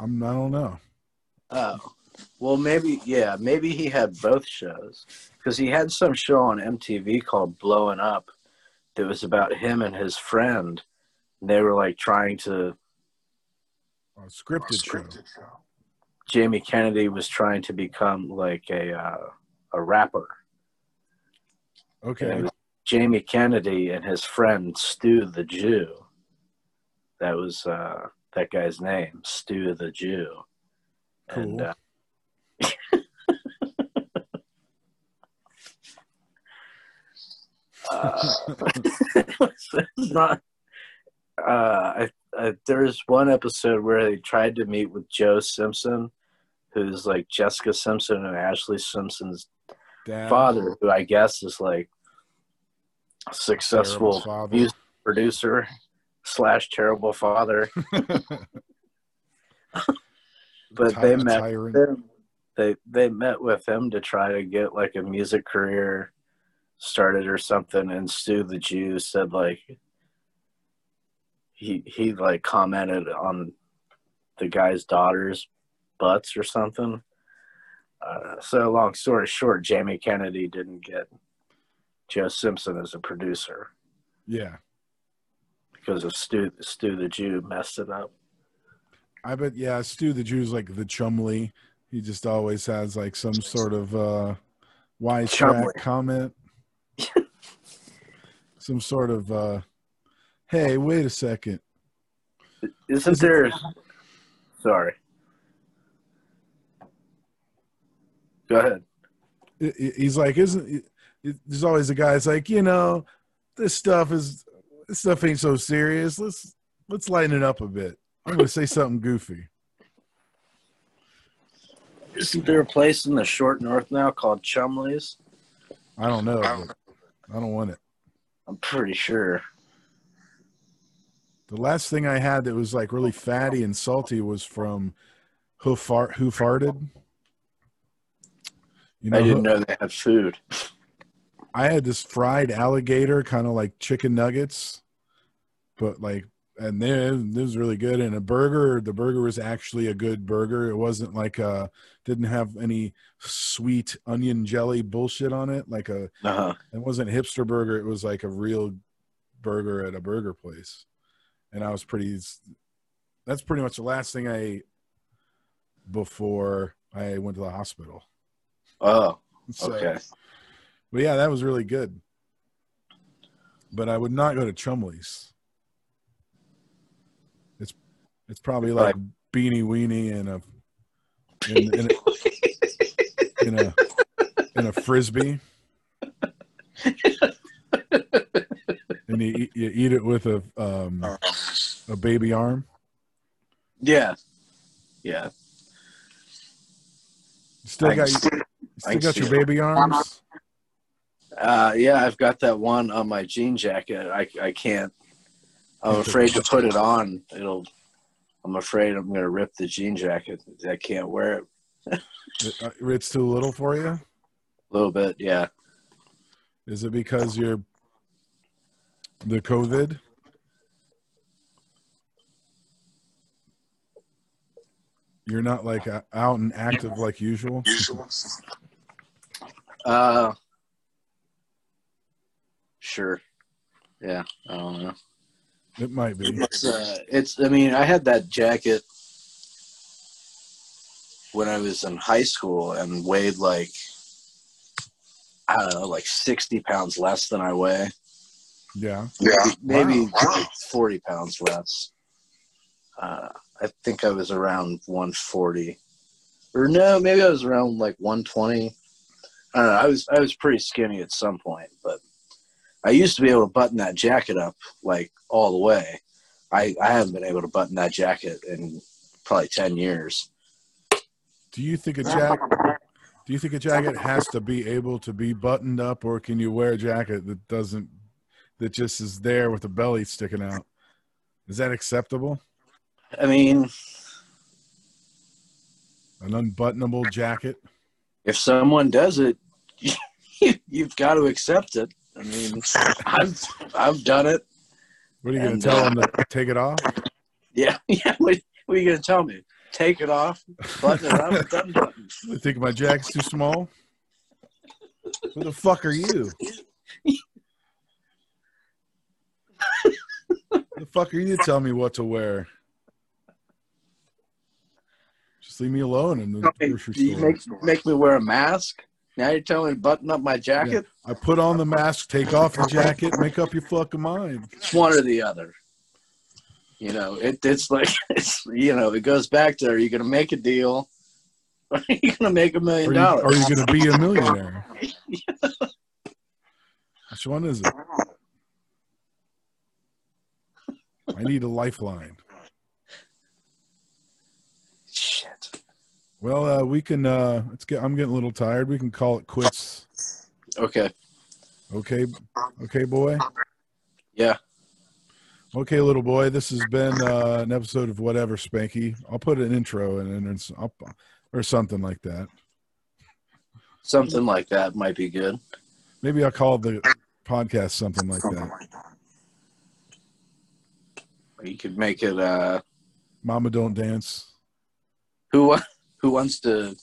I'm I don't know.
Oh, well, maybe yeah, maybe he had both shows because he had some show on MTV called "Blowing Up" that was about him and his friend. And they were like trying to.
A scripted show.
Jamie Kennedy was trying to become like a uh, a rapper.
Okay.
Jamie Kennedy and his friend Stu the Jew. That was uh, that guy's name, Stu the Jew. And uh, uh, [LAUGHS] it's not. Uh, I, I, there's one episode where they tried to meet with Joe Simpson, who's like Jessica Simpson and Ashlee Simpson's
Dad,
father, who I guess is like successful music producer slash terrible father. [LAUGHS] But
Ty-
they met him. They they met with him to try to get like a music career started or something. And Stu the Jew said like he he like commented on the guy's daughter's butts or something. Uh, so long story short, Jamie Kennedy didn't get Joe Simpson as a producer
Yeah.
because of Stu Stu the Jew messed it up.
I bet yeah, Stu the Jew's like the Chumley. He just always has like some sort of uh wise comment. [LAUGHS] some sort of uh hey, wait a second.
Isn't
Is it-
Sorry. Go ahead.
He's like, isn't there's always a guy that's like, you know, this stuff is this stuff ain't so serious. Let's let's lighten it up a bit. I'm gonna say something goofy.
Isn't there a place in the short north now called Chumley's?
I don't know, I don't want it.
I'm pretty sure.
The last thing I had that was like really fatty and salty was from Who Fart Who Farted. You know,
I didn't know they had food.
I had this fried alligator, kind of like chicken nuggets, but like, and then this was really good. And a burger, the burger was actually a good burger. It wasn't like uh didn't have any sweet onion jelly bullshit on it. Like a,
Uh-huh.
it wasn't a hipster burger. It was like a real burger at a burger place. And I was pretty, that's pretty much the last thing I ate before I went to the hospital.
Oh, [LAUGHS]
So,
okay.
but yeah, that was really good. But I would not go to Chumley's. It's probably like beanie weenie and a [LAUGHS] in, in, a, in a in a frisbee. and you eat, you eat it with a um, a baby arm.
Yeah, yeah.
Still
I
got you, still got your
it.
baby arms.
Uh, yeah, I've got that one on my jean jacket. I I can't. I'm afraid to put it on. It'll. I'm afraid I'm gonna rip the jean jacket. I can't wear it
Uh, It's too little for you.
a little bit. Yeah.
Is it because you're the COVID? You're not like uh, out and active like usual.
Uh. Sure. Yeah. I don't know.
It might be.
It's, uh, it's. I mean, I had that jacket when I was in high school and weighed like I don't know, like sixty pounds less than I weigh.
Yeah.
Yeah, maybe forty pounds less. Uh, I think I was around one forty, or no, maybe I was around like one twenty. I don't know. I was I was pretty skinny at some point, but I used to be able to button that jacket up like all the way. I I haven't been able to button that jacket in probably ten years.
Do you think a jacket? Do you think a jacket has to be able to be buttoned up, or can you wear a jacket that doesn't, that just is there with the belly sticking out? Is that acceptable?
I mean,
An unbuttonable jacket?
if someone does it, [LAUGHS] you've got to accept it. I mean, I've I've done it.
What are you going to tell
uh,
them to take it off?
Yeah, [LAUGHS] yeah. What, what are you gonna tell me? Take it off, button it up, [LAUGHS] button.
They think my jacket's too small? Who the fuck are you? the fuck are you to tell me what to wear? Just leave me alone in the grocery
Do you
store.
make make me wear a mask? Now you're telling me to button up my jacket?
I put on the mask, take off the jacket, make up your fucking mind.
It's one or the other. You know, it, it's like [LAUGHS] it's you know, it goes back to are you gonna make a deal? Or [LAUGHS] are you gonna make a million
you,
dollars?
are you going to be a millionaire? [LAUGHS] Which one is it? I need a lifeline. Well, uh, we can. Uh, let's get. I'm getting a little tired. We can call it quits.
Okay.
Okay, okay, boy.
Yeah.
Okay, little boy. This has been uh, an episode of whatever Spanky. I'll put an intro in, and it's up or something like that.
Something like that might be good.
Maybe I'll call the podcast something like that.
You could make it uh
Mama don't dance.
who wa- who wants to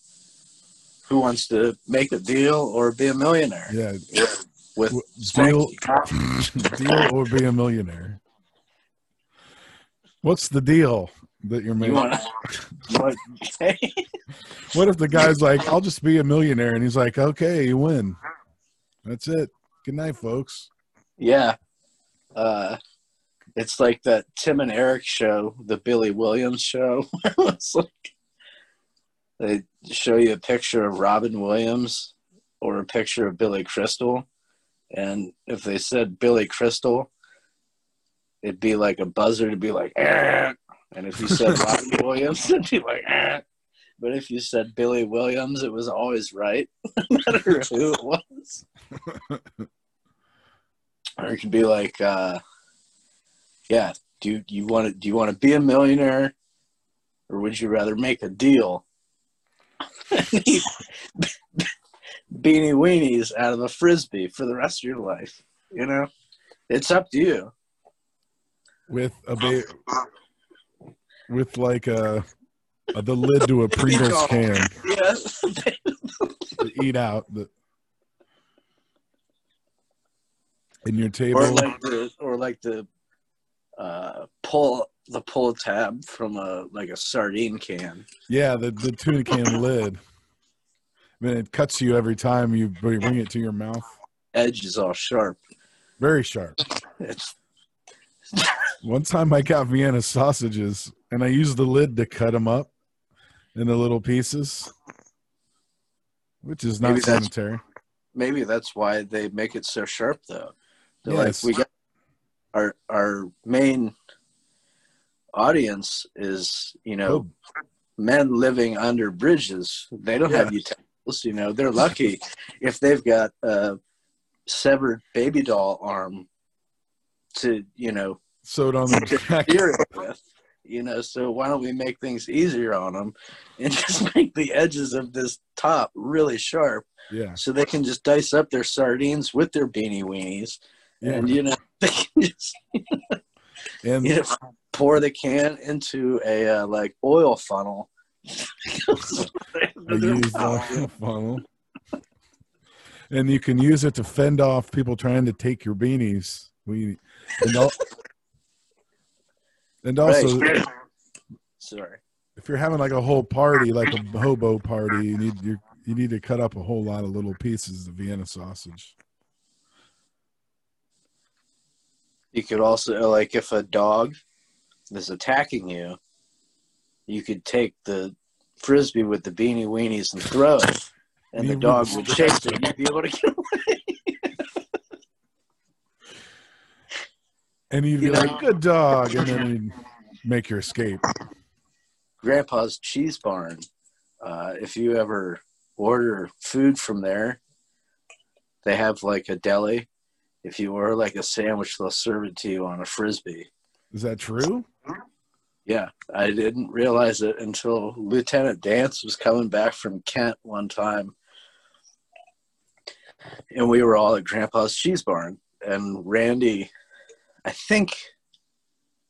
who wants to make a deal or be a millionaire
Yeah,
with
deal, deal or be a millionaire. What's the deal that you're
You
making?
you want
What if the guy's like, "I'll just be a millionaire," and he's like, "Okay, you win. That's it. Good night, folks."
Yeah. Uh, it's like that Tim and Eric show, the Billy Williams show. [LAUGHS] where it's like they show you a picture of Robin Williams or a picture of Billy Crystal, and if they said Billy Crystal, it'd be like a buzzer to be like, "Eh." and if you said [LAUGHS] Robin Williams, it'd be like, "Eh." but if you said Billy Williams, it was always right, [LAUGHS] no matter who it was. [LAUGHS] or it could be like, uh, yeah, do you, you want to do you want to be a millionaire, or would you rather make a deal? [LAUGHS] Beanie weenies out of a frisbee for the rest of your life. You know, it's up to you.
With a ba- with like a, a the lid to a [LAUGHS] Pringles can
Yes. [LAUGHS]
to eat out the in your table,
or
table.
like the or like the uh, pull the pull tab from a like a sardine can.
Yeah, the the tuna can [LAUGHS] lid. I mean, it cuts you every time you bring it to your mouth.
Edge is all sharp.
Very sharp. One time I got Vienna sausages and I used the lid to cut them up into little pieces, which is not
Maybe that's-
sanitary.
maybe that's why they make it so sharp though. They're
Yes.
like we got our our main audience is you know
Oh,
men living under bridges. They don't have utensils. You know, they're lucky if they've got a severed baby doll arm to you know
sewed on the back.
with. You know, so why don't we make things easier on them and [LAUGHS] just make the edges of this top really sharp
Yeah,
so they can just dice up their sardines with their beanie weenies
yeah.
and you know [LAUGHS] they can just
And [LAUGHS]
you know, pour the can into a uh, like oil funnel. [LAUGHS]
oil funnel. And you can use it to fend off people trying to take your beanies. We and, al- and also
Right. Sorry.
if you're having like a whole party, like a hobo party, you need you you need to cut up a whole lot of little pieces of Vienna sausage.
You could also like if a dog is attacking you, you could take the frisbee with the beanie weenies and throw it, and the dog
would-
chase it. You'd be able to get away.
And you'd be
You know-
like, "Good dog," and then you'd make your escape.
Grandpa's Cheese Barn. Uh, if you ever order food from there, they have like a deli. If you order like a sandwich, they'll serve it to you on a frisbee.
Is that true?
Yeah, I didn't realize it until Lieutenant Dance was coming back from Kent one time. And we were all at Grandpa's Cheese Barn. And Randy, I think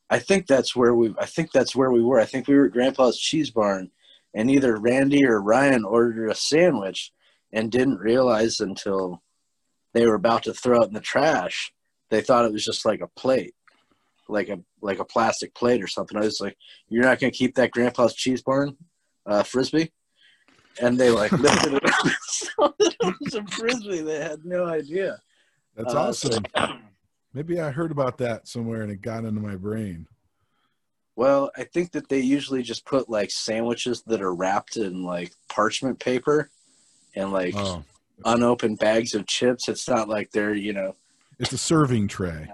I think that's where we I think that's where we were. I think we were at Grandpa's Cheese Barn and either Randy or Ryan ordered a sandwich and didn't realize until they were about to throw it in the trash. They thought it was just like a plate. Like a like a plastic plate or something. I was like, You're not gonna keep that Grandpa's Cheese Barn uh, frisbee? And they like lifted it up [LAUGHS] it was a frisbee. They had no idea.
That's
Uh,
awesome. [CLEARS THROAT] Maybe I heard about that somewhere and it got into my brain.
Well, I think that they usually just put like sandwiches that are wrapped in like parchment paper and like
Oh,
unopened bags of chips. It's not like they're, you know,
it's a serving tray.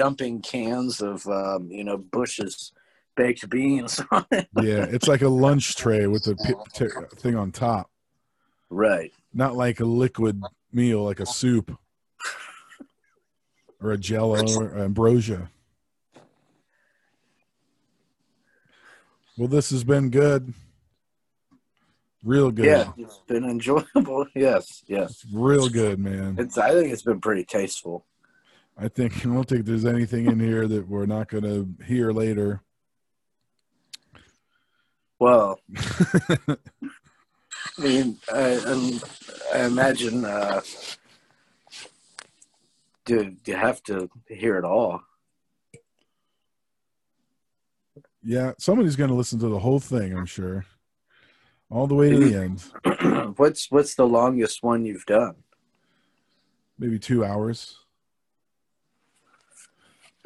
Dumping cans of, um, you know, Bush's baked beans on it.
Yeah, it's like a [LAUGHS] lunch tray with a thing on top,
Right.
not like a liquid meal, like a soup or a Jello or ambrosia. Well, this has been good. Real good.
Yeah, it's been enjoyable. [LAUGHS] Yes, yes.
Real good, man.
It's. I think it's been pretty tasteful.
I think [LAUGHS] I don't think there's anything in here that we're not going to hear later.
Well, [LAUGHS] I mean, I, I'm- I imagine. Uh, do you have to hear it all?
yeah, somebody's going to listen to the whole thing, I'm sure. All the way to the end. [CLEARS THROAT]
what's What's the longest one you've done?
Maybe 2 hours.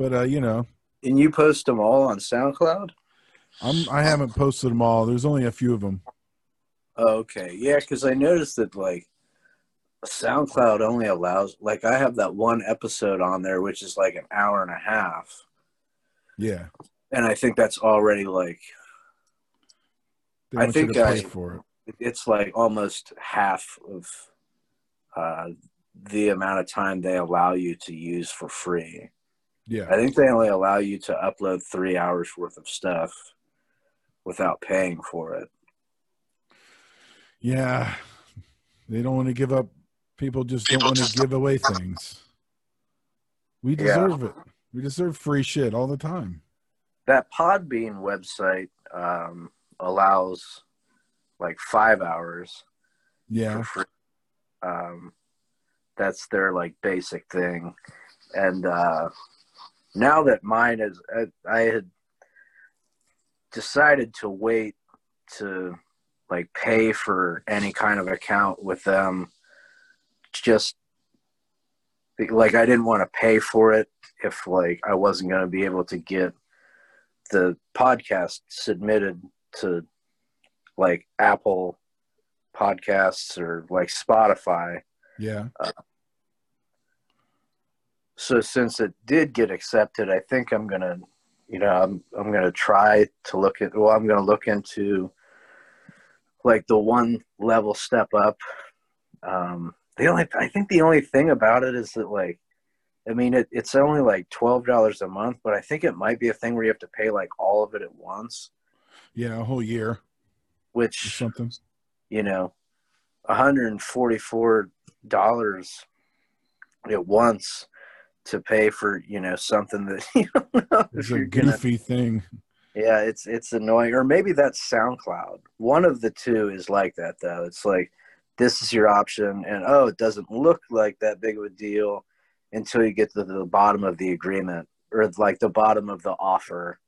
But uh, you know,
And you post them all on SoundCloud?
I'm I haven't posted them all. There's only a few of them.
Oh, okay, yeah, because I noticed that like SoundCloud only allows like I have that one episode on there, which is like an hour and a half,
Yeah.
and I think that's already like I think I-
for it.
it's like almost half of uh, the amount of time they allow you to use for free.
Yeah.
I think they only allow you to upload three hours worth of stuff without paying for it.
Yeah. They don't want to give up people just don't want to give away things. We
Yeah.
deserve it. We deserve free shit all the time.
That Podbean website um, allows like five hours
Yeah.
for free. Um, that's their like basic thing. And uh, now that mine is, I, I had decided to wait to like pay for any kind of account with them. Just like I didn't want to pay for it if like I wasn't going to be able to get the podcast submitted to like Apple podcasts or like Spotify.
Yeah.
Uh, so since it did get accepted, I think I'm gonna, you know, I'm I'm gonna try to look at. Well, I'm gonna look into like the one level step up. Um, the only I think the only thing about it is that like, I mean, it, it's only like twelve dollars a month, but I think it might be a thing where you have to pay like all of it at once,
Yeah, a whole year or
which
something.
you know, $144 at once to pay for, you know, something that [LAUGHS] you don't know
It's a
you're gonna,
goofy thing.
yeah, it's, it's annoying. Or maybe that's SoundCloud. One of the two is like that though. It's like, this is your option. And oh, it doesn't look like that big of a deal until you get to the bottom of the agreement or like the bottom of the offer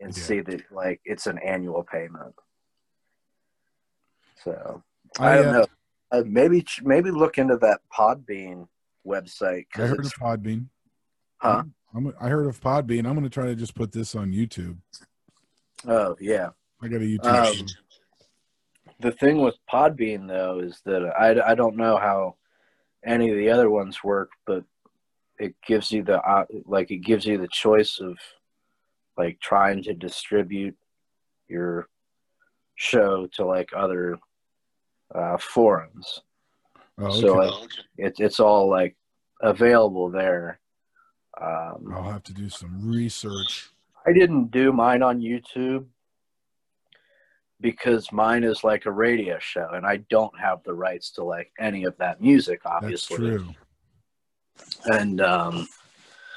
and
Yeah.
see that like it's an annual payment. So I, don't
uh,
know. Uh, maybe maybe look into that Podbean website.
I heard of
it's,
Podbean.
Huh?
I'm, I heard of Podbean. I'm going to try to just put this on YouTube.
Oh yeah.
I got a YouTube.
Um. The thing with Podbean though is that I, I don't know how any of the other ones work, but it gives you the uh, like it gives you the choice of like trying to distribute your show to like other uh, forums.
Oh, okay.
So like, it's it's all like available there. Um,
I'll have to do some research.
I didn't do mine on YouTube because mine is like a radio show, and I don't have the rights to like any of that music, obviously.
That's true.
And um,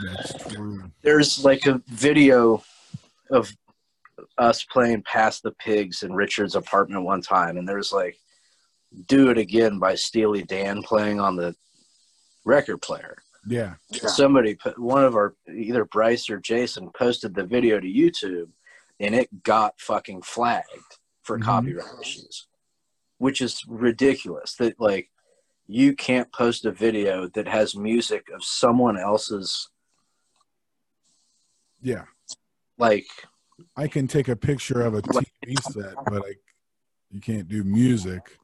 That's true.
there's like a video of us playing "Pass the Pigs" in Richard's apartment one time, and there's like "Do It Again" by Steely Dan playing on the record player.
Yeah.
somebody put one of our either Bryce or Jason posted the video to YouTube and it got fucking flagged for
Mhm.
copyright issues, which is ridiculous that like you can't post a video that has music of someone else's
Yeah.
like
I can take a picture of a TV set, but I, you can't do music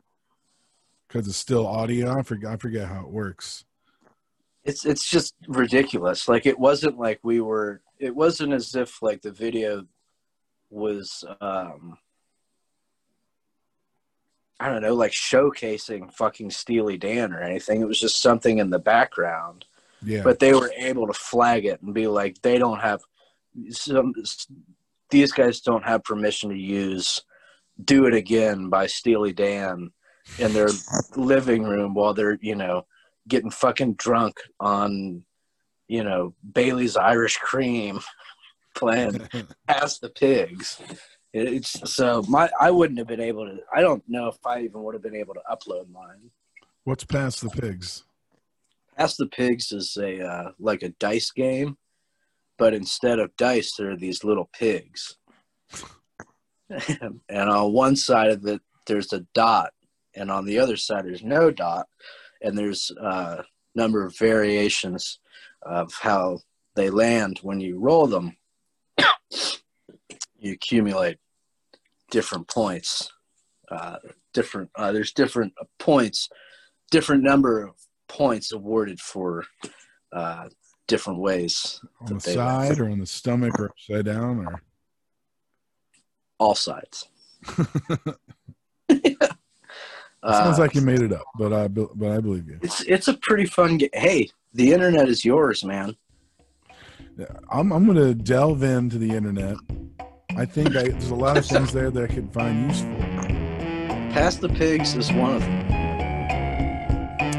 because it's still audio. I forget, I forget how it works.
It's it's just ridiculous. Like it wasn't like we were it wasn't as if like the video was um i don't know like showcasing fucking steely dan or anything. It was just something in the background.
Yeah.
but they were able to flag it and be like they don't have some these guys don't have permission to use do it again by steely dan in their [LAUGHS] living room while they're you know getting fucking drunk on you know bailey's irish cream [LAUGHS] playing [LAUGHS] pass the pigs it's so my i wouldn't have been able to i don't know if i even would have been able to upload mine
What's pass the pigs?
Pass the Pigs is a uh, like a dice game, but instead of dice, there are these little pigs. [LAUGHS] and on one side of it, there's a dot, and on the other side, there's no dot, and there's a number of variations of how they land when you roll them. [COUGHS] you accumulate different points. Uh, different. Uh, there's different points, different number of points awarded for uh, different ways.
On the
that they
side or on the stomach or upside down or
all sides. [LAUGHS]
sounds
uh,
like you uh, made it up, but I but I believe you.
It's it's a pretty fun game. Hey, the internet is yours, man.
I'm I'm gonna delve into the internet. I think I, there's a lot of things there that I could find useful.
Pass the pigs is one of them.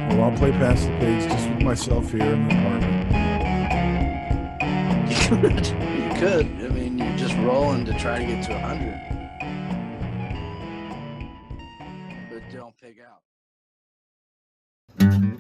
Well, I'll play Pass the Pigs just with myself here in the apartment. [LAUGHS]
You could. You could. I mean, you're just rolling to try to get to
100. Spanky.